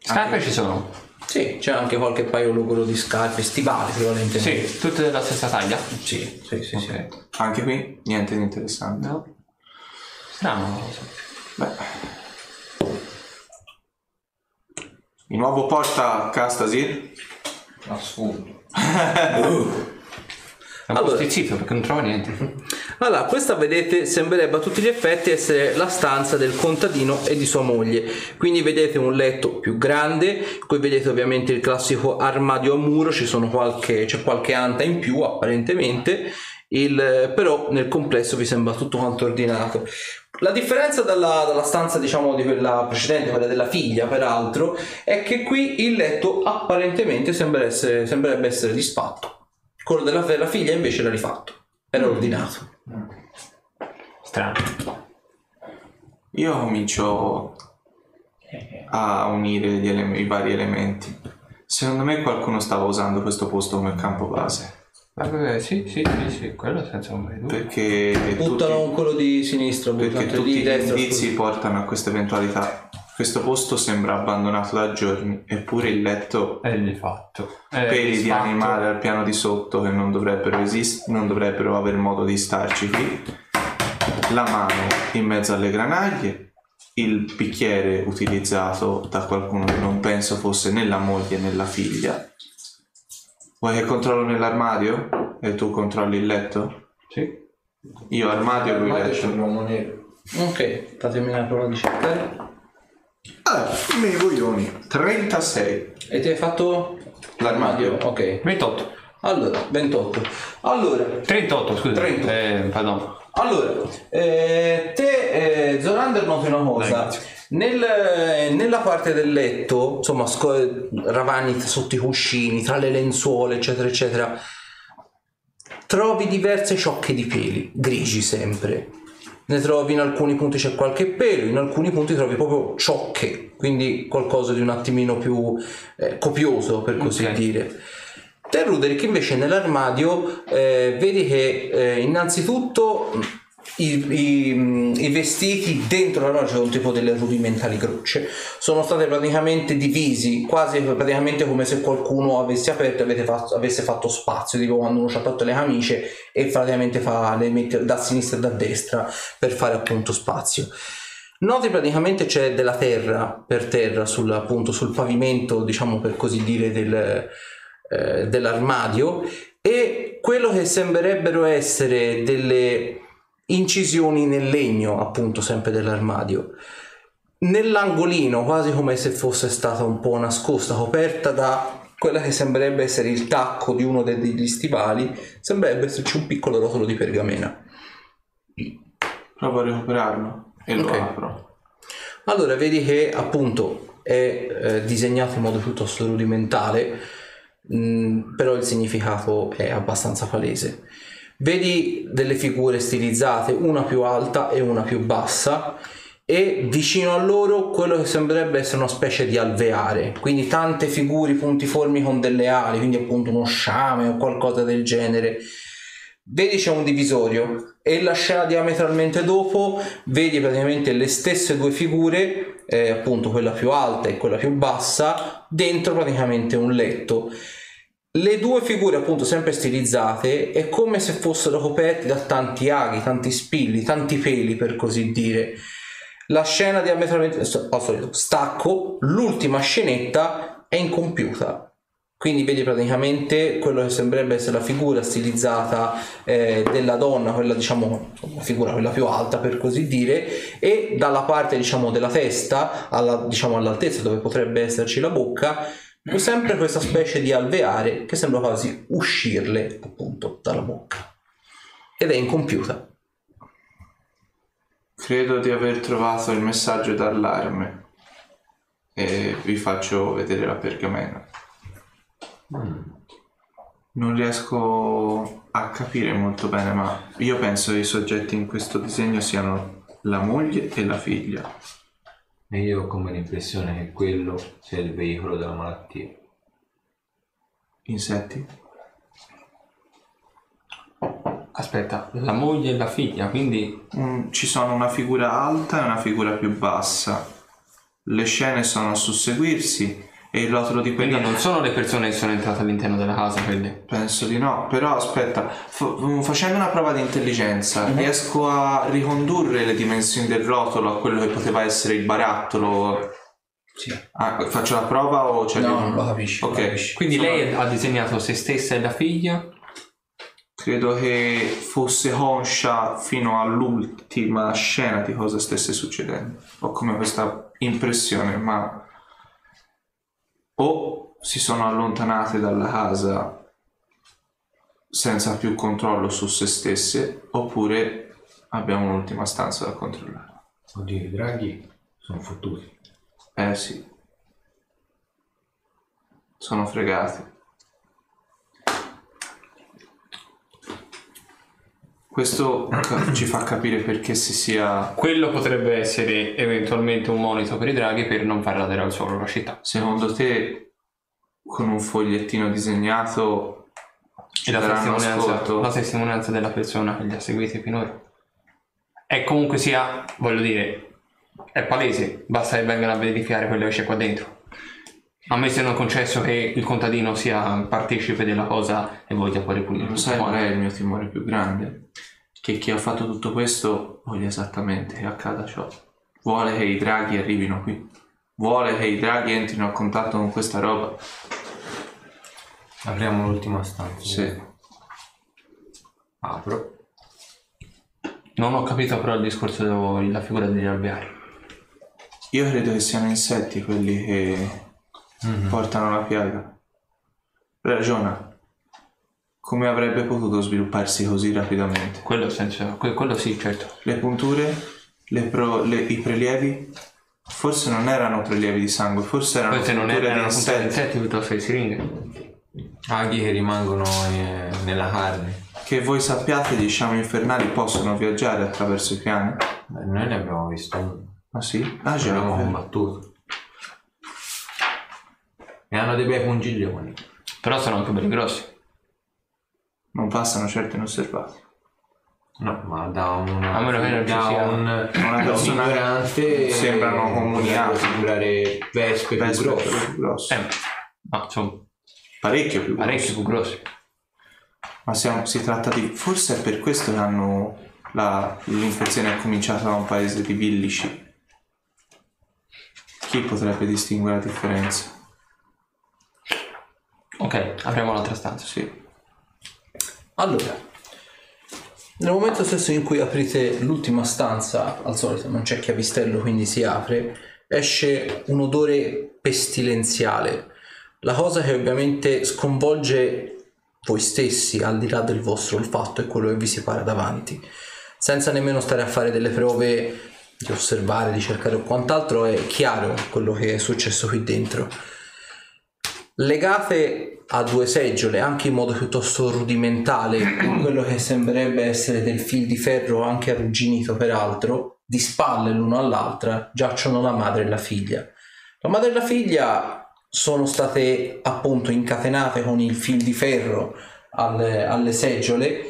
Scarpe ci sono? Sì, c'è anche qualche paio logoro di scarpe, stivali prevalentemente. Sì, tutte della stessa taglia? Sì, sì, sì. sì. Ok. Anche qui niente di interessante. No. Strano, non lo so. Di nuovo porta Castasir. A sfondo. Po' Allora. stizzito perché non trova niente. Allora, questa vedete sembrerebbe a tutti gli effetti essere la stanza del contadino e di sua moglie. Quindi vedete un letto più grande, qui vedete ovviamente il classico armadio a muro, ci sono qualche, c'è qualche anta in più apparentemente, il- però nel complesso vi sembra tutto quanto ordinato. La differenza dalla, dalla stanza diciamo di quella precedente, quella della figlia peraltro, è che qui il letto apparentemente sembra essere- sembrerebbe essere disfatto. Quello della, della figlia invece era rifatto, era ordinato. Strano. Io comincio a unire gli ele- i vari elementi. Secondo me qualcuno stava usando questo posto come campo base. Vabbè, sì, sì, sì, sì, quello senza ombra di dubbio. Perché Buttano tutti, un quello di sinistra, perché buttano tutti di gli destra. indizi scusa. portano a questa eventualità. Questo posto sembra abbandonato da giorni, eppure il letto È di fatto. È peli di animale al piano di sotto che non dovrebbero esistere, non dovrebbero avere modo di starci qui. La mano in mezzo alle granaglie, il bicchiere utilizzato da qualcuno che non penso fosse né la moglie né la figlia. Vuoi che controllo nell'armadio? E tu controlli il letto? Sì. Io armadio e lui Ormai c'è letto. l'uomo nero. Ok, fatemi una prova di cercare. Ah, me i coglioni. 36. E ti hai fatto L'armadio. Ok. 28. Allora, 28. Allora, 38, scusa. 30. Eh, pardon. allora eh, te, eh, Zorander, noti una cosa. Grazie. Nel- nella parte del letto, insomma, sco- ravagni sotto i cuscini, tra le lenzuola, eccetera, eccetera, trovi diverse ciocche di peli, grigi sempre. Ne trovi in alcuni punti c'è qualche pelo, in alcuni punti trovi proprio ciocche, quindi qualcosa di un attimino più eh, copioso, per così Ok. dire. Te Ruderick invece nell'armadio eh, vedi che eh, innanzitutto i, i- mh, i vestiti dentro l'armadio sono tipo delle rudimentali croce sono state praticamente divisi quasi praticamente come se qualcuno avesse aperto e fatto- avesse fatto spazio tipo quando uno ci ha tolto le camicie e praticamente fa le mette da sinistra e da destra per fare appunto spazio. Noti praticamente c'è della terra per terra sul, appunto, sul pavimento, diciamo per così dire, del, eh, dell'armadio. E quello che sembrerebbero essere delle incisioni nel legno, appunto, sempre dell'armadio. Nell'angolino, quasi come se fosse stata un po' nascosta, coperta da quella che sembrerebbe essere il tacco di uno de- degli stivali, sembrerebbe esserci un piccolo rotolo di pergamena. Provo a recuperarlo e lo Ok. apro. Allora, vedi che appunto è eh, disegnato in modo piuttosto rudimentale, mh, però il significato è abbastanza palese. Vedi delle figure stilizzate, una più alta e una più bassa, e vicino a loro quello che sembrerebbe essere una specie di alveare, quindi tante figure puntiformi con delle ali, quindi appunto uno sciame o qualcosa del genere. Vedi c'è un divisorio e la scena diametralmente dopo vedi praticamente le stesse due figure, eh, appunto quella più alta e quella più bassa, dentro praticamente un letto. Le due figure appunto sempre stilizzate è come se fossero coperte da tanti aghi, tanti spilli, tanti peli per così dire. La scena diametralmente oh, stacco, l'ultima scenetta è incompiuta. Quindi vedi praticamente quello che sembrerebbe essere la figura stilizzata eh, della donna, quella diciamo la figura quella più alta per così dire, e dalla parte diciamo della testa, alla, diciamo all'altezza dove potrebbe esserci la bocca, sempre questa specie di alveare che sembra quasi uscirle appunto dalla bocca. Ed è incompiuta. Credo di aver trovato il messaggio d'allarme e vi faccio vedere la pergamena. Non riesco a capire molto bene, ma io penso che i soggetti in questo disegno siano la moglie e la figlia. E io ho come l'impressione che quello sia il veicolo della malattia. Insetti? Aspetta, la moglie e la figlia, quindi Mm, ci sono una figura alta e una figura più bassa. Le scene sono a susseguirsi e il rotolo di quindi quella non sono le persone che sono entrate all'interno della casa quelle. Penso di no, però aspetta, fa- mm, facendo una prova di intelligenza riesco a ricondurre le dimensioni del rotolo a quello che poteva essere il barattolo. Sì. Ah, faccio la prova o c'è No, non lo capisci. Ok. lo capisci. Quindi Sono- lei ha disegnato se stessa e la figlia. Credo che fosse conscia fino all'ultima scena di cosa stesse succedendo. Ho come questa impressione, ma o si sono allontanate dalla casa senza più controllo su se stesse, oppure abbiamo un'ultima stanza da controllare. Oddio, i draghi sono fottuti. Eh sì. Sono fregati. Questo ci fa capire perché si sia Quello potrebbe essere eventualmente un monito per i draghi per non far radere al suolo la città. Secondo te, con un fogliettino disegnato, ci E la daranno testimonianza, ascolto? la testimonianza della persona che li ha seguiti finora. E comunque sia, voglio dire, è palese, basta che vengano a verificare quello che c'è qua dentro. A me se non concesso che il contadino sia partecipe della cosa e voglia pure pulire. Lo sai qual è il mio timore più grande? Che chi ha fatto tutto questo voglia esattamente che accada ciò. Vuole che i draghi arrivino qui. Vuole che i draghi entrino a contatto con questa roba. Apriamo l'ultima stanza. Sì. Apro. Non ho capito però il discorso della figura degli alveari. Io credo che siano insetti quelli che portano la piaga. Ragiona. Come avrebbe potuto svilupparsi così rapidamente? Quello, senza, que- quello sì, certo. Le punture, le pro- le- i prelievi, forse non erano prelievi di sangue, forse erano Queste non erano di insetti insetti piuttosto che siringhe. Aghi che rimangono eh, nella carne. che voi sappiate gli sciami infernali possono viaggiare attraverso i piani. Beh, noi ne abbiamo visto uno. Ah sì? Ah Ci già, abbiamo ok. combattuto. E hanno dei bei pungiglioni. Però sono anche belli grossi. non passano certo inosservati. No, ma da una A meno che non ci da sia un, una un persona- ignorante sembrano comuniati. potrebbe sembrare vespe più Vespe grosse. più grosse. Eh, ma sono Parecchio più parecchi grossi. più grossi. Ma siamo- si tratta di... Forse è per questo che hanno... la- L'infezione è cominciata da un paese di villici. Chi potrebbe distinguere la differenza? Ok, apriamo l'altra stanza. Sì. Allora, nel momento stesso in cui aprite l'ultima stanza, al solito non c'è chiavistello, quindi si apre, esce un odore pestilenziale. La cosa che ovviamente sconvolge voi stessi, al di là del vostro olfatto, è quello che vi si para davanti. Senza nemmeno stare a fare delle prove di osservare, di cercare o quant'altro, è chiaro quello che è successo qui dentro legate a due seggiole anche in modo piuttosto rudimentale. <clears throat> Quello che sembrerebbe essere del fil di ferro anche arrugginito peraltro di spalle l'uno all'altra giacciono la madre e la figlia. La madre e la figlia sono state appunto incatenate con il fil di ferro alle, alle seggiole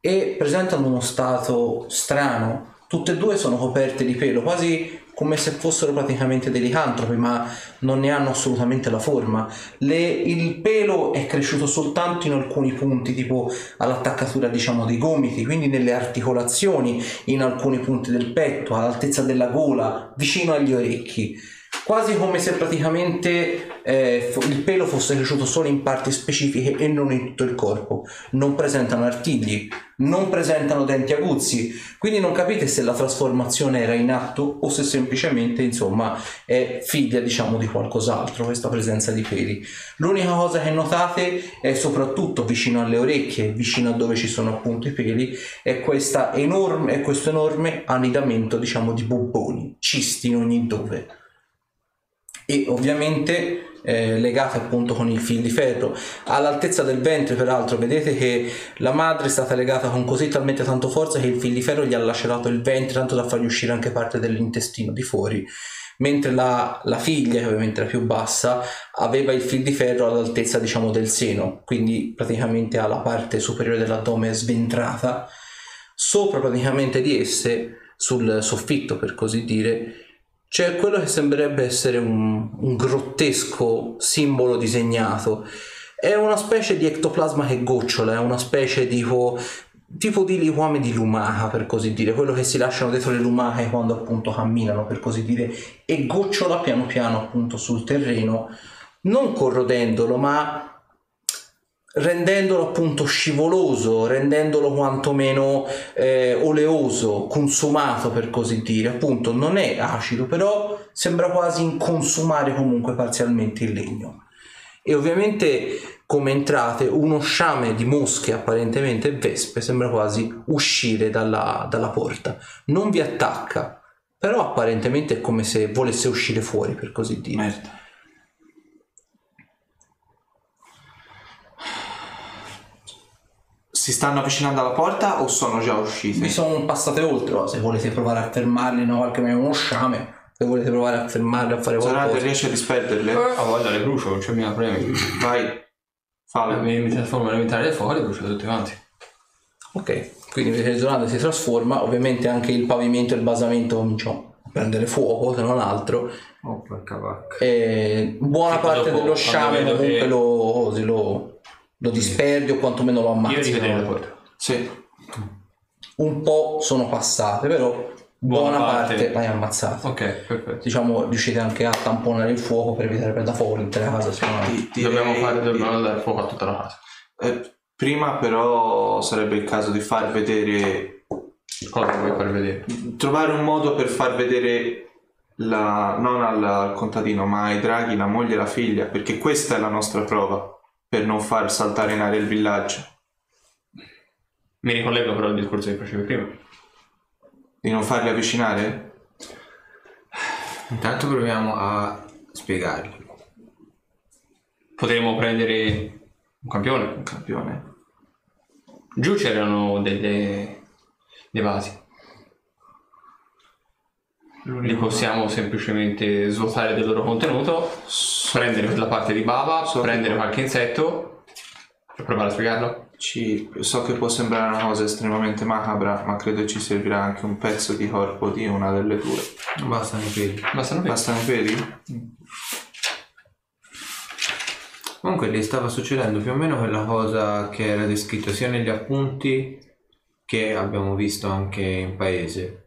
e presentano uno stato strano. Tutte e due sono coperte di pelo quasi come se fossero praticamente dei licantropi, ma non ne hanno assolutamente la forma. Le- il pelo è cresciuto soltanto in alcuni punti, tipo all'attaccatura, diciamo, dei gomiti, quindi nelle articolazioni, in alcuni punti del petto, all'altezza della gola, vicino agli orecchi. Quasi come se praticamente eh, il pelo fosse cresciuto solo in parti specifiche e non in tutto il corpo. Non presentano artigli, non presentano denti aguzzi, quindi non capite se la trasformazione era in atto o se semplicemente, insomma, è figlia, diciamo, di qualcos'altro questa presenza di peli. L'unica cosa che notate è soprattutto vicino alle orecchie, vicino a dove ci sono appunto i peli, è, enorme, è questo enorme annidamento, diciamo, di bubboni, cisti in ogni dove e ovviamente eh, legate appunto con il fil di ferro all'altezza del ventre peraltro vedete che la madre è stata legata con così talmente tanto forza che il fil di ferro gli ha lacerato il ventre tanto da fargli uscire anche parte dell'intestino di fuori. Mentre la, la figlia che ovviamente era più bassa aveva il fil di ferro all'altezza diciamo del seno. Quindi praticamente ha la parte superiore dell'addome sventrata. Sopra praticamente di esse sul soffitto per così dire c'è quello che sembrerebbe essere un, un grottesco simbolo disegnato. È una specie di ectoplasma che gocciola, è una specie tipo, tipo di liquame di lumaca, per così dire, quello che si lasciano dietro le lumache quando appunto camminano, per così dire, e gocciola piano piano appunto sul terreno, non corrodendolo, ma rendendolo appunto scivoloso, rendendolo quantomeno eh, oleoso, consumato per così dire. Appunto non è acido, però sembra quasi inconsumare comunque parzialmente il legno. E ovviamente come entrate uno sciame di mosche apparentemente vespe sembra quasi uscire dalla, dalla porta. Non vi attacca, però apparentemente è come se volesse uscire fuori per così dire. Merda. Si stanno avvicinando alla porta o sono già usciti? Vi sono passate oltre, se volete provare a fermarli in qualche maniera uno sciame, se volete provare a fermarli a fare qualcosa. riesce a disperderle? A voglia le brucio, non c'è mica problema. Vai, fallo. Mi, mi trasformo nell'elementare fuori e brucio tutti quanti. Ok, quindi vedete Zonate si trasforma, ovviamente anche il pavimento e il basamento cominciano a prendere fuoco, se non altro. Oh, porca vacca. E buona parte dopo, dello sciame comunque che- lo, lo, lo disperde o quantomeno lo Io ammazza. rivedrei la porta. Sì. Un po' sono passate, però buona, Buona parte, parte. l'hai ammazzata. Ok, perfetto. Diciamo, riuscite anche a tamponare il fuoco per evitare che prenda fuoco l'intera casa. Di- direi- Dobbiamo fare, dobbiamo dare fuoco a tutta la casa. Eh, prima però sarebbe il caso di far vedere Cosa vuoi far vedere? trovare un modo per far vedere la, non al, al contadino ma ai draghi la moglie e la figlia perché questa è la nostra prova per non far saltare in aria il villaggio Mi ricollego però al discorso che facevi prima. di non farli avvicinare Intanto proviamo a spiegargli. Potremmo prendere un campione. un campione Giù c'erano delle, dei vasi. Li possiamo semplicemente svuotare del loro contenuto, prendere quella parte di bava, So- prendere qualche insetto e provare a spiegarlo. Ci- so che può sembrare una cosa estremamente macabra ma credo ci servirà anche un pezzo di corpo di una delle due Bastano i piedi. Bastano bastano i piedi? Comunque gli stava succedendo più o meno quella cosa che era descritta sia negli appunti che abbiamo visto anche in paese.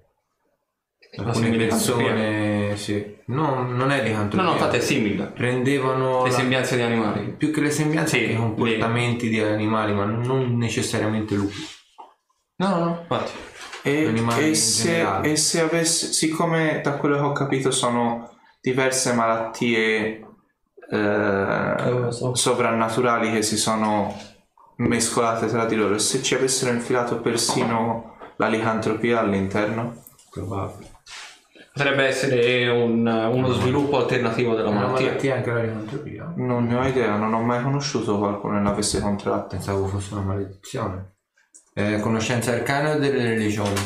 Alcune persone, sì. No, non è No, licantropia. no, infatti è simile. Prendevano Le la- sembianze di animali. più che le sembianze Sì, i comportamenti di animali, ma non necessariamente lupi. No, no, no, infatti. E, e se, e se avesse, siccome da quello che ho capito sono diverse malattie eh, so. sovrannaturali che si sono mescolate tra di loro, e se ci avessero infilato persino la licantropia all'interno? Probabile. Potrebbe essere un- uno sviluppo alternativo della Una malattia. malattia anche la licantropia? Non ne ho idea, non ho mai conosciuto qualcuno che l'avesse contratta. Pensavo fosse una maledizione. Eh, conoscenze arcane o delle religioni?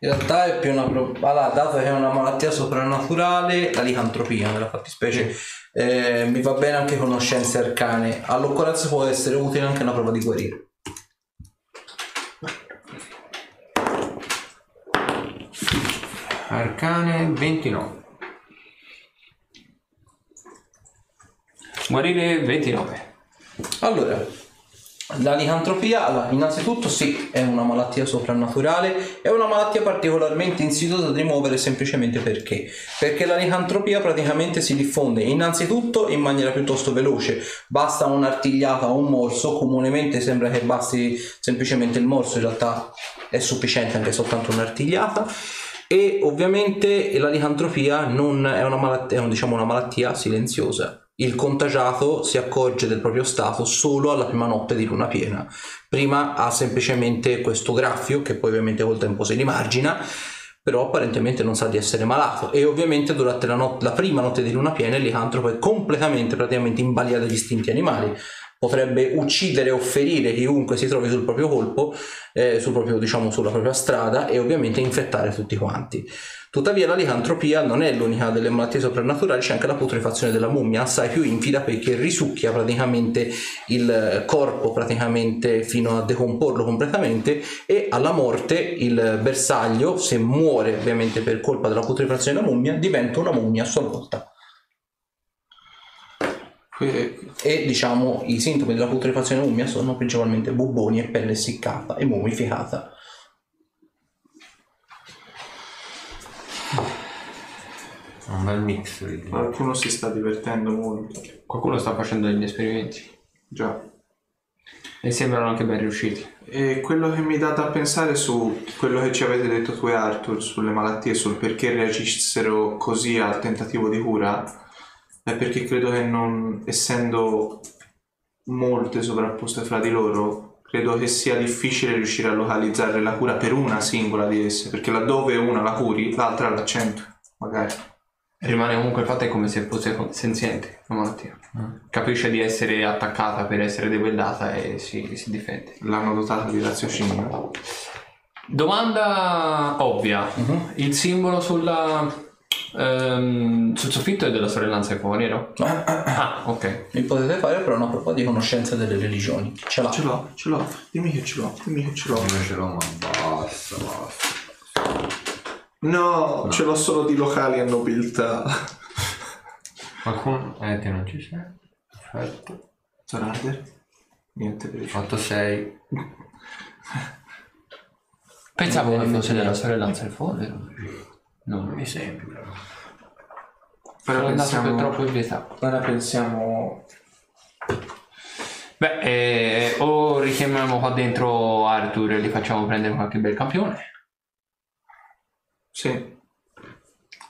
In realtà è più una allora, dato che è una malattia soprannaturale, la licantropia nella fattispecie, eh, mi va bene anche conoscenze arcane. All'occorrenza può essere utile anche una prova di guarire. Arcane 29. Guarire 29. Allora, La licantropia, innanzitutto sì, è una malattia soprannaturale, è una malattia particolarmente insidiosa da rimuovere semplicemente perché? Perché la licantropia praticamente si diffonde innanzitutto in maniera piuttosto veloce, basta un'artigliata o un morso, comunemente sembra che basti semplicemente il morso, in realtà è sufficiente anche soltanto un'artigliata e ovviamente la licantropia non è una malattia, è diciamo una malattia silenziosa. Il contagiato si accorge del proprio stato solo alla prima notte di luna piena. Prima ha semplicemente questo graffio che poi ovviamente col tempo si rimargina, però apparentemente non sa di essere malato e ovviamente durante la, not- la prima notte di luna piena il licantropo è completamente praticamente in balia degli istinti animali. Potrebbe uccidere o ferire chiunque si trovi sul proprio colpo, eh, sul proprio, diciamo, sulla propria strada e ovviamente infettare tutti quanti. Tuttavia la licantropia non è l'unica delle malattie soprannaturali, c'è anche la putrefazione della mummia, assai più infida perché risucchia praticamente il corpo praticamente fino a decomporlo completamente e alla morte il bersaglio, se muore ovviamente per colpa della putrefazione della mummia, diventa una mummia a sua volta. E diciamo i sintomi della putrefazione mummia sono principalmente bubboni e pelle essiccata e mummificata. Un bel mix. Qualcuno si sta divertendo molto. Qualcuno sta facendo degli esperimenti Già. e sembrano anche ben riusciti. E quello che mi dà da pensare su quello che ci avete detto tu e Arthur sulle malattie, sul perché reagissero così al tentativo di cura, è perché credo che non, essendo molte sovrapposte fra di loro, credo che sia difficile riuscire a localizzare la cura per una singola di esse, perché laddove una la curi, l'altra l'accento, magari. Rimane comunque il fatto è come se fosse senziente la malattia. Capisce di essere attaccata per essere debellata e si, si difende. L'hanno dotata di raziocinio. Domanda ovvia. Il simbolo sulla, ehm, sul soffitto è della sorellanza di fuoco nero? Ah, ok. Mi potete fare però una prova di conoscenza delle religioni. Ce l'ha. Ce l'ho, ce l'ho, dimmi che ce l'ho, dimmi che ce l'ho. Io ce l'ho, ma basta, basta. No, ce l'ho solo di locali a nobiltà. Qualcuno? Eh, te non ci sei? Perfetto. Zorander? Niente per il 8-6. Pensavo che fosse della sorellanza del fuoco nero. Non Mi sembra. Però Sono andato per pensiamo, troppo in pietà. ora pensiamo... Beh, eh, o richiamiamo qua dentro Arthur e gli facciamo prendere qualche bel campione. Sì,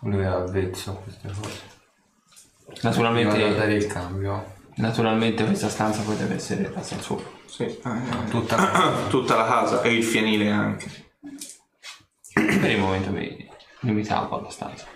Lui è avvezzo a queste cose. Devo Naturalmente, dare il cambio. naturalmente questa stanza poi deve essere abbastanza sua. sì. eh, Tutta <coughs> tutta la casa e il fienile anche. Per il momento mi limitavo alla stanza.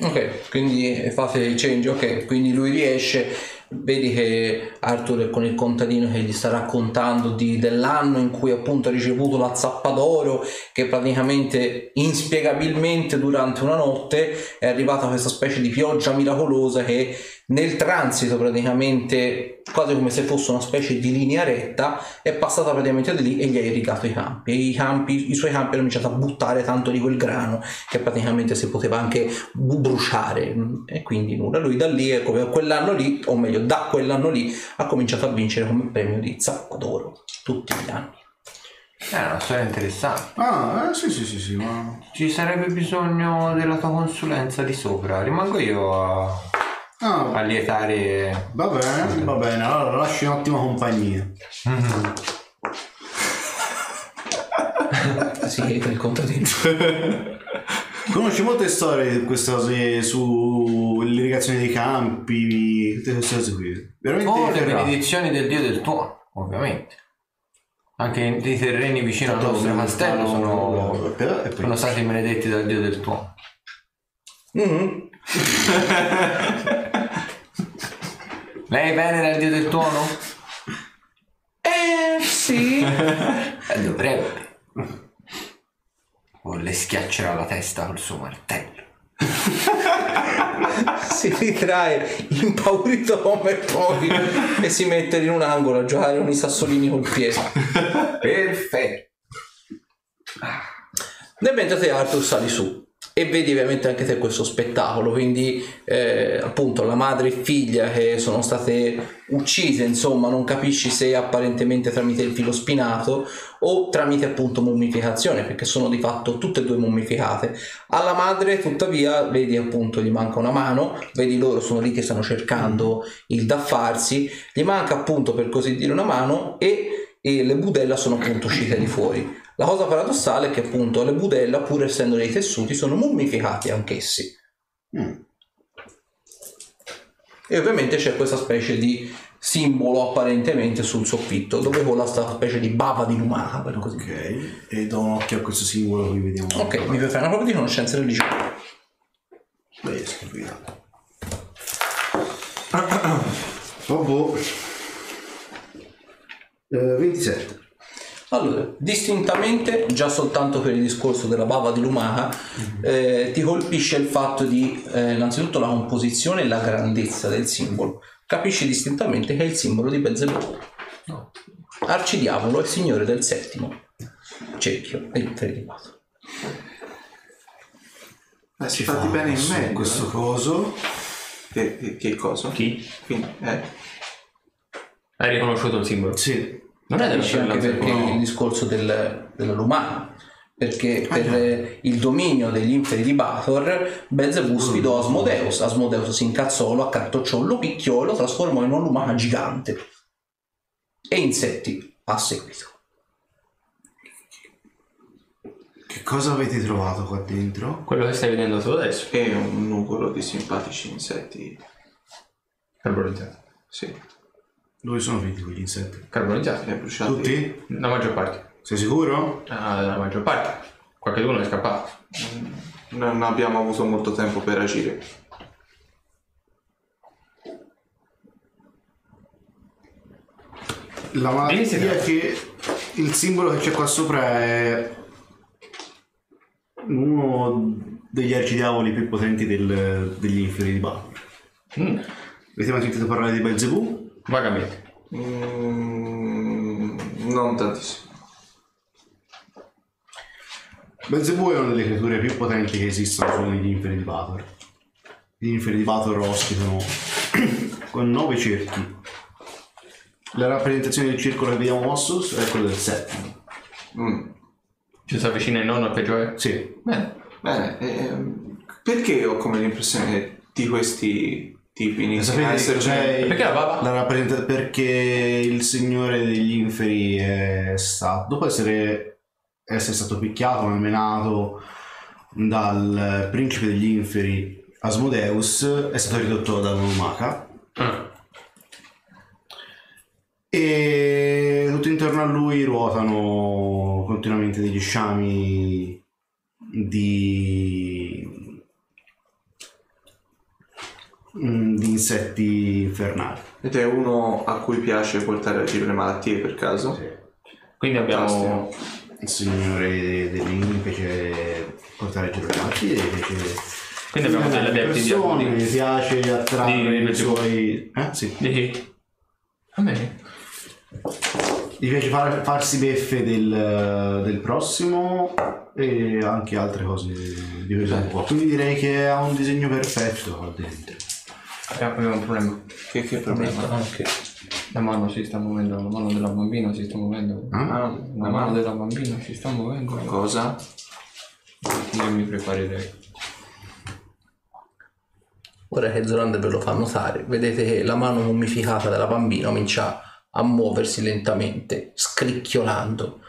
Ok, quindi fate il change, ok, quindi lui riesce, vedi che Arthur è con il contadino che gli sta raccontando di- dell'anno in cui appunto ha ricevuto la zappa d'oro che praticamente inspiegabilmente durante una notte è arrivata questa specie di pioggia miracolosa che nel transito praticamente quasi come se fosse una specie di linea retta è passata praticamente di lì e gli ha irrigato i campi e i, campi, i suoi campi hanno iniziato a buttare tanto di quel grano che praticamente si poteva anche bruciare e quindi nulla lui da lì è come quell'anno lì o meglio da quell'anno lì ha cominciato a vincere come premio di zappa d'oro tutti gli anni È una storia interessante. Ah, eh, sì, sì, sì, sì, ma... Ci sarebbe bisogno della tua consulenza di sopra. Rimango io a, Ah, a lietare. va bene, va bene, allora lasci un'ottima compagnia. si chiede il contadino Conosci molte storie di queste cose sull'irrigazione dei campi, tutte queste cose qui. Veramente Oh, le benedizioni del dio del tuono, ovviamente. Anche i terreni vicino al Tanto nostro come castello stanno- sono, poi- sono stati benedetti dal dio del tuono. Mhm. <laughs> Lei venera il dio del tuono? eh sì Eh, dovrebbe. O le schiaccerà la testa col suo martello. si ritrae impaurito come poi e si mette in un angolo a giocare con i sassolini col piede Perfetto. nel mentre te Arthur sali su e vedi ovviamente anche te questo spettacolo, quindi eh, appunto la madre e figlia che sono state uccise, insomma non capisci se apparentemente tramite il filo spinato o tramite appunto mummificazione, perché sono di fatto tutte e due mummificate. Alla madre tuttavia vedi appunto gli manca una mano, vedi loro sono lì che stanno cercando il da farsi, gli manca appunto per così dire una mano e, e le budella sono appunto uscite di fuori. La cosa paradossale è che appunto le budella, pur essendo dei tessuti, sono mummificati anch'essi. Mm. E ovviamente c'è questa specie di simbolo apparentemente sul soffitto, dove vola sta specie di bava di lumaca, per così dire. Ok, e do un occhio a questo simbolo qui vediamo. Ok, mi puoi fare una prova di conoscenza religiosa. Beh, scriviamo. <coughs> Oh, boh. Eh, 27. Allora, distintamente, già soltanto per il discorso della bava di lumaca, eh, ti colpisce il fatto di, eh, innanzitutto, la composizione e la grandezza del simbolo. Capisci distintamente che è il simbolo di Belzebù. Arcidiavolo è il signore del settimo cerchio dell'inferiorato. Eh, si fatti bene in Su meglio. Questo coso. Che, che, che cosa? Chi? Quindi, eh, Hai riconosciuto il simbolo? Sì. Non è della Capisci anche perché Zebù? il discorso del, della lumana. Perché Ah, per no. eh, il dominio degli inferi di Bathor, Belzebù sfidò Asmodeus. Asmodeus si incazzò, lo accartocciò, lo picchiò e lo trasformò in una lumana gigante. E insetti a seguito. Che cosa avete trovato qua dentro? Quello che stai vedendo tu adesso. è un nugolo di simpatici insetti. Carbonizzato. Sì, Dove sono finiti quegli insetti? Carbonizzato. li ha bruciati. Tutti? La maggior parte. Sei sicuro? Ah, la maggior parte. Qualcuno è scappato. Non abbiamo avuto molto tempo per agire. La malattia è che il simbolo che c'è qua sopra è uno degli arcidiavoli più potenti del- degli inferi di Baal. Mm, Avete mai sentito parlare di Belzebù? Vagamente. Mm, non tantissimo. Belzebù è una delle creature più potenti che esistono sono gli inferi di Bator. Gli inferi di Bator ospitano <clears throat> con nove cerchi. La rappresentazione del circolo che vediamo mosso è quella del settimo. Mm. Ci si avvicina il nonno al peggiore? Sì, Bene, bene. ehm, perché ho come l'impressione che di questi tipi iniziano a esserci... cos'è Perché la bava? la rappresenta- perché il signore degli inferi è stato, dopo essere, essere stato picchiato, malmenato dal principe degli inferi Asmodeus, è stato ridotto da Monomaca Ah, e tutto intorno a lui ruotano continuamente degli sciami di, mm, di insetti infernali. Ed è uno a cui piace portare a giro le malattie per caso? Quindi abbiamo... Il signore degli invece portare a giro le malattie, invece Quindi abbiamo delle adepti di persone, mi piace attrarre Di- i di- suoi... Eh, sì. Dici? A me? Gli piace far- farsi beffe del, del prossimo e anche altre cose di questo tipo. Quindi direi che ha un disegno perfetto qua dentro. Abbiamo un problema. Che, che problema? Anche. La mano si sta muovendo, la mano della bambina si sta muovendo. Ah? La mano della bambina si sta muovendo. Cosa? Io mi preparerei. Ora che Zorander ve lo fa notare, vedete che la mano mummificata della bambina comincia a muoversi lentamente, scricchiolando.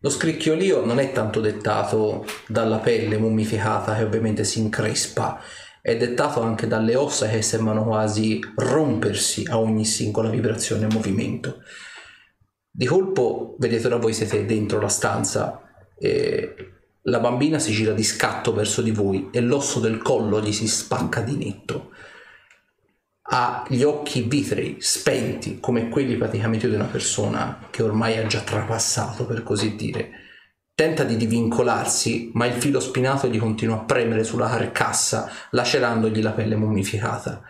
Lo scricchiolio non è tanto dettato dalla pelle mummificata che ovviamente si increspa, è dettato anche dalle ossa che sembrano quasi rompersi a ogni singola vibrazione e movimento. Di colpo, vedete ora voi siete dentro la stanza la bambina si gira di scatto verso di voi e l'osso del collo gli si spacca di netto. Ha gli occhi vitrei, spenti, come quelli praticamente di una persona che ormai ha già trapassato, per così dire. Tenta di divincolarsi, ma il filo spinato gli continua a premere sulla carcassa, lacerandogli la pelle mummificata.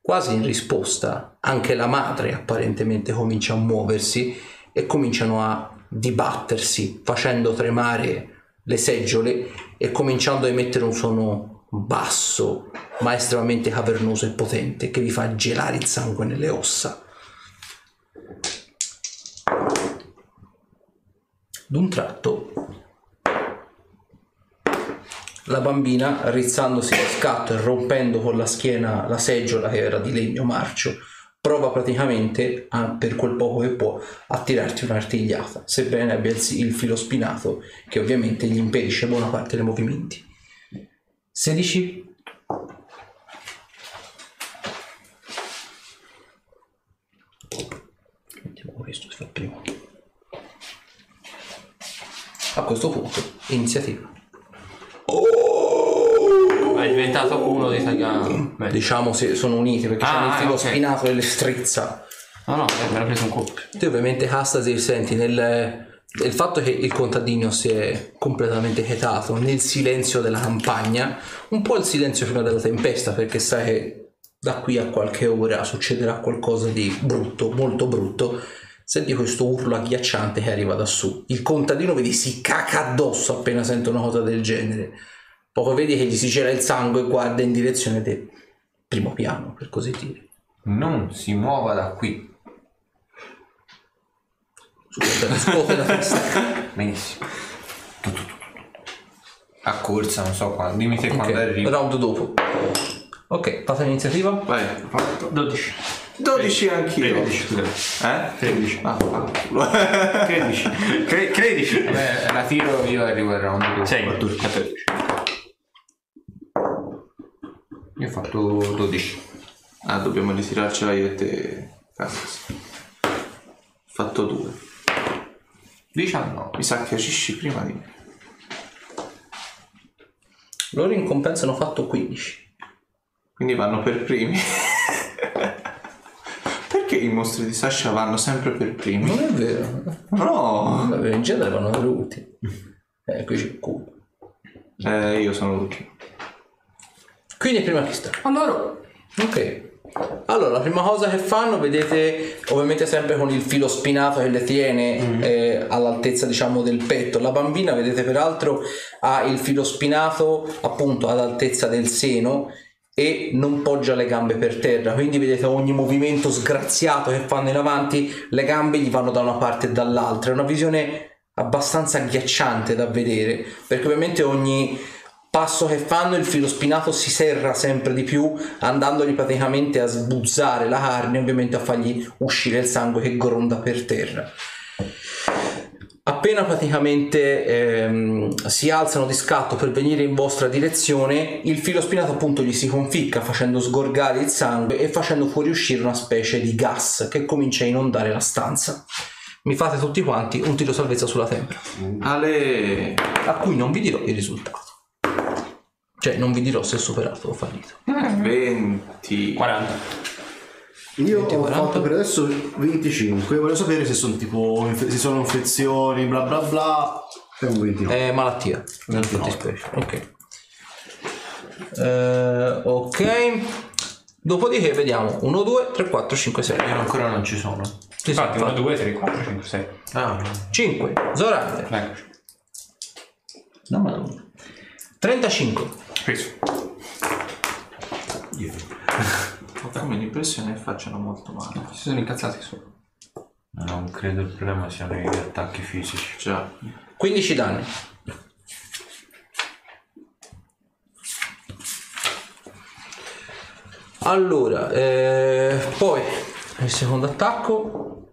Quasi in risposta, anche la madre apparentemente comincia a muoversi e cominciano a dibattersi, facendo tremare le seggiole e cominciando a emettere un suono basso, ma estremamente cavernoso e potente che vi fa gelare il sangue nelle ossa. D'un tratto la bambina, rizzandosi lo scatto e rompendo con la schiena la seggiola che era di legno marcio, prova praticamente, a- per quel poco che può, a tirarti un'artigliata, sebbene abbia il, il filo spinato che ovviamente gli impedisce buona parte dei movimenti. 16 Vediamo questo si fa prima. A questo punto, iniziativa. È diventato uno dei Sagan. Beh, Diciamo se sono uniti perché Ah, c'hanno il filo ok. spinato e le strizza. No, no, eh, me l'ha preso un colpo. Te ovviamente Castasi senti nel il fatto che il contadino si è completamente chetato nel silenzio della campagna, un po' il silenzio prima della tempesta, perché sai che da qui a qualche ora succederà qualcosa di brutto, molto brutto. Senti questo urlo agghiacciante che arriva da su. Il contadino vedi si caca addosso appena sente una cosa del genere. Poco vedi che gli si gela il sangue e guarda in direzione del primo piano, per così dire. Non si muova da qui. Scusa, scuote la testa. <laughs> Benissimo. A corsa, non so quando. Dimmi te quando Ok, arrivi. round dopo. Ok, fate l'iniziativa. Vai. 12. 12 anch'io. 13, scusa. Eh? 13. Ah, fanculo. <laughs> 13. Cre- 13. Vabbè, la tiro io e arrivo al round dopo. 6. 14. Io ho fatto 12. Ah, dobbiamo ritirarcela io e te. Cazzo. Ho fatto 2. 19. Mi sa che agisci prima di me. Loro in compenso hanno fatto 15. Quindi vanno per primi. <laughs> Perché i mostri di Sasha vanno sempre per primi? Non è vero. No! Vabbè, in genere vanno venuti. Eh, qui c'è il culo. Eh, io sono l'ultimo. Quindi prima chi sta? Allora. Ok. Allora, la prima cosa che fanno, vedete, ovviamente sempre con il filo spinato che le tiene eh, all'altezza, diciamo, del petto. La bambina, vedete, peraltro, ha il filo spinato appunto all'altezza del seno e non poggia le gambe per terra. Quindi vedete ogni movimento sgraziato che fanno in avanti, le gambe gli vanno da una parte e dall'altra. È una visione abbastanza agghiacciante da vedere, perché ovviamente ogni passo che fanno il filo spinato si serra sempre di più andandogli praticamente a sbuzzare la carne ovviamente a fargli uscire il sangue che gronda per terra appena praticamente ehm, si alzano di scatto per venire in vostra direzione il filo spinato appunto gli si conficca facendo sgorgare il sangue e facendo fuoriuscire una specie di gas che comincia a inondare la stanza mi fate tutti quanti un tiro salvezza sulla tempra Ale. a cui non vi dirò il risultato cioè non vi dirò se è superato o fallito 20. 40. Io ho 40. fatto per adesso 25. Voglio sapere se sono tipo se sono infezioni, bla bla bla. È un 29. È malattia, nel fattispecie. Ok. Eh, ok. Dopodiché vediamo 1, 2, 3, 4, 5, 6. Io ancora non ci sono. Sì, Infatti 1, 2, 3, 4, 5, 6. Ah, 5. Zorante. Eccoci. No, madonna. 35. Preso. Ho come l'impressione che facciano molto male. Si sono incazzati su. non credo il problema siano gli attacchi fisici. Già. 15 danni. Allora, eh, poi il secondo attacco.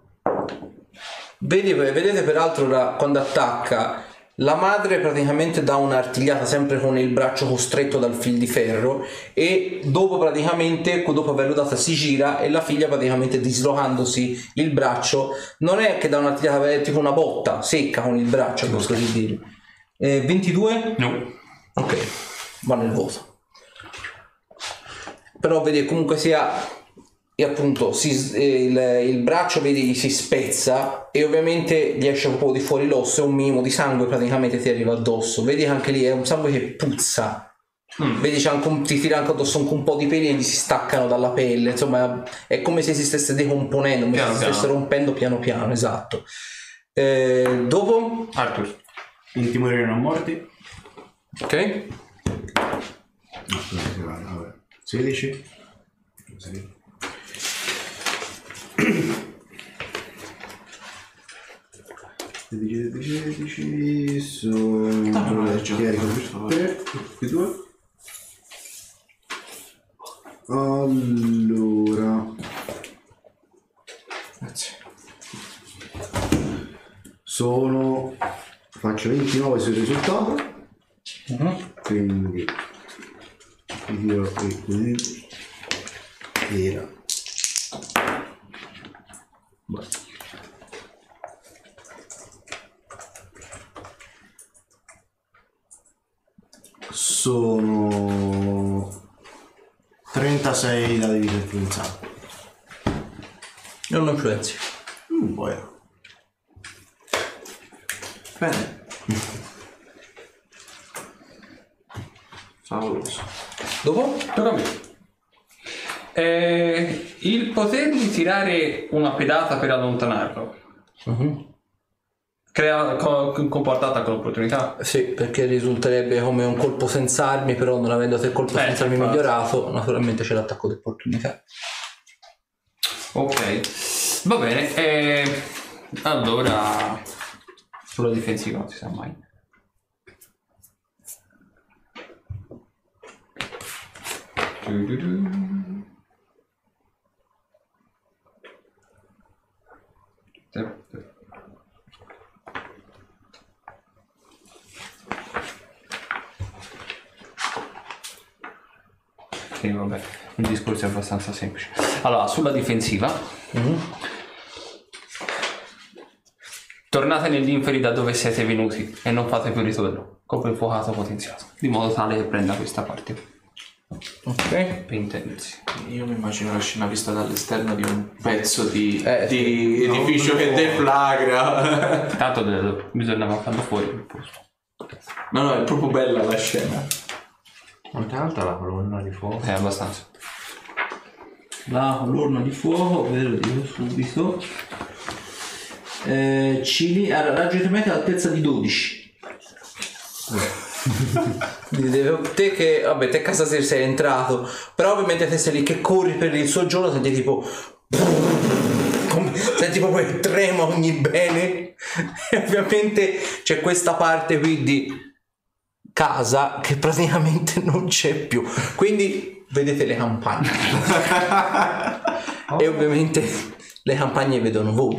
Vedi- vedete peraltro ora, quando attacca la madre praticamente dà un'artigliata sempre con il braccio costretto dal fil di ferro e dopo praticamente dopo averlo data si gira e la figlia praticamente dislocandosi il braccio. Non è che dà un'artigliata è tipo una botta secca con il braccio per così dire. Eh, 22 No. ok va nel voto. Però vedi comunque sia e appunto si- eh, il, il braccio vedi si spezza e ovviamente gli esce un po' di fuori l'osso e un minimo di sangue praticamente ti arriva addosso vedi che anche lì è un sangue che puzza vedi c'è anche un, ti tira anche addosso anche un po' di peli e gli si staccano dalla pelle insomma è come se si stesse decomponendo come Piano se si piano. stesse rompendo piano piano esatto Eh, dopo Arthur. Intimorire non morti. Ok? No, scusate, vale, vabbè. 16. Sì. Sedici, sedici, sono Dammi chiarico ragione, per te, più due. Allora, Grazie. sono faccio 29 sul risultato. Quindi io e quindi era Vai. Sono 36 da dividere influenzato Non lo influenzi. un po' è. Bene. <laughs> Favoloso. Dopo? Tocca a me. Eh, il potergli tirare una pedata per allontanarlo crea, co- comportata con opportunità. Sì, perché risulterebbe come un colpo senza armi, però non avendo te il colpo Eh, senza armi infatti. migliorato, naturalmente c'è l'attacco d'opportunità. Ok, va bene. eh, allora, sulla difensiva non si sa mai. Sì, vabbè, il discorso è abbastanza semplice. Allora, sulla difensiva, tornate nell'inferi da dove siete venuti e non fate più ritorno. Colpo infuocato potenziato, di modo tale che prenda questa parte. Ok. Per intendersi. Io mi immagino la scena vista dall'esterno di un pezzo di, Eh, di edificio che deflagra. Tanto bisognava farlo fuori posto. no, no, è proprio bella la scena. Quanto è alta la colonna di fuoco? È abbastanza. La colonna di fuoco, ve lo dico subito. Eh, Cili ha raggio di meta all'altezza di 12. Quindi <laughs> te che, vabbè, te a casa sei sei entrato, però ovviamente te sei lì che corri per il soggiorno, senti tipo... come- <laughs> Senti proprio il trema ogni bene <laughs> e ovviamente c'è questa parte qui di casa che praticamente <laughs> non c'è più. Quindi vedete le campagne. <laughs> e ovviamente le campagne vedono voi.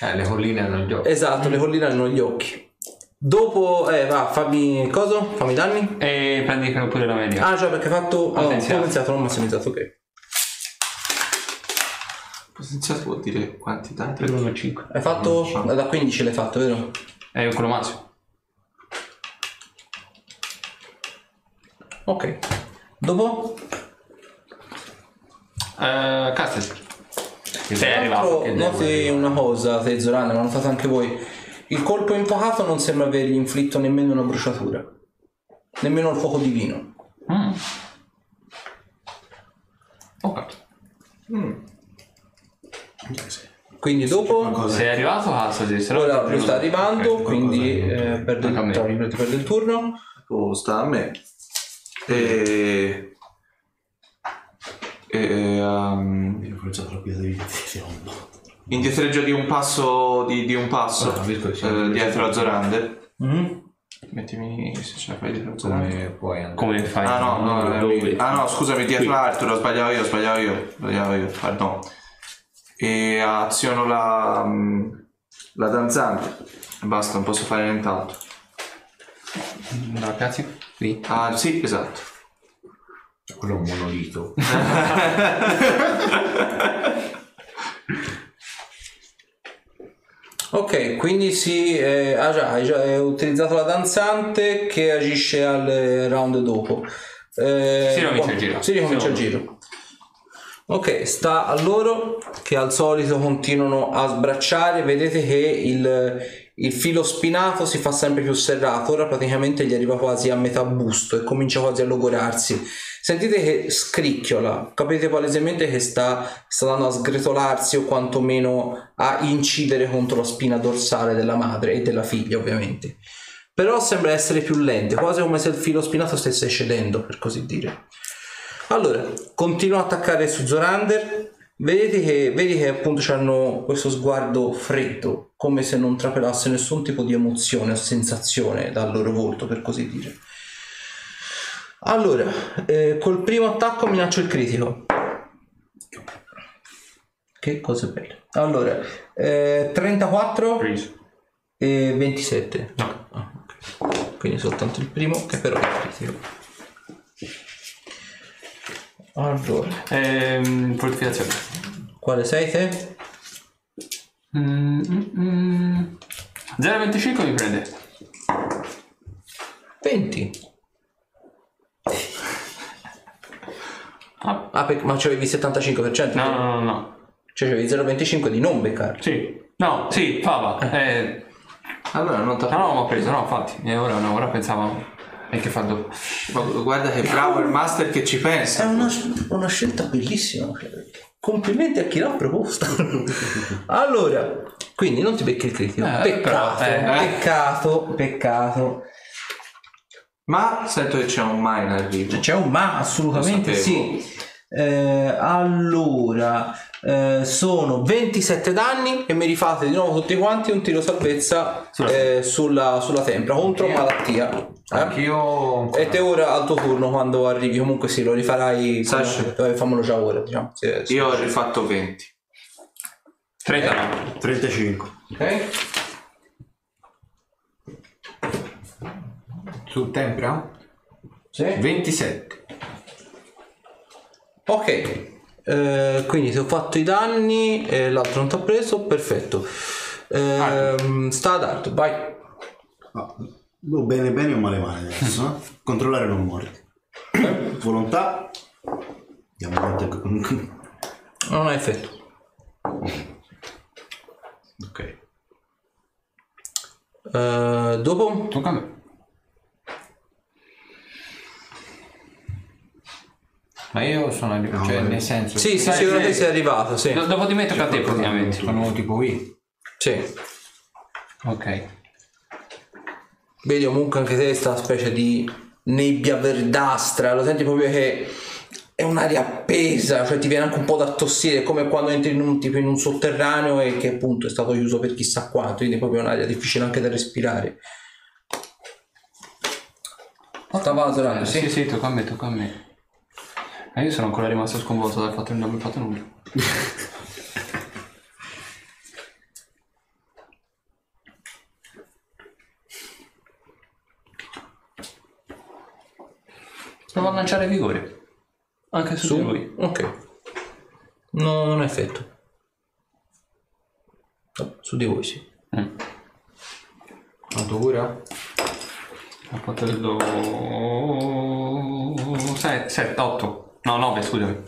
Eh, le colline hanno gli occhi. esatto, le colline hanno gli occhi. Dopo, eh, va, fammi cosa? Fammi danni? E prendi pure la media. Ah, già, perché hai fatto ah, Potenziato. potenziato, non massimizzato, ok. Potenziato vuol dire quanti tanti? Per 1 5. Hai fatto da 15 l'hai fatto, vero? È quello massimo. Ok. Dopo? Uh, Castel. Sei arrivato. noti una cosa, te Zoran, ma notate anche voi. Il colpo infuocato non sembra avergli inflitto nemmeno una bruciatura. Nemmeno il fuoco divino. Mm. Ok. Quindi dopo... Qualcosa Sei arrivato Castel, se no- Ora lui sta arrivando, Ok, quindi eh, perde, Anche a me. il, perde il turno. Oh, sta a me. E... e um, Mi ho forzato la pietra di indietreggio di un passo di, di un passo Ah, eh, dietro a Zorander. Mhm. Mettimi se ce la fai dietro a Zorander. Come puoi andare? Come fai? Ah no, no, Dove? ah no, scusami, dietro Arturo, sbagliavo io, sbagliavo io, sbagliavo io, pardon. E aziono la, mm, la danzante. E Basta, non posso fare nient'altro. No, cazzo. Qui. Ah, sì, esatto. Quello è un monolito. <laughs> Ok, quindi si... eh, ah già, hai già utilizzato la danzante che agisce al eh, round dopo. Eh, Si ricomincia il giro. Si ricomincia il giro. Ok, sta a loro che al solito continuano a sbracciare. Vedete che il, il filo spinato si fa sempre più serrato. Ora praticamente gli arriva quasi a metà busto e comincia quasi a logorarsi. Sentite che scricchiola, capite palesemente che sta, sta andando a sgretolarsi o quantomeno a incidere contro la spina dorsale della madre e della figlia ovviamente. Però sembra essere più lente, quasi come se il filo spinato stesse cedendo, per così dire. Allora, continua a attaccare su Zorander. Vedete che, vedi che appunto hanno questo sguardo freddo, come se non trapelasse nessun tipo di emozione o sensazione dal loro volto, per così dire. Allora, eh, col primo attacco minaccio il critico. Che cose belle. Allora, eh, 34 Preso. e 27. Ah, ok. Quindi soltanto il primo, che però è critico. Allora, Ehm, fortificazione. quale sei te? Mm, mm, mm. 0,25 mi prende. 20. Ah, Ah, perché- ma c'avevi il 75%? no, no, no, no. Cioè c'avevi 0,25 di non beccare. Sì. No, sì, fava. Eh, Allora non no, no, l'ho preso, no, infatti. E ora no, ora pensavo. E che fa dopo? Guarda che bravo il master che ci È pensa. una, una scelta bellissima. Complimenti a chi l'ha proposta. <laughs> allora, quindi non ti becchi il critico. Eh, peccato, però, eh. peccato, peccato. Ma sento che c'è un ma in arrivo. C'è un ma, assolutamente sì. Eh, allora, eh, sono 27 danni e mi rifate di nuovo tutti quanti un tiro salvezza Sulla- eh, sulla, sulla tempra contro malattia. Eh? Anch'io. E te ora al tuo turno quando arrivi, comunque sì, lo rifarai. Sasha. Eh, fammelo già ora, diciamo. Sì, sì. Io ho rifatto 20. 30 no. 35. Ok? Su tempra? Sì. 27. Ok, eh, quindi ti ho fatto i danni e l'altro non ti ha preso, perfetto. Ehm, sta ad alto, vai. Ah, o bene bene o male male adesso. eh? Controllare non muori. <coughs> Volontà. Andiamo avanti. Non ha effetto. Ok. Eh, dopo? Tocca a me. Ma io sono arrivato, cioè nel senso. Sì, sì, Dai, sì, ora sì. te sei arrivato, sì. Do- dopo di me tocca a te praticamente. Sono tipo qui. Sì. Ok. Vedi comunque anche te sta specie di nebbia verdastra, lo senti proprio che è un'aria appesa, cioè ti viene anche un po' da tossire, come quando entri in un, tipo in un sotterraneo e che appunto è stato chiuso per chissà quanto, quindi è proprio un'aria difficile anche da respirare. Stava azzurando, Sì, sì. sì, tocca a me, tocca a me. E io sono ancora rimasto sconvolto dal fatto che non abbia fatto nulla. Provo a lanciare vigore. Anche su, di lui. Ok. No, non ha effetto. No, su di voi sì. Mm. Quanto cura? Ha fatto dello... 7, 8. No, 9, scusami.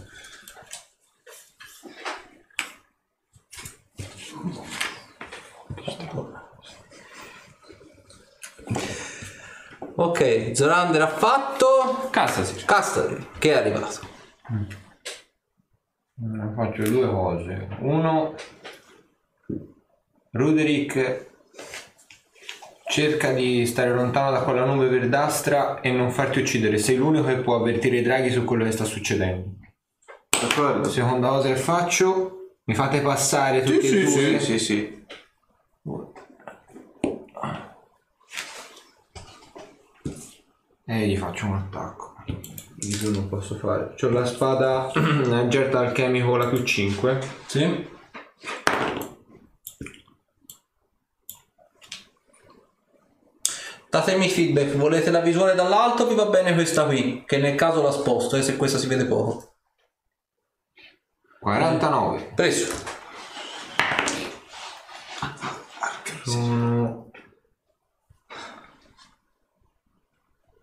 Ok, Zorander ha fatto. Castasi. Castari, che è arrivato. Eh, Faccio due cose. Uno, Ruderick cerca di stare lontano da quella nube verdastra e non farti uccidere. Sei l'unico che può avvertire i draghi su quello che sta succedendo. D'accordo? Seconda cosa che faccio, mi fate passare tutti e due. Sì, sì, sì. E gli faccio un attacco. Più non posso fare. C'ho la spada <clears throat> Gert alchemico la più 5. Sì. Datemi feedback, volete la visuale dall'alto vi va bene questa qui? Che nel caso la sposto, e se questa si vede poco. 49. Preso. Sono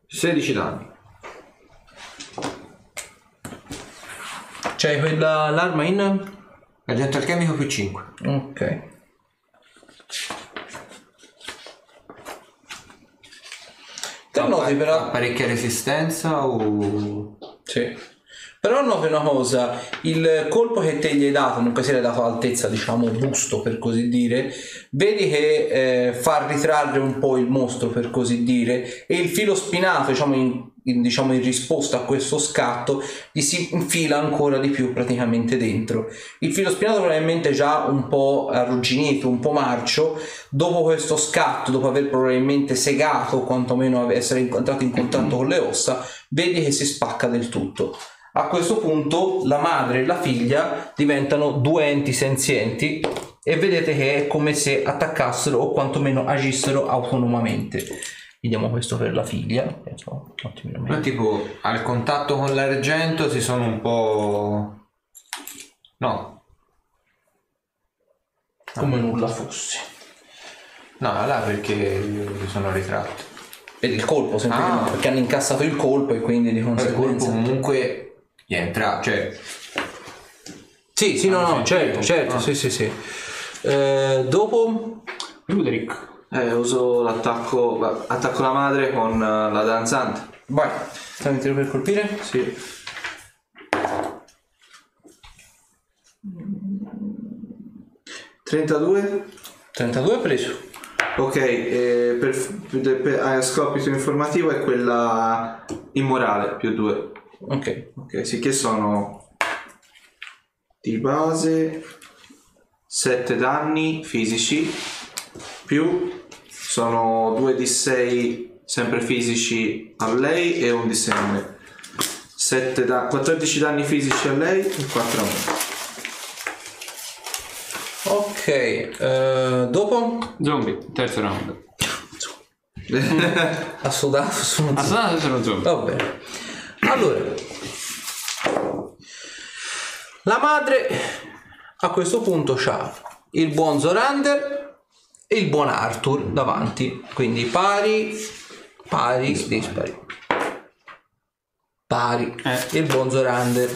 16 danni. C'hai quella l'arma in? Agente alchemico più 5. Ok. Te noti però. Parecchia resistenza o... Sì. Però noti una cosa, il colpo che te gli hai dato, comunque se l'hai dato all'altezza, diciamo, busto per così dire, vedi che eh, fa ritrarre un po' il mostro per così dire e il filo spinato, diciamo in, in- diciamo, in risposta a questo scatto, gli si infila ancora di più praticamente dentro. Il filo spinato probabilmente già un po' arrugginito, un po' marcio, dopo questo scatto, dopo aver probabilmente segato quantomeno essere entrato in contatto con le ossa, vedi che si spacca del tutto. A questo punto la madre e la figlia diventano due enti senzienti e vedete che è come se attaccassero o quantomeno agissero autonomamente. Vediamo questo per la figlia. Penso. Ma tipo al contatto con l'argento si sono un po'... No, Come nulla fosse. no, là perché mi sono ritratto. Vedi il colpo semplicemente Ah. perché hanno incassato il colpo e quindi di Il colpo conseguenza. comunque gli è entrato, cioè Sì, sì, no, no, Hanno certo, sentito. certo, Ah. sì, sì, sì. Eh, dopo Ruderick. Eh, uso l'attacco. Attacco la madre con eh, la danzante. vai, stai un tiro per colpire? Sì. «32». 32 preso. Ok, eh, per, per, per- a scopito informativo è quella immorale più 2. Ok. Ok, sì che sono di base 7 danni fisici più sono 2 di 6 sempre fisici a lei e un di 6 a me. 7 da- 14 danni fisici a lei e 4 a me. Ok, eh, dopo Zombie, terzo round. <laughs> ha sudato sono Ah, sono sono zombie. Va bene. Allora, la madre a questo punto c'ha il buon Zorander e il buon Arthur davanti, quindi pari, pari, dispari. Pari, Eh. il buon Zorander.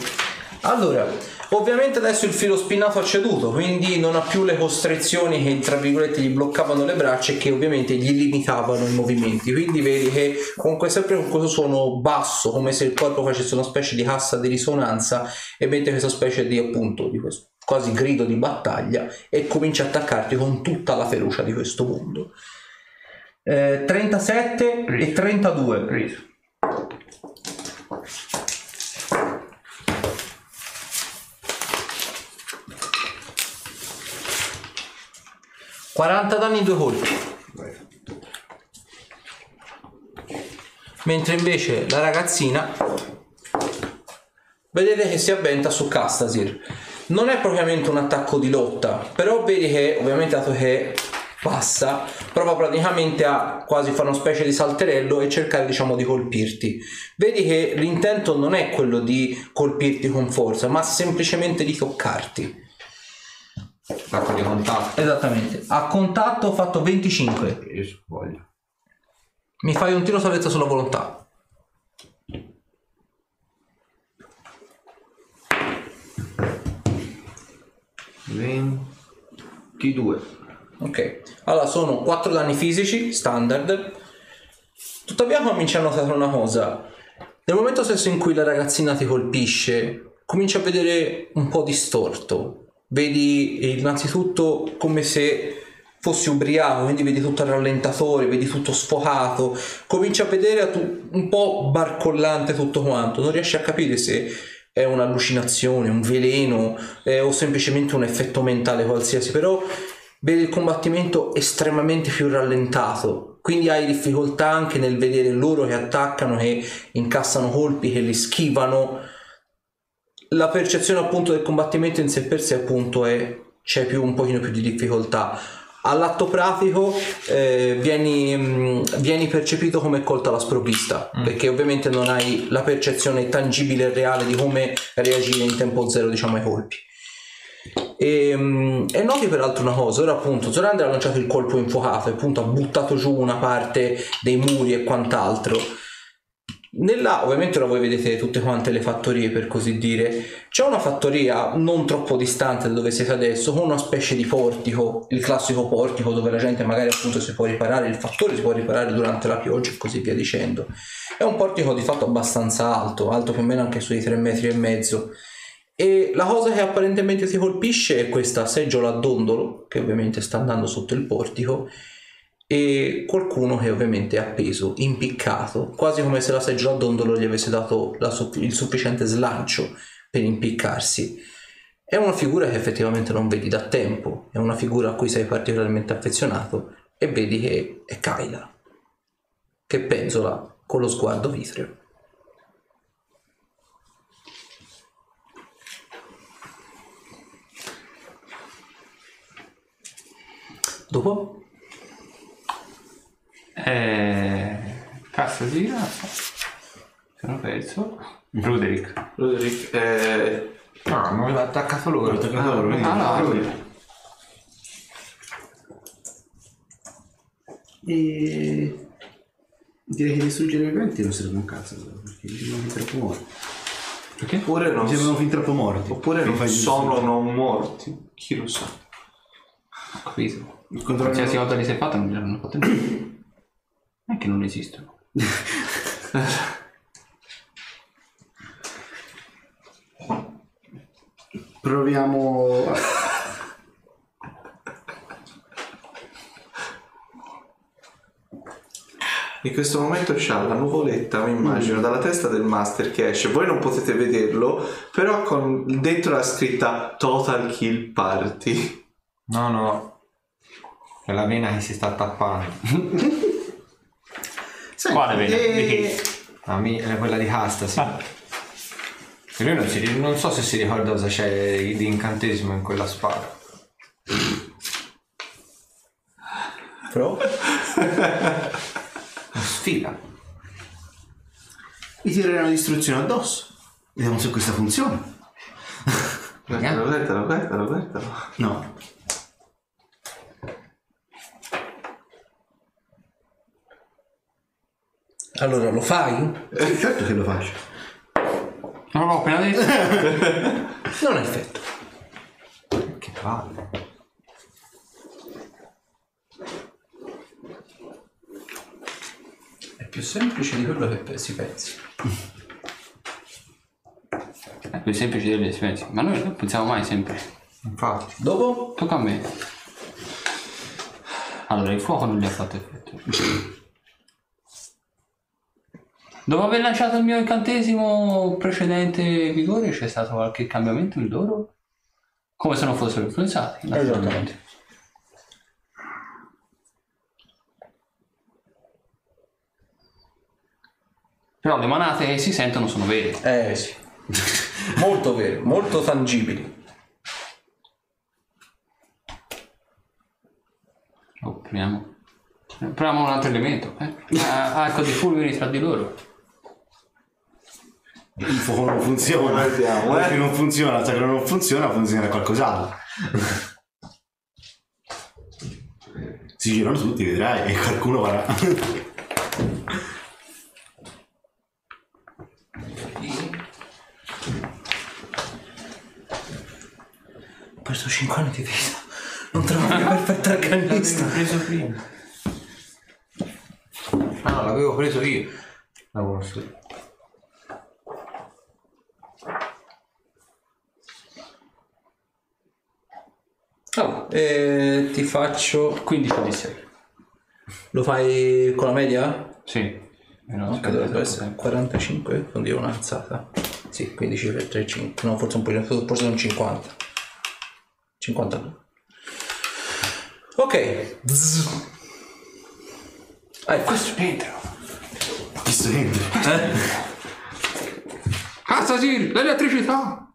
Allora, ovviamente adesso il filo spinato ha ceduto, quindi non ha più le costrizioni che tra virgolette gli bloccavano le braccia e che ovviamente gli limitavano i movimenti. Quindi vedi che comunque sempre con questo suono basso, come se il corpo facesse una specie di cassa di risonanza, emette questa specie di appunto di questo quasi grido di battaglia e comincia a attaccarti con tutta la ferocia di questo mondo. Eh, 37 e 32. Preso. 40 danni in due colpi. Mentre invece la ragazzina vedete che si avventa su Castasir. Non è propriamente un attacco di lotta, però vedi che ovviamente dato che passa, prova praticamente a quasi fare una specie di salterello e cercare diciamo di colpirti. Vedi che l'intento non è quello di colpirti con forza, ma semplicemente di toccarti. attacco di contatto. Esattamente. A contatto ho fatto 25. Preso, voglio. Mi fai un tiro salvezza sulla volontà. Ventidue. Ok. Allora sono 4 danni fisici, standard. Tuttavia cominci a notare una cosa. Nel momento stesso in cui la ragazzina ti colpisce, cominci a vedere un po' distorto. Vedi innanzitutto come se fossi ubriaco, quindi vedi tutto al rallentatore, vedi tutto sfocato, cominci a vedere un po' barcollante tutto quanto, non riesci a capire se è un'allucinazione, un veleno eh, o semplicemente un effetto mentale qualsiasi, però vedi il combattimento estremamente più rallentato, quindi hai difficoltà anche nel vedere loro che attaccano, che incassano colpi, che li schivano. La percezione appunto del combattimento in sé per sé appunto è c'è più un pochino più di difficoltà. All'atto pratico eh, vieni, mh, vieni percepito come colta alla sprovvista perché ovviamente non hai la percezione tangibile e reale di come reagire in tempo zero diciamo ai colpi. E, mm, e noti peraltro una cosa, ora appunto Zorander ha lanciato il colpo infuocato e appunto ha buttato giù una parte dei muri e quant'altro. Nella, ovviamente ora voi vedete tutte quante le fattorie per così dire. C'è una fattoria non troppo distante da dove siete adesso, con una specie di portico, il classico portico dove la gente magari appunto si può riparare, il fattore si può riparare durante la pioggia e così via dicendo. È un portico di fatto abbastanza alto, alto più o meno anche sui 3 metri e mezzo. E la cosa che apparentemente ti colpisce è questa seggiola a dondolo, che ovviamente sta andando sotto il portico, e qualcuno che ovviamente è appeso, impiccato, quasi come se la seggiola a dondolo gli avesse dato suff- il sufficiente slancio per impiccarsi. È una figura che effettivamente non vedi da tempo, è una figura a cui sei particolarmente affezionato e vedi che è Kyla, che penzola con lo sguardo vitreo. Dopo? Eh, cassa di grazia. Sono perso. Ruderick. Roderick, eh, No, non l'ha attaccato loro. attaccato loro, vedi? Ah, no, E direi che distruggere i viventi non serve un cazzo, perché mi sembrano fin troppo morti. Perché? oppure non, Mi sembrano fin troppo morti. oppure non fai sono non morti. Chi lo sa? Ho capito. Il controllo- Qualsiasi volta li sei fatta non gliel'hanno fatto niente. È che non esistono. Proviamo. In questo momento c'ha la nuvoletta, mi immagino, dalla testa del master che esce. Voi non potete vederlo, però con dentro la scritta Total Kill Party. No, no. È la vena che si sta tappando. <laughs> Senti, Quale vena? e- Di chi? La mia, è quella di casta, sì. E lui non, si, non so se si ricorda cosa c'è di incantesimo in quella spada. Però Sfida. Mi tirerei una distruzione addosso. Vediamo se questa funziona. Guardalo, guardalo, guardalo, guardalo. No. Allora lo fai? Sì, certo che lo faccio. Non l'ho appena detto. <laughs> Non è effetto. Che palle. È più semplice di quello che si pensi. È più semplice delle esperienze. Ma noi non pensiamo mai sempre. Infatti. Dopo? Tocca a me. Allora, il fuoco non gli ha fatto effetto. Dopo aver lanciato il mio incantesimo precedente vigore, c'è stato qualche cambiamento in loro? Come se non fossero influenzati, naturalmente. Però le manate che si sentono sono vere. Eh sì. molto vero, molto tangibili. Oh, proviamo. Proviamo un altro elemento. Eh? Ah, arco di fulmini tra di loro. Il fuoco non funziona. Vediamo, eh. Non funziona, sa che non funziona, funziona qualcos'altro. si girano tutti, vedrai, e qualcuno farà. Ho perso 5 anni di vita. Non trovo la mia perfetta arcanista. preso prima. Ah no, l'avevo preso io. La conosco. Allora, eh, ti faccio... 15 di 6. Lo fai con la media? Sì. Eh no, aspetta, dovrebbe essere 45, quindi è un'alzata. Sì, 15 per 3, 5. No, forse un po' forse sono 50. 52. Ok. Zzz. Hai Questo dentro. Questo entra. Cazzo sì, l'elettricità!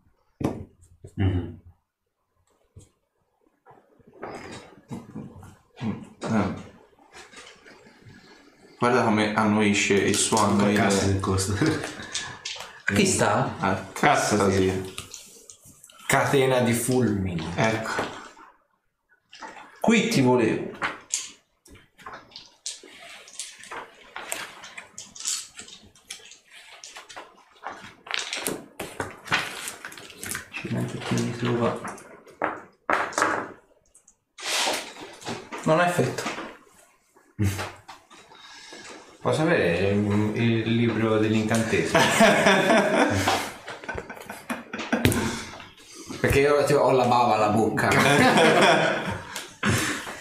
Eh. Guarda come annuisce il suo cazzo del costo. <laughs> Chi sta? Ah, cazzo sì. Catena di fulmini. Ecco. Qui ti volevo. Accidenti, quindi trova. Non ha effetto. Posso avere il, il libro dell'incantesimo? <laughs> Perché io tipo, ho la bava alla bocca. <laughs>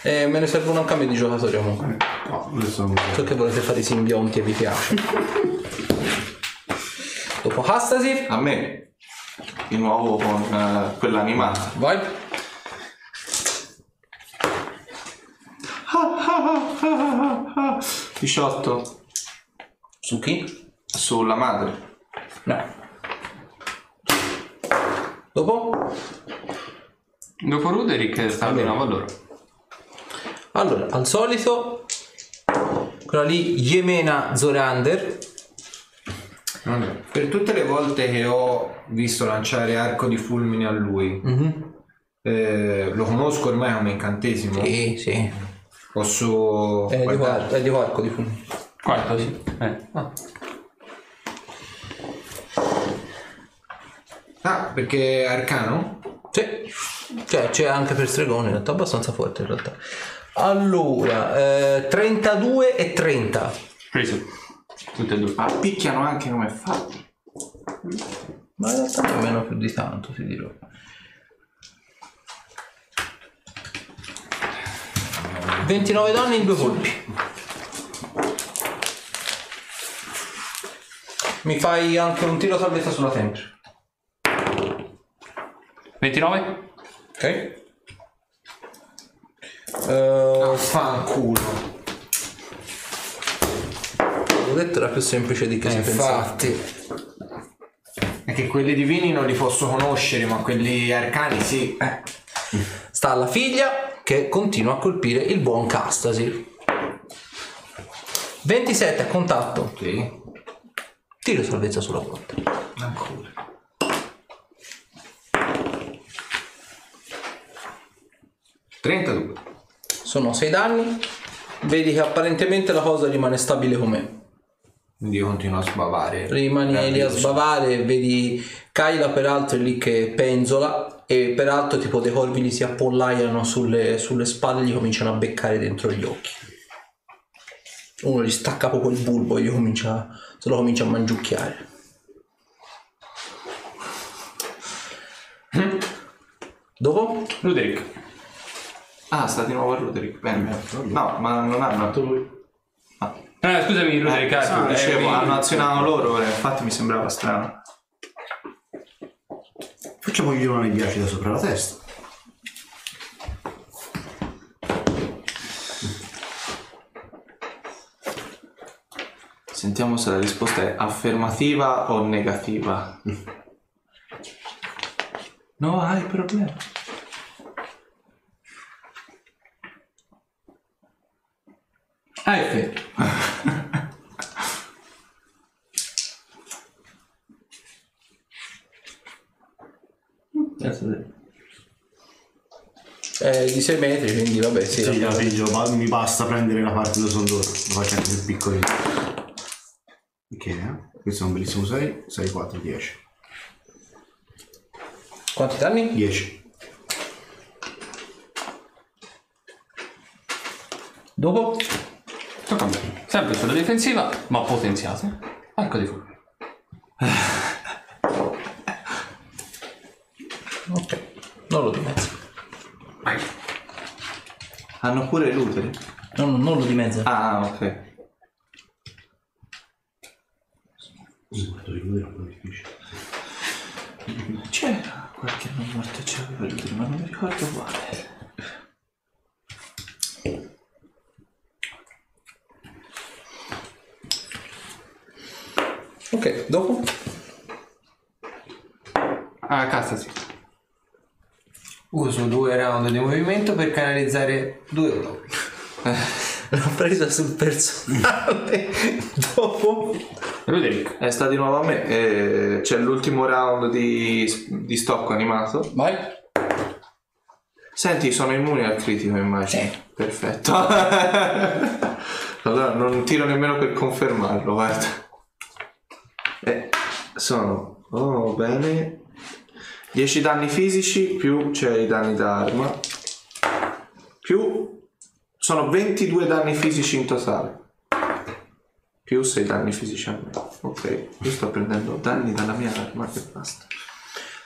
E me ne servono un cambio di giocatori comunque. No, adesso non So che volete fare i simbionti e vi piace. Dopo Hastasi, A me, di nuovo con eh, quella animata. vai. <laughs> Ah, 18 Su chi? sulla madre. No. Dopo? Dopo Ruderick sta di nuovo a loro. Allora, al solito, quella lì Yemena Zorander. Vabbè. Per tutte le volte che ho visto lanciare arco di fulmine a lui, eh, lo conosco ormai come incantesimo. Sì, sì. Posso. È di, guardare? qua- è di arco di fulmine. Quarto, sì. Eh. ah. Ah, perché è arcano? Sì. Cioè, c'è anche per stregone, in realtà abbastanza forte in realtà. Allora, eh, 32 e 30. Preso. Tutte e due. Ma picchiano anche come è fatto. Ma in realtà nemmeno più di tanto, ti dirò. ...29 danni in due colpi. Mi fai anche un tiro salvezza sulla tempra. 29? Ok. Eh, Fanculo. ho detto era più semplice di che Eh, si pensava. infatti. È che quelli divini non li posso conoscere, ma quelli arcani sì. Eh. Sta alla figlia che continua a colpire il buon Castasi. 27 a contatto. Sì. Tiro salvezza sulla porta. Ancora. Trentadue. Sono 6 danni. Vedi che apparentemente la cosa rimane stabile com'è. Quindi io continuo a sbavare. Rimani lì a sbavare, vedi Kyla peraltro è lì che penzola e peraltro tipo dei corvi gli si appollaiano sulle, sulle spalle e gli cominciano a beccare dentro gli occhi. Uno gli stacca proprio il bulbo e gli comincia, se lo comincia a mangiucchiare. Dopo? Ruderick. Ah, sta di nuovo a Roderick. Bene. No, ma non hanno. lui. Eh, scusami, Ruderick. Eh, ecco, no, dicevo, eh, hanno azionato loro, eh, infatti mi sembrava strano. Facciamo gli girone di acida sopra la testa. Sentiamo se la risposta è affermativa o negativa. No, hai problema. Ah, effetto. È di 6 metri, quindi vabbè, sì. Sì, la figlio, ma mi basta prendere la parte dove sono loro. Lo faccio anche più piccolino. Ok, eh? Questo è un bellissimo 6. 6, 4, 10. Quanti danni? 10. Dopo? Tocca a me. Sempre sulla difensiva, ma potenziato. Arco di fuoco. <laughs> Ok, non lo dimezzo. Hanno pure l'utero. No, no, non lo dimezzo. Ah, ok. Guarda, di lui era un po' difficile. C'era qualche non morto c'era l'utero, ma non mi ricordo quale. Ok, dopo? Ah, cazzasi. Uso due round di movimento per canalizzare due blocchi. <laughs> L'ho presa sul personale. <laughs> dopo? Ruderick. Eh, sta di nuovo a me. Eh, c'è l'ultimo round di, di stocco animato. Vai. Senti, sono immuni al critico, immagino. Sì. Perfetto. <laughs> allora non tiro nemmeno per confermarlo, guarda. Eh, sono... Oh, bene. 10 danni fisici più c'è i danni d'arma. Più sono 22 danni fisici in totale. Più 6 danni fisici a me. Ok, io sto prendendo danni dalla mia arma e basta.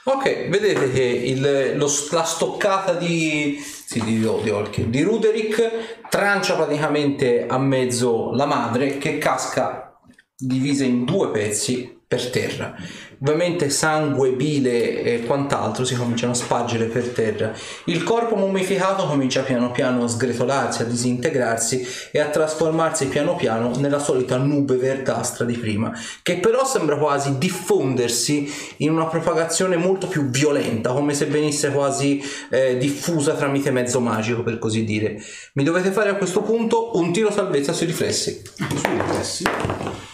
Ok, vedete che il- lo- la stoccata di, sì, di, di, Olkir, di Ruderick trancia praticamente a mezzo la madre che casca divisa in due pezzi per terra. Ovviamente sangue, bile e quant'altro si cominciano a spargere per terra. Il corpo mummificato comincia piano piano a sgretolarsi, a disintegrarsi e a trasformarsi piano piano nella solita nube verdastra di prima, che però sembra quasi diffondersi in una propagazione molto più violenta, come se venisse quasi eh, diffusa tramite mezzo magico, per così dire. Mi dovete fare a questo punto un tiro salvezza sui riflessi. Sui riflessi.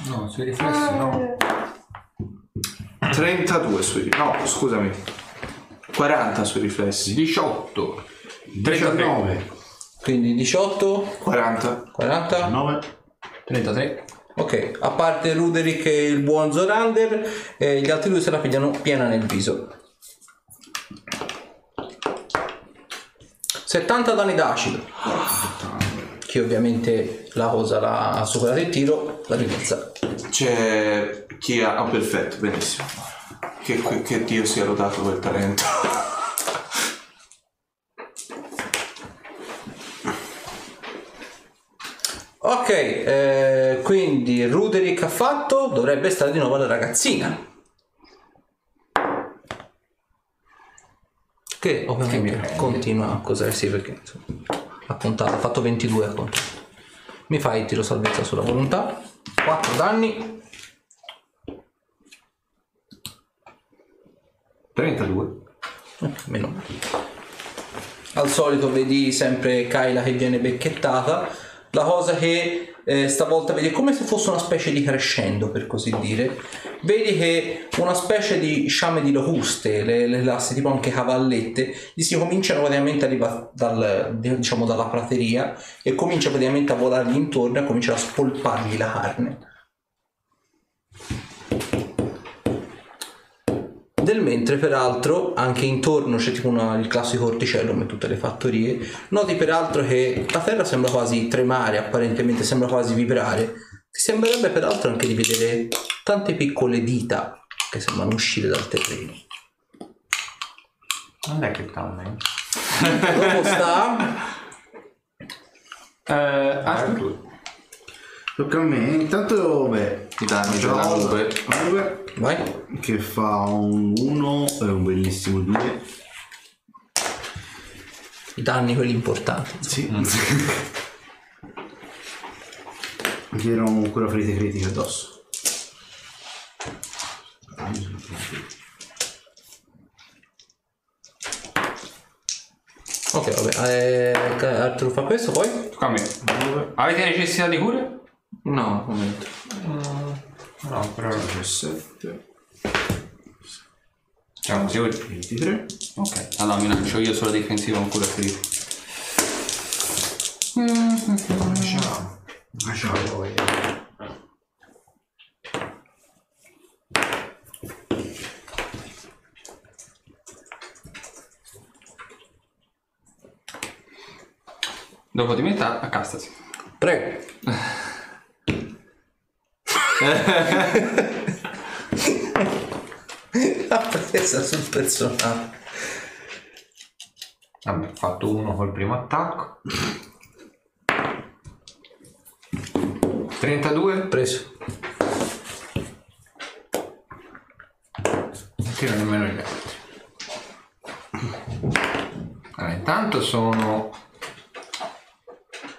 No, sui riflessi no. 32 sui No, scusami. 40 sui riflessi. 18. 19. Quindi 18, 40. 40. 9. 33. Ok, a parte Ruderick e il buon Zorander, eh, gli altri due se la pigliano piena nel viso. 70 danni d'acido. Che ovviamente la cosa la ha superato il tiro, la rimessa. C'è chi ha... Oh, perfetto, benissimo. Che, che- che Dio sia lodato quel talento. <laughs> Ok, eh, quindi Ruderick ha fatto, dovrebbe stare di nuovo la ragazzina. Che ovviamente continua a cos'è, sì perché insomma, ha contato, ha fatto 22 a conto. Mi fai il tiro salvezza sulla volontà, 4 danni, 32. eh, meno male. Al solito vedi sempre Kyla che viene becchettata. La cosa che eh, stavolta vedi è come se fosse una specie di crescendo, per così dire. Vedi che una specie di sciame di locuste, le, le lassi tipo anche cavallette, gli si cominciano praticamente a arrivare dal, diciamo, dalla prateria e comincia praticamente a volargli intorno e cominciano a spolpargli la carne. Del mentre peraltro anche intorno c'è tipo una- il classico orticello come tutte le fattorie. Noti peraltro che la terra sembra quasi tremare, apparentemente sembra quasi vibrare. Ti sembrerebbe peraltro anche di vedere tante piccole dita che sembrano uscire dal terreno. Non è che calma. Dopo sta Eh, Arthur? Tocca a me. Intanto, beh, I danni c'ho della nube. la nube vai. che fa un 1 e un bellissimo 2. I danni quelli importanti. Sì. Era un cura ferite critiche addosso. Ok, vabbè. Eh, Arthur fa questo poi? Tocca a me. Avete necessità di cure? No, un momento. No, però 17, Siamo sicuri? 23. Ok, allora mi lancio io sulla difensiva con cura ferita. Lasciamo. Dopo di metà, accastasi. Prego. <laughs> <laughs> La presa sul personaggio. Vabbè, ho fatto uno col primo attacco. 32. Preso. Non tiro nemmeno gli altri. Allora, intanto sono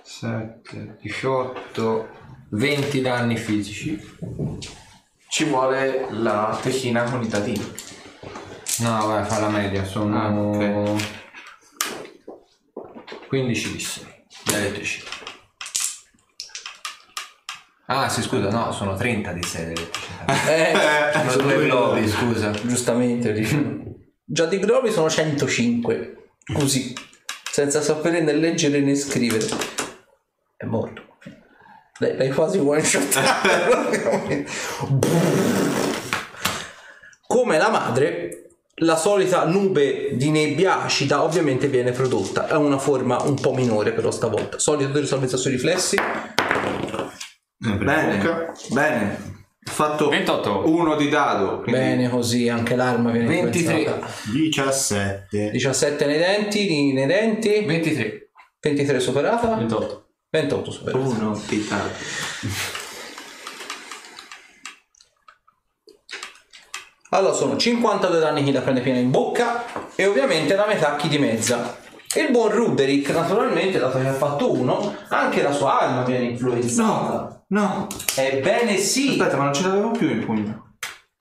7, 18, 20 danni fisici. Ci vuole la techina con i dadini. No, vai, fa la media, sono Ah, ok. 15 di 6 di elettricità. Ah, sì, scusa, no, sono 30 di 6 di elettricità. <laughs> Eh, Sono due globi, scusa. giustamente. Già di globi sono 105. Così. Senza sapere né leggere né scrivere. È morto. L'hai, l'hai quasi one shot. Come la madre, la solita nube di nebbia acida ovviamente viene prodotta. È una forma un po' minore però stavolta. Solito di salvezza sui riflessi. Sempre Bene, bene. Fatto 28. uno di dado. quindi- Bene così, anche l'arma viene 23. influenzata. 17. 17 nei denti, nei denti. 23. 23 superata. 28. 28 superata. Uno di dado. Allora sono 52 danni chi la prende piena in bocca e ovviamente la metà chi di mezza. Il buon Ruderick, naturalmente, dato che ha fatto uno, anche la sua arma viene influenzata. No, Ebbene sì. aspetta, ma non ce l'avevo più in pugno.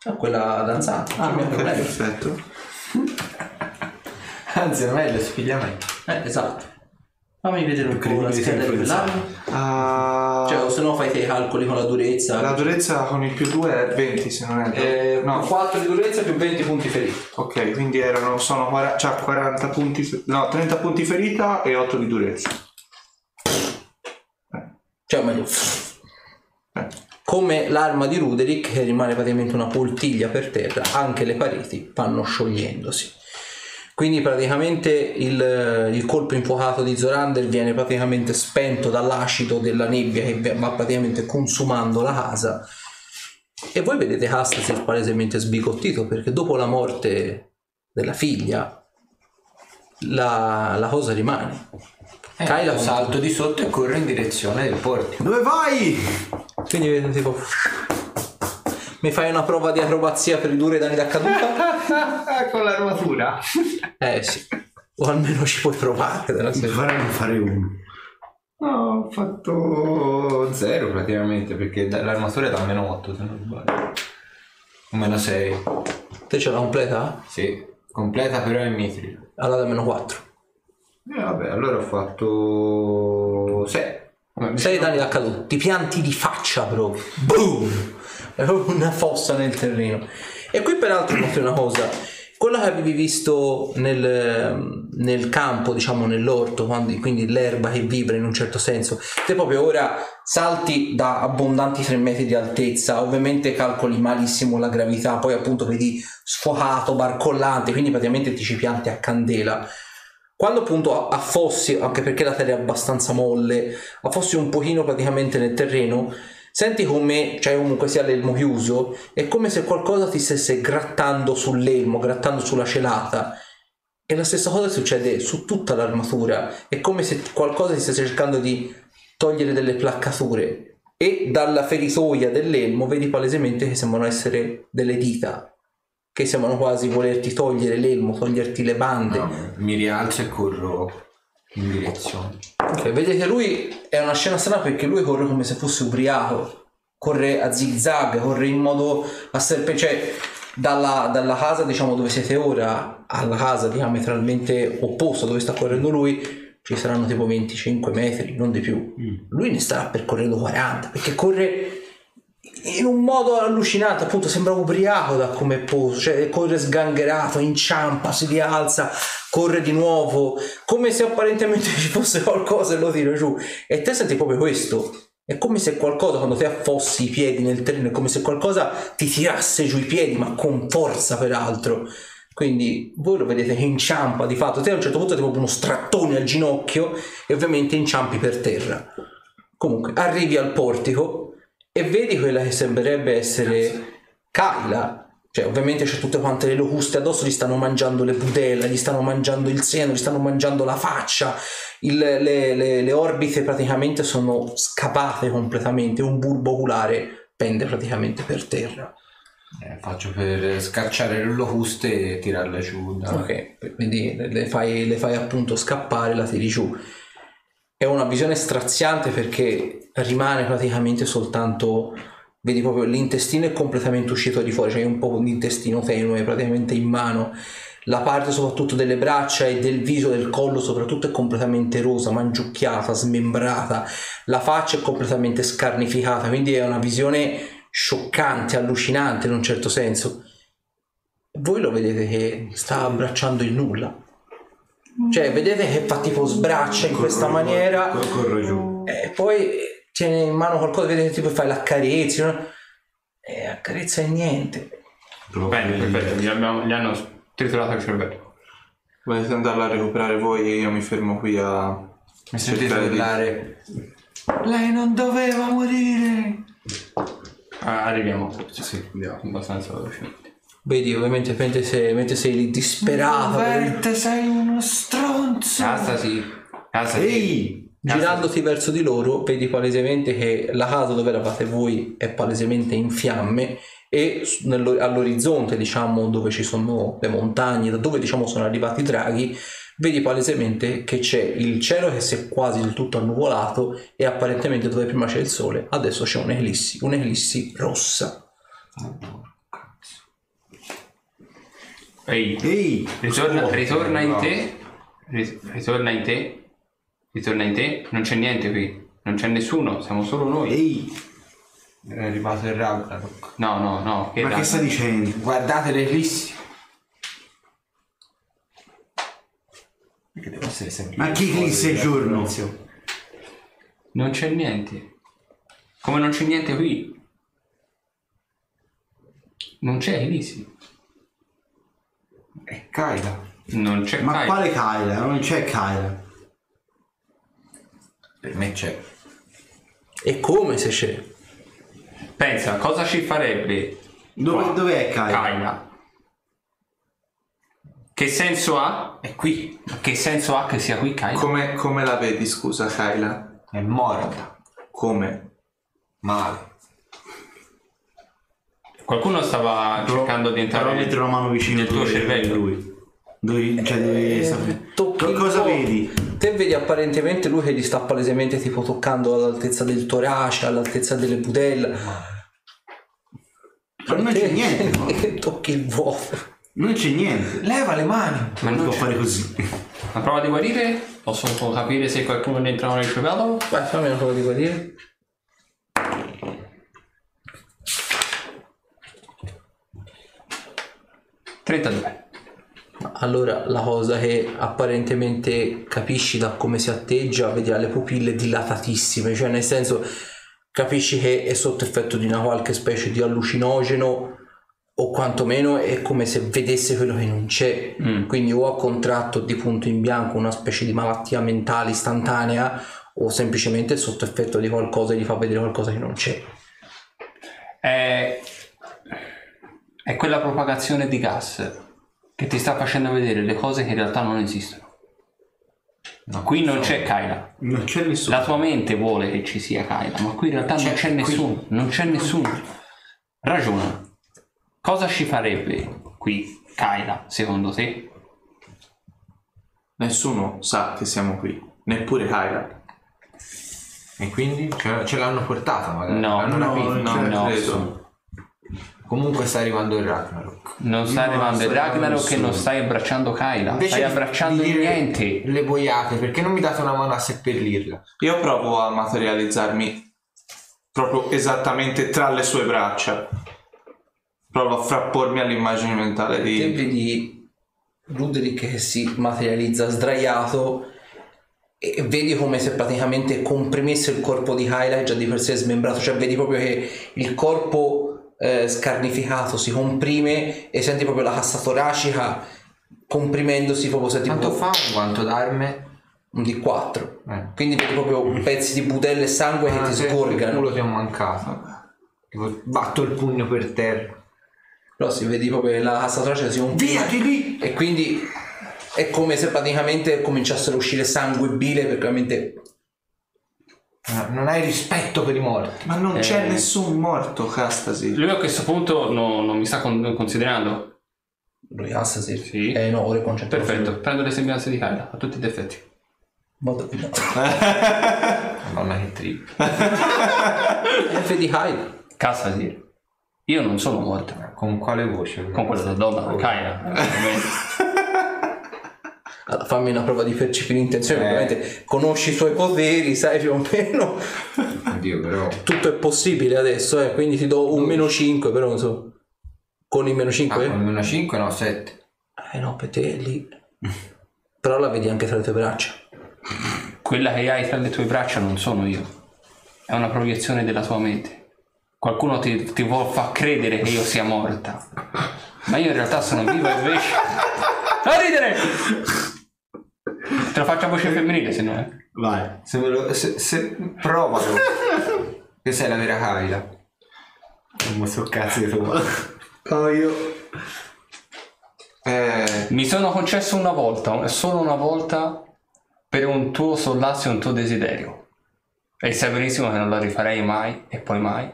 Ah, quella danzante. Ah, non mi ok, problema. perfetto. <laughs> Anzi, non è lo spigliamento. Eh, esatto. Fammi vedere un po' la scheda di quell'arma. Ah, Cioè, o se no fai te i calcoli con la durezza. la durezza con il più 2 è 20 se non è Eh, no 4 di durezza più 20 punti feriti. ok quindi erano sono 40, cioè 40 punti no 30 punti ferita e 8 di durezza Cioè, o meglio, Eh. come l'arma di Ruderick che rimane praticamente una poltiglia per terra, anche le pareti vanno sciogliendosi. Quindi praticamente il, il colpo infuocato di Zorander viene praticamente spento dall'acido della nebbia che va praticamente consumando la casa. E voi vedete Castasir palesemente sbigottito perché dopo la morte della figlia la, la cosa rimane. Eh, Kyla salto di sotto e corro in direzione del portico. Dove vai? Quindi vedete tipo... Mi fai una prova di acrobazia per ridurre i danni da caduta? <laughs> <laughs> Con l'armatura. Eh sì. O almeno ci puoi provare. della. Fare non fare uno. No, ho fatto zero praticamente perché l'armatura è da meno 8 se non sbaglio. O meno 6. Te ce la completa? Sì, completa però è mitril. Allora da meno 4. E vabbè, allora ho fatto 6. 6 danni da caduta. Ti pianti di faccia proprio. Boom! È proprio una fossa nel terreno. E qui peraltro noti una cosa. Quello che avevi visto nel, nel campo, diciamo nell'orto, quando- quindi l'erba che vibra in un certo senso, te proprio ora salti da abbondanti 3 metri di altezza, ovviamente calcoli malissimo la gravità, poi appunto vedi sfocato, barcollante, quindi praticamente ti ci pianti a candela. Quando appunto affossi, anche perché la terra è abbastanza molle, affossi un pochino praticamente nel terreno, senti come, cioè comunque sia l'elmo chiuso, è come se qualcosa ti stesse grattando sull'elmo, grattando sulla celata. E la stessa cosa succede su tutta l'armatura, è come se qualcosa ti stesse cercando di togliere delle placcature. E dalla feritoia dell'elmo vedi palesemente che sembrano essere delle dita, che sembrano quasi volerti togliere l'elmo, toglierti le bande. Mi rialzo e corro in direzione. Ok, vedete lui è una scena strana perché lui corre come se fosse ubriaco, corre a zig zag, corre in modo a serpe, cioè dalla, dalla casa diciamo dove siete ora alla casa diametralmente opposta dove sta correndo lui ci saranno tipo 25 metri, non di più. Lui ne starà percorrendo 40 perché corre in un modo allucinante, appunto sembra ubriaco da come posto, cioè corre sgangherato, inciampa, si rialza, corre di nuovo, come se apparentemente <laughs> ci fosse qualcosa e lo tira giù. E te senti proprio questo. È come se qualcosa, quando te affossi i piedi nel terreno, è come se qualcosa ti tirasse giù i piedi, ma con forza peraltro. Quindi voi lo vedete che inciampa di fatto, te a un certo punto ti proprio uno strattone al ginocchio e ovviamente inciampi per terra. Comunque, arrivi al portico e vedi quella che sembrerebbe essere Kyla. Cioè, ovviamente c'è tutte quante le locuste addosso, gli stanno mangiando le budella, gli stanno mangiando il seno, gli stanno mangiando la faccia, il- le, le- le orbite praticamente sono scapate completamente, un bulbo oculare pende praticamente per terra. Eh, faccio per scacciare le locuste e tirarle giù. da- Ok, quindi le- fai, le fai appunto scappare, la tiri giù. È una visione straziante perché rimane praticamente soltanto, vedi proprio l'intestino è completamente uscito di fuori, c'è un po' di intestino tenue praticamente in mano. La parte soprattutto delle braccia e del viso, del collo soprattutto è completamente rosa, mangiucchiata, smembrata. La faccia è completamente scarnificata, quindi è una visione scioccante, allucinante in un certo senso voi lo vedete che sta abbracciando il nulla. Cioè, vedete che fa tipo sbraccia in questa maniera Corro, corro giù. e poi tiene in mano qualcosa, vedete tipo fai l'accarezzi, no? e accarezza e niente. Bene, perfetto, gli, abbiamo- gli hanno triturato il cervello. Volete andarla a recuperare voi e io mi fermo qui a Mi sentite urlare. Lei non doveva morire. Ah, arriviamo. Sì, andiamo. Abbastanza velocemente. Vedi, ovviamente, mentre sei, mentre sei lì disperato, Verte, sei uno stronzo. Alzasi. Alzasi. Ehi! Girandoti verso di loro, vedi palesemente che la casa dove eravate voi è palesemente in fiamme e all'orizzonte, diciamo, dove ci sono le montagne, da dove diciamo sono arrivati i draghi, vedi palesemente che c'è il cielo che si è quasi del tutto annuvolato e apparentemente dove prima c'è il sole, adesso c'è un'eclissi, un'eclissi rossa. Ehi. Ehi! Ritorna, ritorna in te. Ri- ritorna in te. Ritorna in te. Non c'è niente qui. Non c'è nessuno. Siamo solo noi. Ehi! È arrivato il Ragnarok. No, no, no. Ma che stai dicendo? Guardate l'eclissi. Perché devo essere sempre Ma che eclissi è giorno? Non c'è niente. Come non c'è niente qui. Non c'è Elisi. È Kaila. Non c'è Ma Kai. quale Kyla? Non c'è Kyla. Per me c'è. E come se c'è? Pensa, cosa ci farebbe Dove, dov'è Kyla? Kaila? Che senso ha? È qui. Ma Che senso ha che sia qui Kaila? Come, come la vedi, scusa, Kyla? È morta. Come? Male. Qualcuno stava cercando di Però entrare mettere una mano vicino nel tuo cervello. Lui. Dove, cioè, dove Co- il cosa vedi? Te vedi apparentemente lui che gli sta palesemente tipo toccando all'altezza del torace, all'altezza delle budella. Ma non c'è niente. no? <laughs> E tocchi il vuoto. Non c'è niente. Leva le mani. Ma Non non può c'è. fare così. Una prova di guarire? Posso un po' capire se qualcuno ne entra nel cervello? Vai, fammi una prova di guarire. Trentadue. Allora, la cosa che apparentemente capisci da come si atteggia, vedi ha le pupille dilatatissime, cioè nel senso capisci che è sotto effetto di una qualche specie di allucinogeno o quantomeno è come se vedesse quello che non c'è. Quindi o ha contratto di punto in bianco una specie di malattia mentale istantanea o semplicemente è sotto effetto di qualcosa e gli fa vedere qualcosa che non c'è. È... è quella propagazione di gas che ti sta facendo vedere le cose che in realtà non esistono. qui non c'è Kyla. Non c'è nessuno. La tua mente vuole che ci sia Kyla, ma qui in realtà non c'è nessuno. Non c'è nessuno. Ragiona. Cosa ci farebbe qui Kyla, secondo te? Nessuno sa che siamo qui, neppure Kyla. E quindi ce, ce l'hanno portata magari. No, L'hanno no, no. No, credo. Comunque sta arrivando il Ragnarok. non sta arrivando il Ragnarok che arrivando non stai abbracciando Kyla. Invece Stai di- abbracciando di dire niente. Le boiate, perché non mi date una mano a seppellirla? Io provo a materializzarmi proprio esattamente tra le sue braccia. Provo a frappormi all'immagine mentale Te di... vedi Ruderick che si materializza sdraiato e vedi come se praticamente comprimesse il corpo di Kyla già di per sé smembrato, cioè vedi proprio che il corpo eh, scarnificato si comprime e senti proprio la cassa toracica comprimendosi proprio senti Quanto proprio fa? Quanto d'arme? un di 4 Eh. quindi vedi proprio pezzi di budelle e sangue che Ah, ti se Il sgorgano culo ti ho mancato. Tipo, batto il pugno per terra. però si vedi proprio che la cassa toracica si comprime Via di lì! e quindi è come se praticamente cominciassero a uscire sangue e bile perché ovviamente Non hai rispetto per i morti. Ma non c'è Eh. nessun morto, Castasi. Lui a questo punto no- non mi sta con- considerando. lui alza sì. Eh no, ore concentrato. Perfetto, prendo le sembianze di Kyla a tutti gli effetti. Vado qui. Madonna che trip. <laughs> F di Hyde. Cassasir. Io non sono morto. Con quale voce? Con quella donna, Kyla. Allora, fammi una prova di percepire intenzione, Eh. ovviamente conosci i suoi poteri, sai più o meno. Oddio, però. Tutto è possibile adesso, eh, quindi ti do un meno 5, però non so. Con il meno 5? Ah, con meno 5 no, 7. Eh no, per te è lì. <laughs> Però la vedi anche tra le tue braccia. Quella che hai tra le tue braccia non sono io. È una proiezione della tua mente. Qualcuno ti, ti vuol far credere che io sia morta. Ma io in realtà sono vivo <laughs> invece. Non ridere! Te lo faccio a voce femminile se no. eh. Vai. Se, me lo, se, se provalo. che sei la vera Kaila. Non so cazzo di tua. Oh, io. Eh, Mi sono concesso una volta, solo una volta, per un tuo sollazzo e un tuo desiderio. E sai benissimo che non la rifarei mai e poi mai,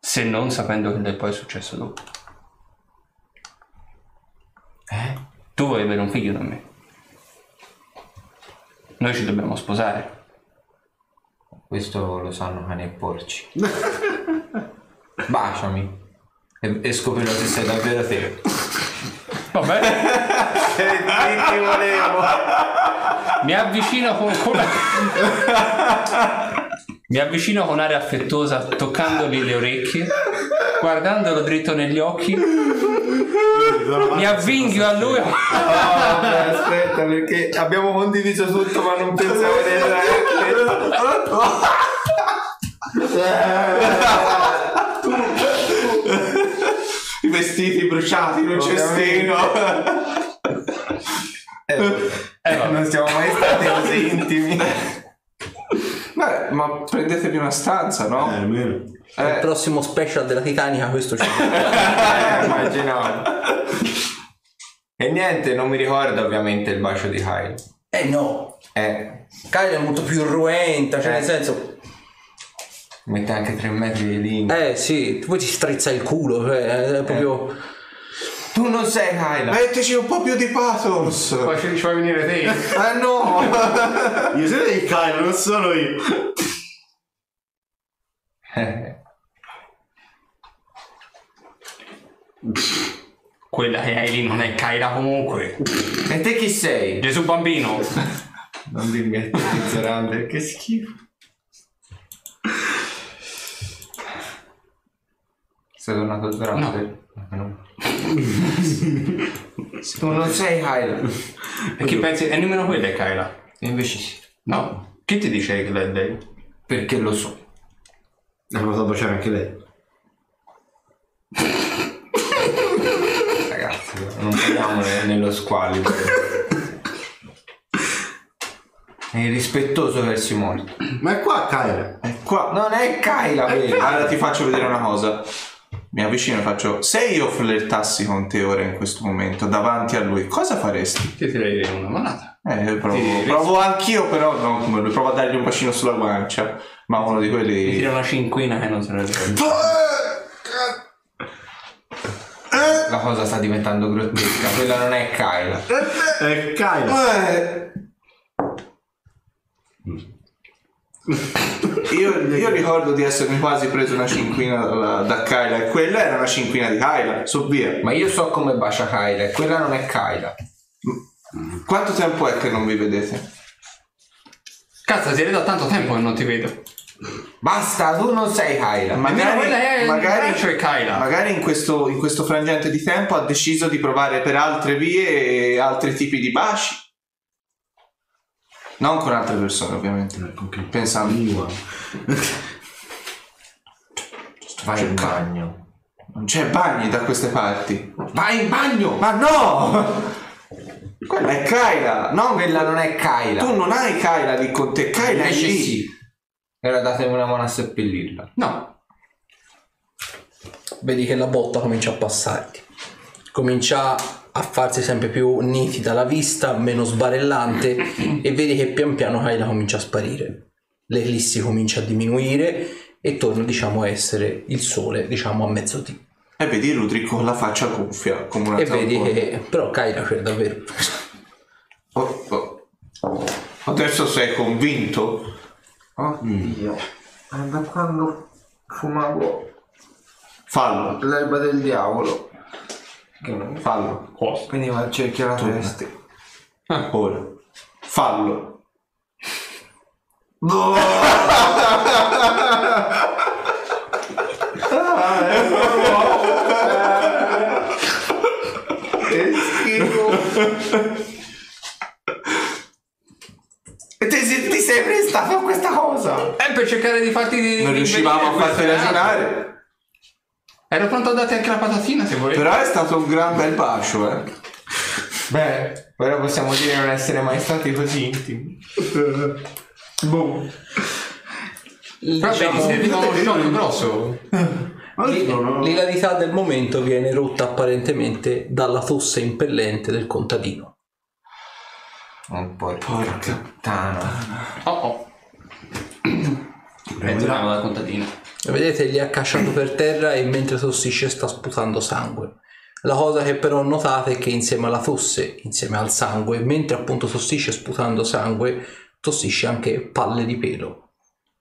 se non sapendo che poi è successo dopo. Eh? Tu vuoi avere un figlio da me. Noi ci dobbiamo sposare. Questo lo sanno cani e porci. <laughs> Baciami. E, e scoprirò se sei davvero te. Vabbè, <laughs> ti volevo. mi avvicino con, con Mi avvicino con aria affettuosa, toccandogli le orecchie, guardandolo dritto negli occhi, mi avvinghio a lui. aspetta, perché abbiamo condiviso tutto, ma non pensavo I vestiti bruciati in un cestino. Eh, non siamo mai stati così intimi. Beh, ma prendetevi una stanza, Eh, no? almeno. Il Eh, prossimo special della Titanica questo ci <laughs> Eh, immaginavo. E niente, non mi ricordo ovviamente il bacio di Kyle. Eh no. Eh, Kyle è molto più ruenta, cioè Eh. nel senso... mette anche tre metri di lingua. Eh sì, poi ti strizza il culo, cioè è proprio... Tu non sei Kyle. metteci un po' più di pathos. Poi ci fai venire te. Eh no! <laughs> Io siete il Kylo, non sono io. Eh, Quella che hai lì non è Kaira comunque. E te chi sei? Gesù bambino. <laughs> Non dirmi che ignorante, che schifo. Sei tornato ignorante? No. <laughs> tu non sei Kyle. E chi pensi? E nemmeno quella è Kaira. E invece sì. No. Chi ti dice che lei è lei? Perché lo so. Ha provato a baciare anche lei. Ragazzi, non parliamo ne- nello squallido. È irrispettoso verso i morti. Ma è qua Kylo. È qua. Non è Kyla quello. Allora ti faccio vedere una cosa. Mi avvicino e faccio. Se io flirtassi con te ora in questo momento davanti a lui, cosa faresti? Ti direi una manata. Eh, provo, Ti- provo anch'io, però non come lui. Provo a dargli un bacino sulla guancia. Ma uno di Ti quelli. tira una cinquina che non se ne <laughs> ricorda. La cosa sta diventando grottesca. Quella non è Kyla. È Kylo. Eh. Io, io ricordo di essermi quasi preso una cinquina da, da Kyla e quella era una cinquina di Kyla, su via. Ma io so come bacia Kyla e quella non è Kyla. Quanto tempo è che non vi vedete? Cazzo, siete da tanto tempo che non ti vedo. Basta, tu non sei Kyla. È il magari, braccio e Kyla. magari in, questo, in questo frangente di tempo ha deciso di provare per altre vie e altri tipi di baci. Non con altre persone, ovviamente. Con che Pensando. lingua. Vai in bagno. Non c'è bagni da queste parti. Vai in bagno! Ma no! Quella è Kyla, no? Quella non è Kyla. Tu non hai Kyla lì con te, Kyla è Invece lì. sì. Ora datemi una mano a seppellirla. No. Vedi che la botta comincia a passarti. Comincia a farsi sempre più nitida la vista, meno sbarellante e vedi che pian piano Kyla comincia a sparire. L'ellissi comincia a diminuire e torna diciamo a essere il sole diciamo a mezzodì. E vedi Rudrick con la faccia gonfia, come una E vedi zampona. che però Kyla c'è davvero. Oh, oh. Adesso sei convinto? Oddio. Da quando fumavo Fallo, l'erba del diavolo. Che non fallo. veniva a cerchio la testa. Ora. Fallo. <laughs> Che schifo. E ti, ti- ti sei prestato a questa cosa? È per cercare di farti... Non riuscivamo a farti ragionare. Ero pronto a darti anche la patatina se volevi. Però è stato un gran bel bacio, eh. Beh, ora possiamo dire non essere mai stati così intimi. Boh. Però Diciamo- vedi, serviva uno shock grosso. <laughs> Ma L'i- no, no, no. L'ilarità del momento viene rotta apparentemente dalla tosse impellente del contadino. Un po' Porca. puttana. Oh oh. E torniamo. E Vedete, gli è accasciato per terra e mentre tossisce sta sputando sangue. La cosa che però notate è che insieme alla tosse, insieme al sangue, mentre appunto tossisce sputando sangue, tossisce anche palle di pelo.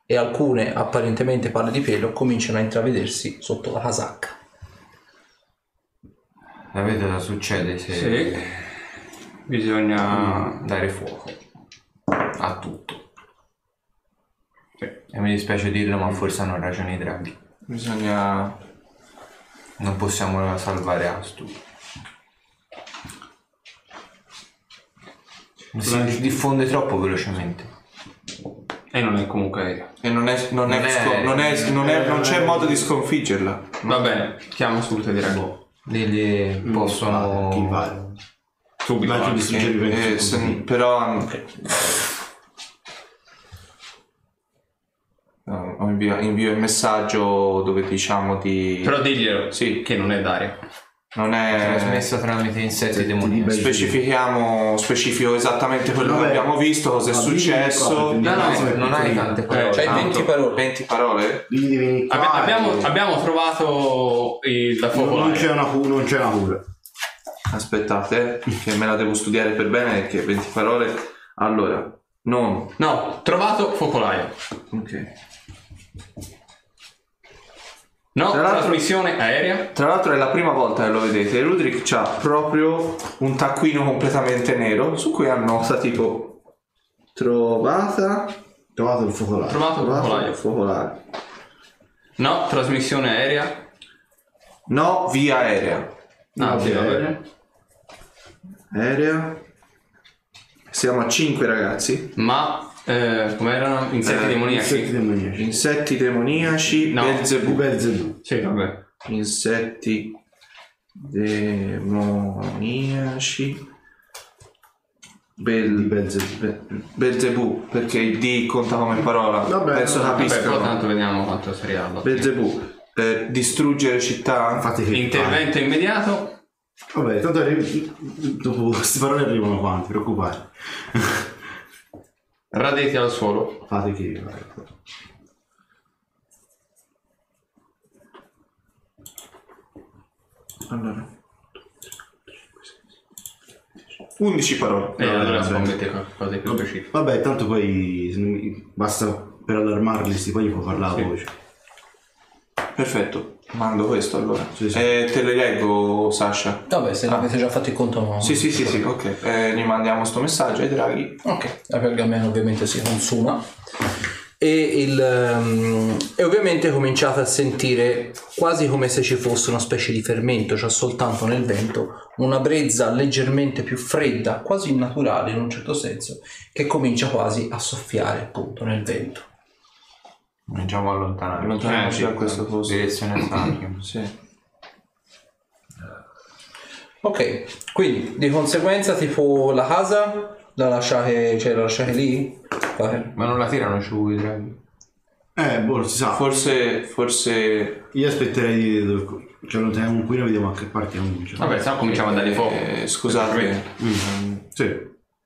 E alcune apparentemente palle di pelo cominciano a intravedersi sotto la casacca. Sapete cosa succede se Sì. Bisogna... dare fuoco a tutto? Sì. E mi dispiace dirlo, ma forse hanno ragione i draghi. Bisogna... Non possiamo salvare Astu. Si diffonde troppo velocemente. E non è comunque aereo. E non, è, non, è Non è- sco- non, è- non è- non c'è modo di sconfiggerla. Va bene, chiamo subito di draghi. Digli possono... Chi va? Subito. Vai, anzi. distruggere i Eh, se- però No, invio, invio il messaggio dove diciamo di Però diglielo Sì. che non è Dario. non è Trasmessa tramite insetti demoniaci. specifichiamo specifico esattamente quello che Vabbè. abbiamo visto cosa è Ma successo cosa, No, no, Sì, non hai tante parole. C'hai Tanto, 20 parole. 20 parole abbiamo, abbiamo trovato il da Non, non focolare. c'è una non c'è una cura. Aspettate che me la devo studiare per bene che 20 parole allora non No, trovato focolaio. ok No, Tra l'altro- trasmissione aerea. Tra l'altro è la prima volta che lo vedete, Rudrick ha proprio un taccuino completamente nero su cui annota tipo trovata Trovato il focolare. Trovato il focolaio. focolare. No, trasmissione aerea. No, via aerea. Ah, sì, Ok. va bene. Aerea. Siamo a 5 ragazzi. Ma, eh, come erano? Insetti Eh, demoniaci? Insetti demoniaci. Insetti demoniaci, No. Belzebù. Belzebù. Sì, vabbè. Insetti demoniaci. Bel, Belzebù. Be- Belzebù, perché il D conta come parola. Vabbè, Penso vabbè, tanto vediamo quanto seriallo. Belzebù. Eh, distruggere città. Infatti che Intervento immediato. Vabbè, tanto arri- dopo queste parole arrivano qua, non ti preoccupare. Radeti al suolo. Fate che... Allora. 11 parole. E No, allora vabbè. scommetti qualcosa di più specifico. Vabbè, tanto poi se non- basta per allarmarli, sti poi gli può parlare Sì. a voce. Perfetto. Mando questo allora. Sì, sì. Eh, te le leggo, Sasha. Vabbè, se l'avete già fatto il conto no. Sì, sì, sì, sì, ok. Eh, gli mandiamo sto messaggio ai draghi. Ok, la pergamena ovviamente si consuma e, il, ehm, e ovviamente cominciate a sentire quasi come se ci fosse una specie di fermento, cioè soltanto nel vento, una brezza leggermente più fredda, quasi innaturale in un certo senso, che comincia quasi a soffiare appunto nel vento. Cominciamo a allontanarci. Allontaniamoci da questo posto. Direzione <coughs> Sanctum. Sì. Ok, quindi di conseguenza tipo la casa la lasciate, cioè la lasciate lì? Fate- Ma non la tirano giù i draghi? Eh, boh, non si sa. Forse, forse Io aspetterei di... dove- Cioè, non teniamo un qui, vediamo a che partiamo. Cioè. Vabbè, se no cominciamo a dargli fuoco. eh, scusate, Mm. Sì.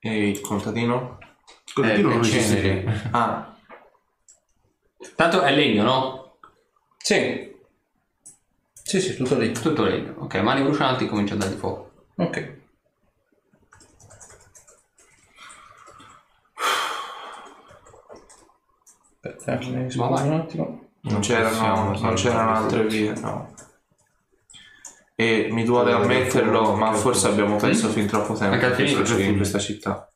e il contadino? Così Eh, non che esiste. Ah, Tanto è legno, no? Sì. Sì, sì, tutto lì. Tutto legno. Ok, mani brucianti, comincia a dargli fuoco. Ok. Aspetta, eh, mi scuso vai. un attimo. non c'erano, possiamo non c'erano altre vie, no. E mi duole ammetterlo, ma forse abbiamo perso fin troppo tempo in questa città.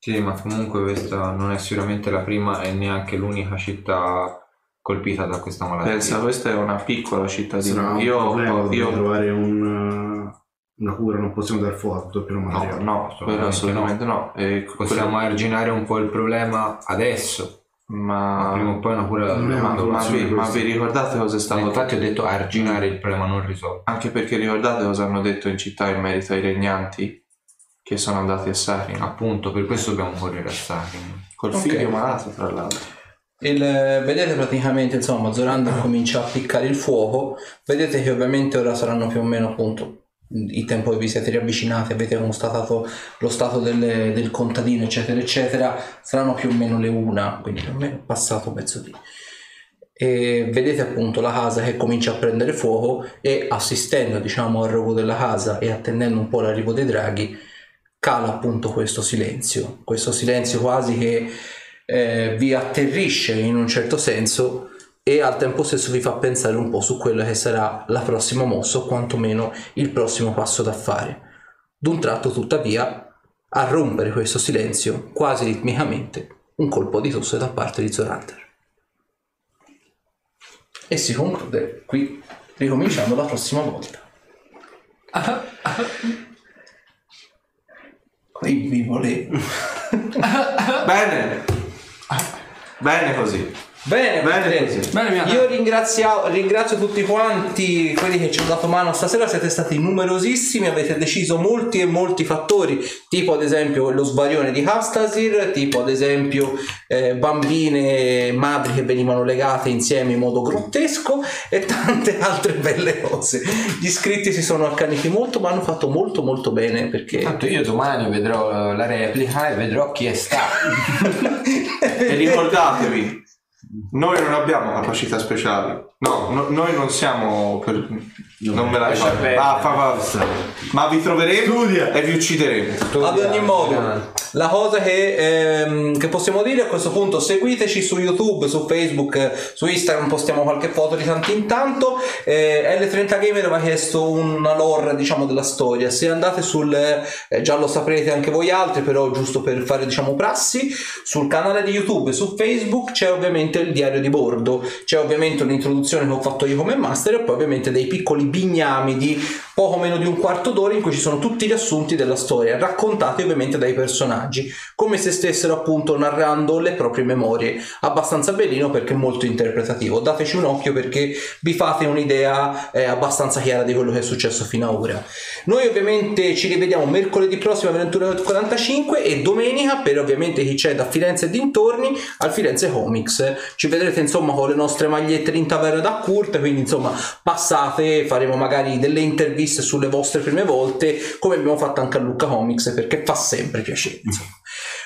Sì, ma comunque questa non è sicuramente la prima e neanche l'unica città colpita da questa malattia. Pensa, questa è una piccola cittadina. Sarà Io, dobbiamo io trovare un, uh, una cura, non possiamo dar fuoco a tutto il piano no, materiale. no, quello assolutamente no. E Possiamo quello- arginare un po' il problema adesso Ma Ma, prima o poi una pure Non una ma, vi, ma vi ricordate cosa è stato Infatti ho detto arginare il problema non risolto. Anche perché ricordate cosa hanno detto in città in merito ai regnanti che sono andati a Sarin? Appunto, per questo dobbiamo correre a Sarin. Col Ok. figlio malato, tra l'altro. Il- vedete praticamente insomma Zorander comincia a piccare il fuoco vedete che ovviamente ora saranno più o meno appunto il tempo che vi siete riavvicinati avete constatato lo stato delle- del contadino eccetera eccetera saranno più o meno le una quindi più o meno passato mezzodì e vedete appunto la casa che comincia a prendere fuoco e assistendo diciamo al rogo della casa e attendendo un po' l'arrivo dei draghi cala appunto questo silenzio questo silenzio quasi che eh, vi atterrisce in un certo senso e al tempo stesso vi fa pensare un po' su quello che sarà la prossima mossa o quantomeno il prossimo passo da fare. D'un tratto, tuttavia, a rompere questo silenzio, quasi ritmicamente, un colpo di tosse da parte di Zorander. E si conclude qui, ricominciando la prossima volta. <laughs> Vi volevo. <laughs> Bene! Bene così. Bene, Bene bene. Io ringrazio, ringrazio tutti quanti quelli che ci hanno dato mano stasera, siete stati numerosissimi, avete deciso molti e molti fattori, tipo ad esempio lo sbarione di Hastasir, tipo ad esempio eh, bambine e madri che venivano legate insieme in modo grottesco e tante <laughs> altre belle cose. Gli iscritti si sono accaniti molto, ma hanno fatto molto molto bene perché... Tanto io domani vedrò la replica e vedrò chi è stato. <laughs> E ricordatevi, noi non abbiamo capacità speciali. No, no- noi non siamo per... Non me la lascia ricordo. perdere. Va, fa, va. Ma vi troveremo e vi uccideremo. Ad ogni modo, la cosa che, ehm, che possiamo dire a questo punto, seguiteci su YouTube, su Facebook, su Instagram, postiamo qualche foto di tanto in tanto. Eh, L30 Gamer aveva chiesto una lore, diciamo, della storia. Se andate sul, eh, già lo saprete anche voi altri, però giusto per fare, diciamo, prassi, sul canale di YouTube e su Facebook c'è ovviamente il diario di bordo, c'è ovviamente un'introduzione che ho fatto io come master e poi ovviamente dei piccoli bignami di poco meno di un quarto d'ora in cui ci sono tutti gli assunti della storia, raccontati ovviamente dai personaggi, come se stessero appunto narrando le proprie memorie. Abbastanza bellino perché molto interpretativo. Dateci un occhio perché vi fate un'idea eh, abbastanza chiara di quello che è successo fino ad ora. Noi ovviamente ci rivediamo mercoledì prossimo alle 21.45 e domenica per ovviamente chi c'è da Firenze e dintorni al Firenze Comics. Ci vedrete insomma con le nostre magliette in taverna da Kurt, quindi insomma passate, faremo magari delle interviste sulle vostre prime volte come abbiamo fatto anche a Lucca Comics perché fa sempre piacere. Insomma.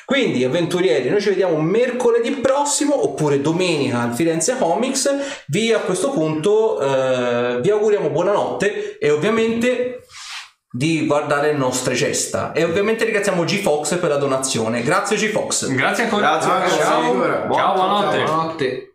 Quindi avventurieri, noi ci vediamo mercoledì prossimo oppure domenica al Firenze Comics. Vi a questo punto eh, vi auguriamo buonanotte e ovviamente di guardare le nostre gesta. E ovviamente ringraziamo G-Fox per la donazione. Grazie G-Fox. Grazie ancora. Grazie, Ciao. ragazzi. Ciao, buonanotte. Buonanotte.